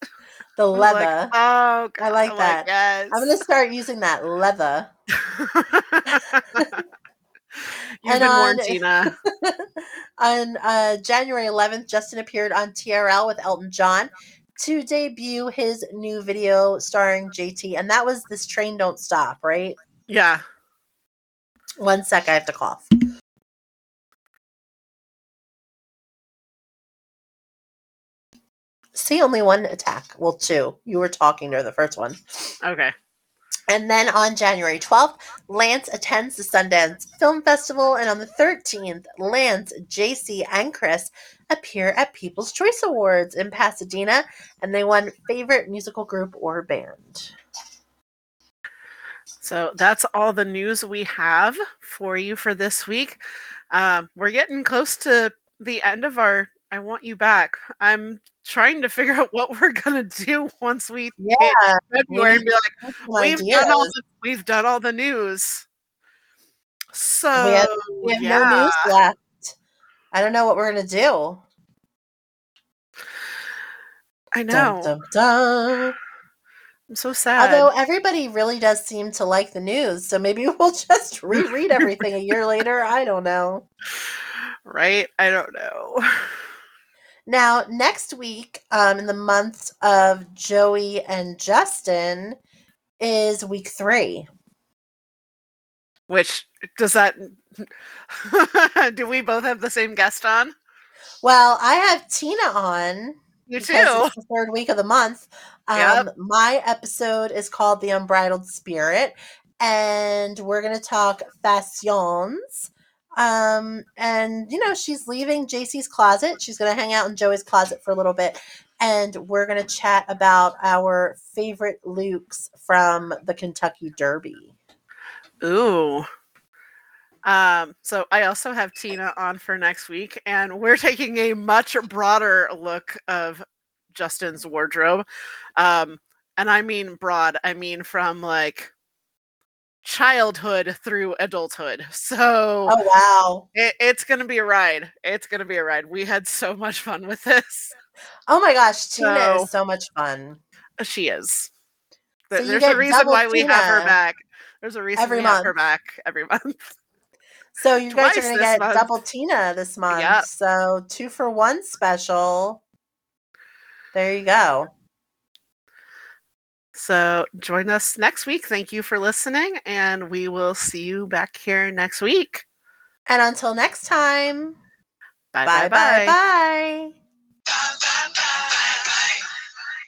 The was like, leather. oh, I like God, that. yes. I'm gonna start using that leather. [LAUGHS] [LAUGHS] You've And been warned, [LAUGHS] on- Tina. [LAUGHS] on uh, January 11th, Justin appeared on TRL with Elton John to debut his new video starring JT, and that was "This Train Don't Stop." Right? Yeah. One sec, I have to cough. See, only one attack. Well, two. You were talking during the first one. Okay. And then on January 12th, Lance attends the Sundance Film Festival. And on the 13th, Lance, JC, and Chris appear at People's Choice Awards in Pasadena. And they won Favorite Musical Group or Band. So that's all the news we have for you for this week. Um, we're getting close to the end of our I Want You Back. I'm trying to figure [LAUGHS] out what we're going to do [LAUGHS] once we Yeah. hit February and be like, we've ideas. done, all the, we've done all the news. So, We have- We have yeah. no news left. I don't know what we're going to do. I Dun, know. dun, dun. I'm so sad. Although everybody really does seem to like the news, so maybe [LAUGHS] we'll just reread everything a year later. I don't know. right? I don't know. Now, next week, um, in the month of Joey and Justin, is week three. Which does that [LAUGHS] do we both have the same guest on? Well, I have Tina on. You too. It's the third week of the month. Um, Yep. My episode is called The Unbridled Spirit, and we're going to talk fashions. Um, and you know, she's leaving JC's closet. She's to hang out in Joey's closet for a little bit, and we're to chat about our favorite looks from the Kentucky Derby. Ooh. Um, so I also have Tina on for next week, and we're taking a much broader look of Justin's wardrobe. Um, and I mean broad, I mean from like childhood through adulthood. [LAUGHS] So Oh wow! it, it's gonna be a ride. It's gonna be a ride. We had so much fun with this. Oh my gosh, Tina So- is so much fun. Uh, she is. So There's a reason why we have her back. There's a reason every we have her month. back every [LAUGHS] month. So you guys are to get month. double Tina this month. Yep. So two for one special. There you go. So join us next week. Thank you for listening, and we will see you back here next week. And until next time, bye bye bye. bye. bye. bye.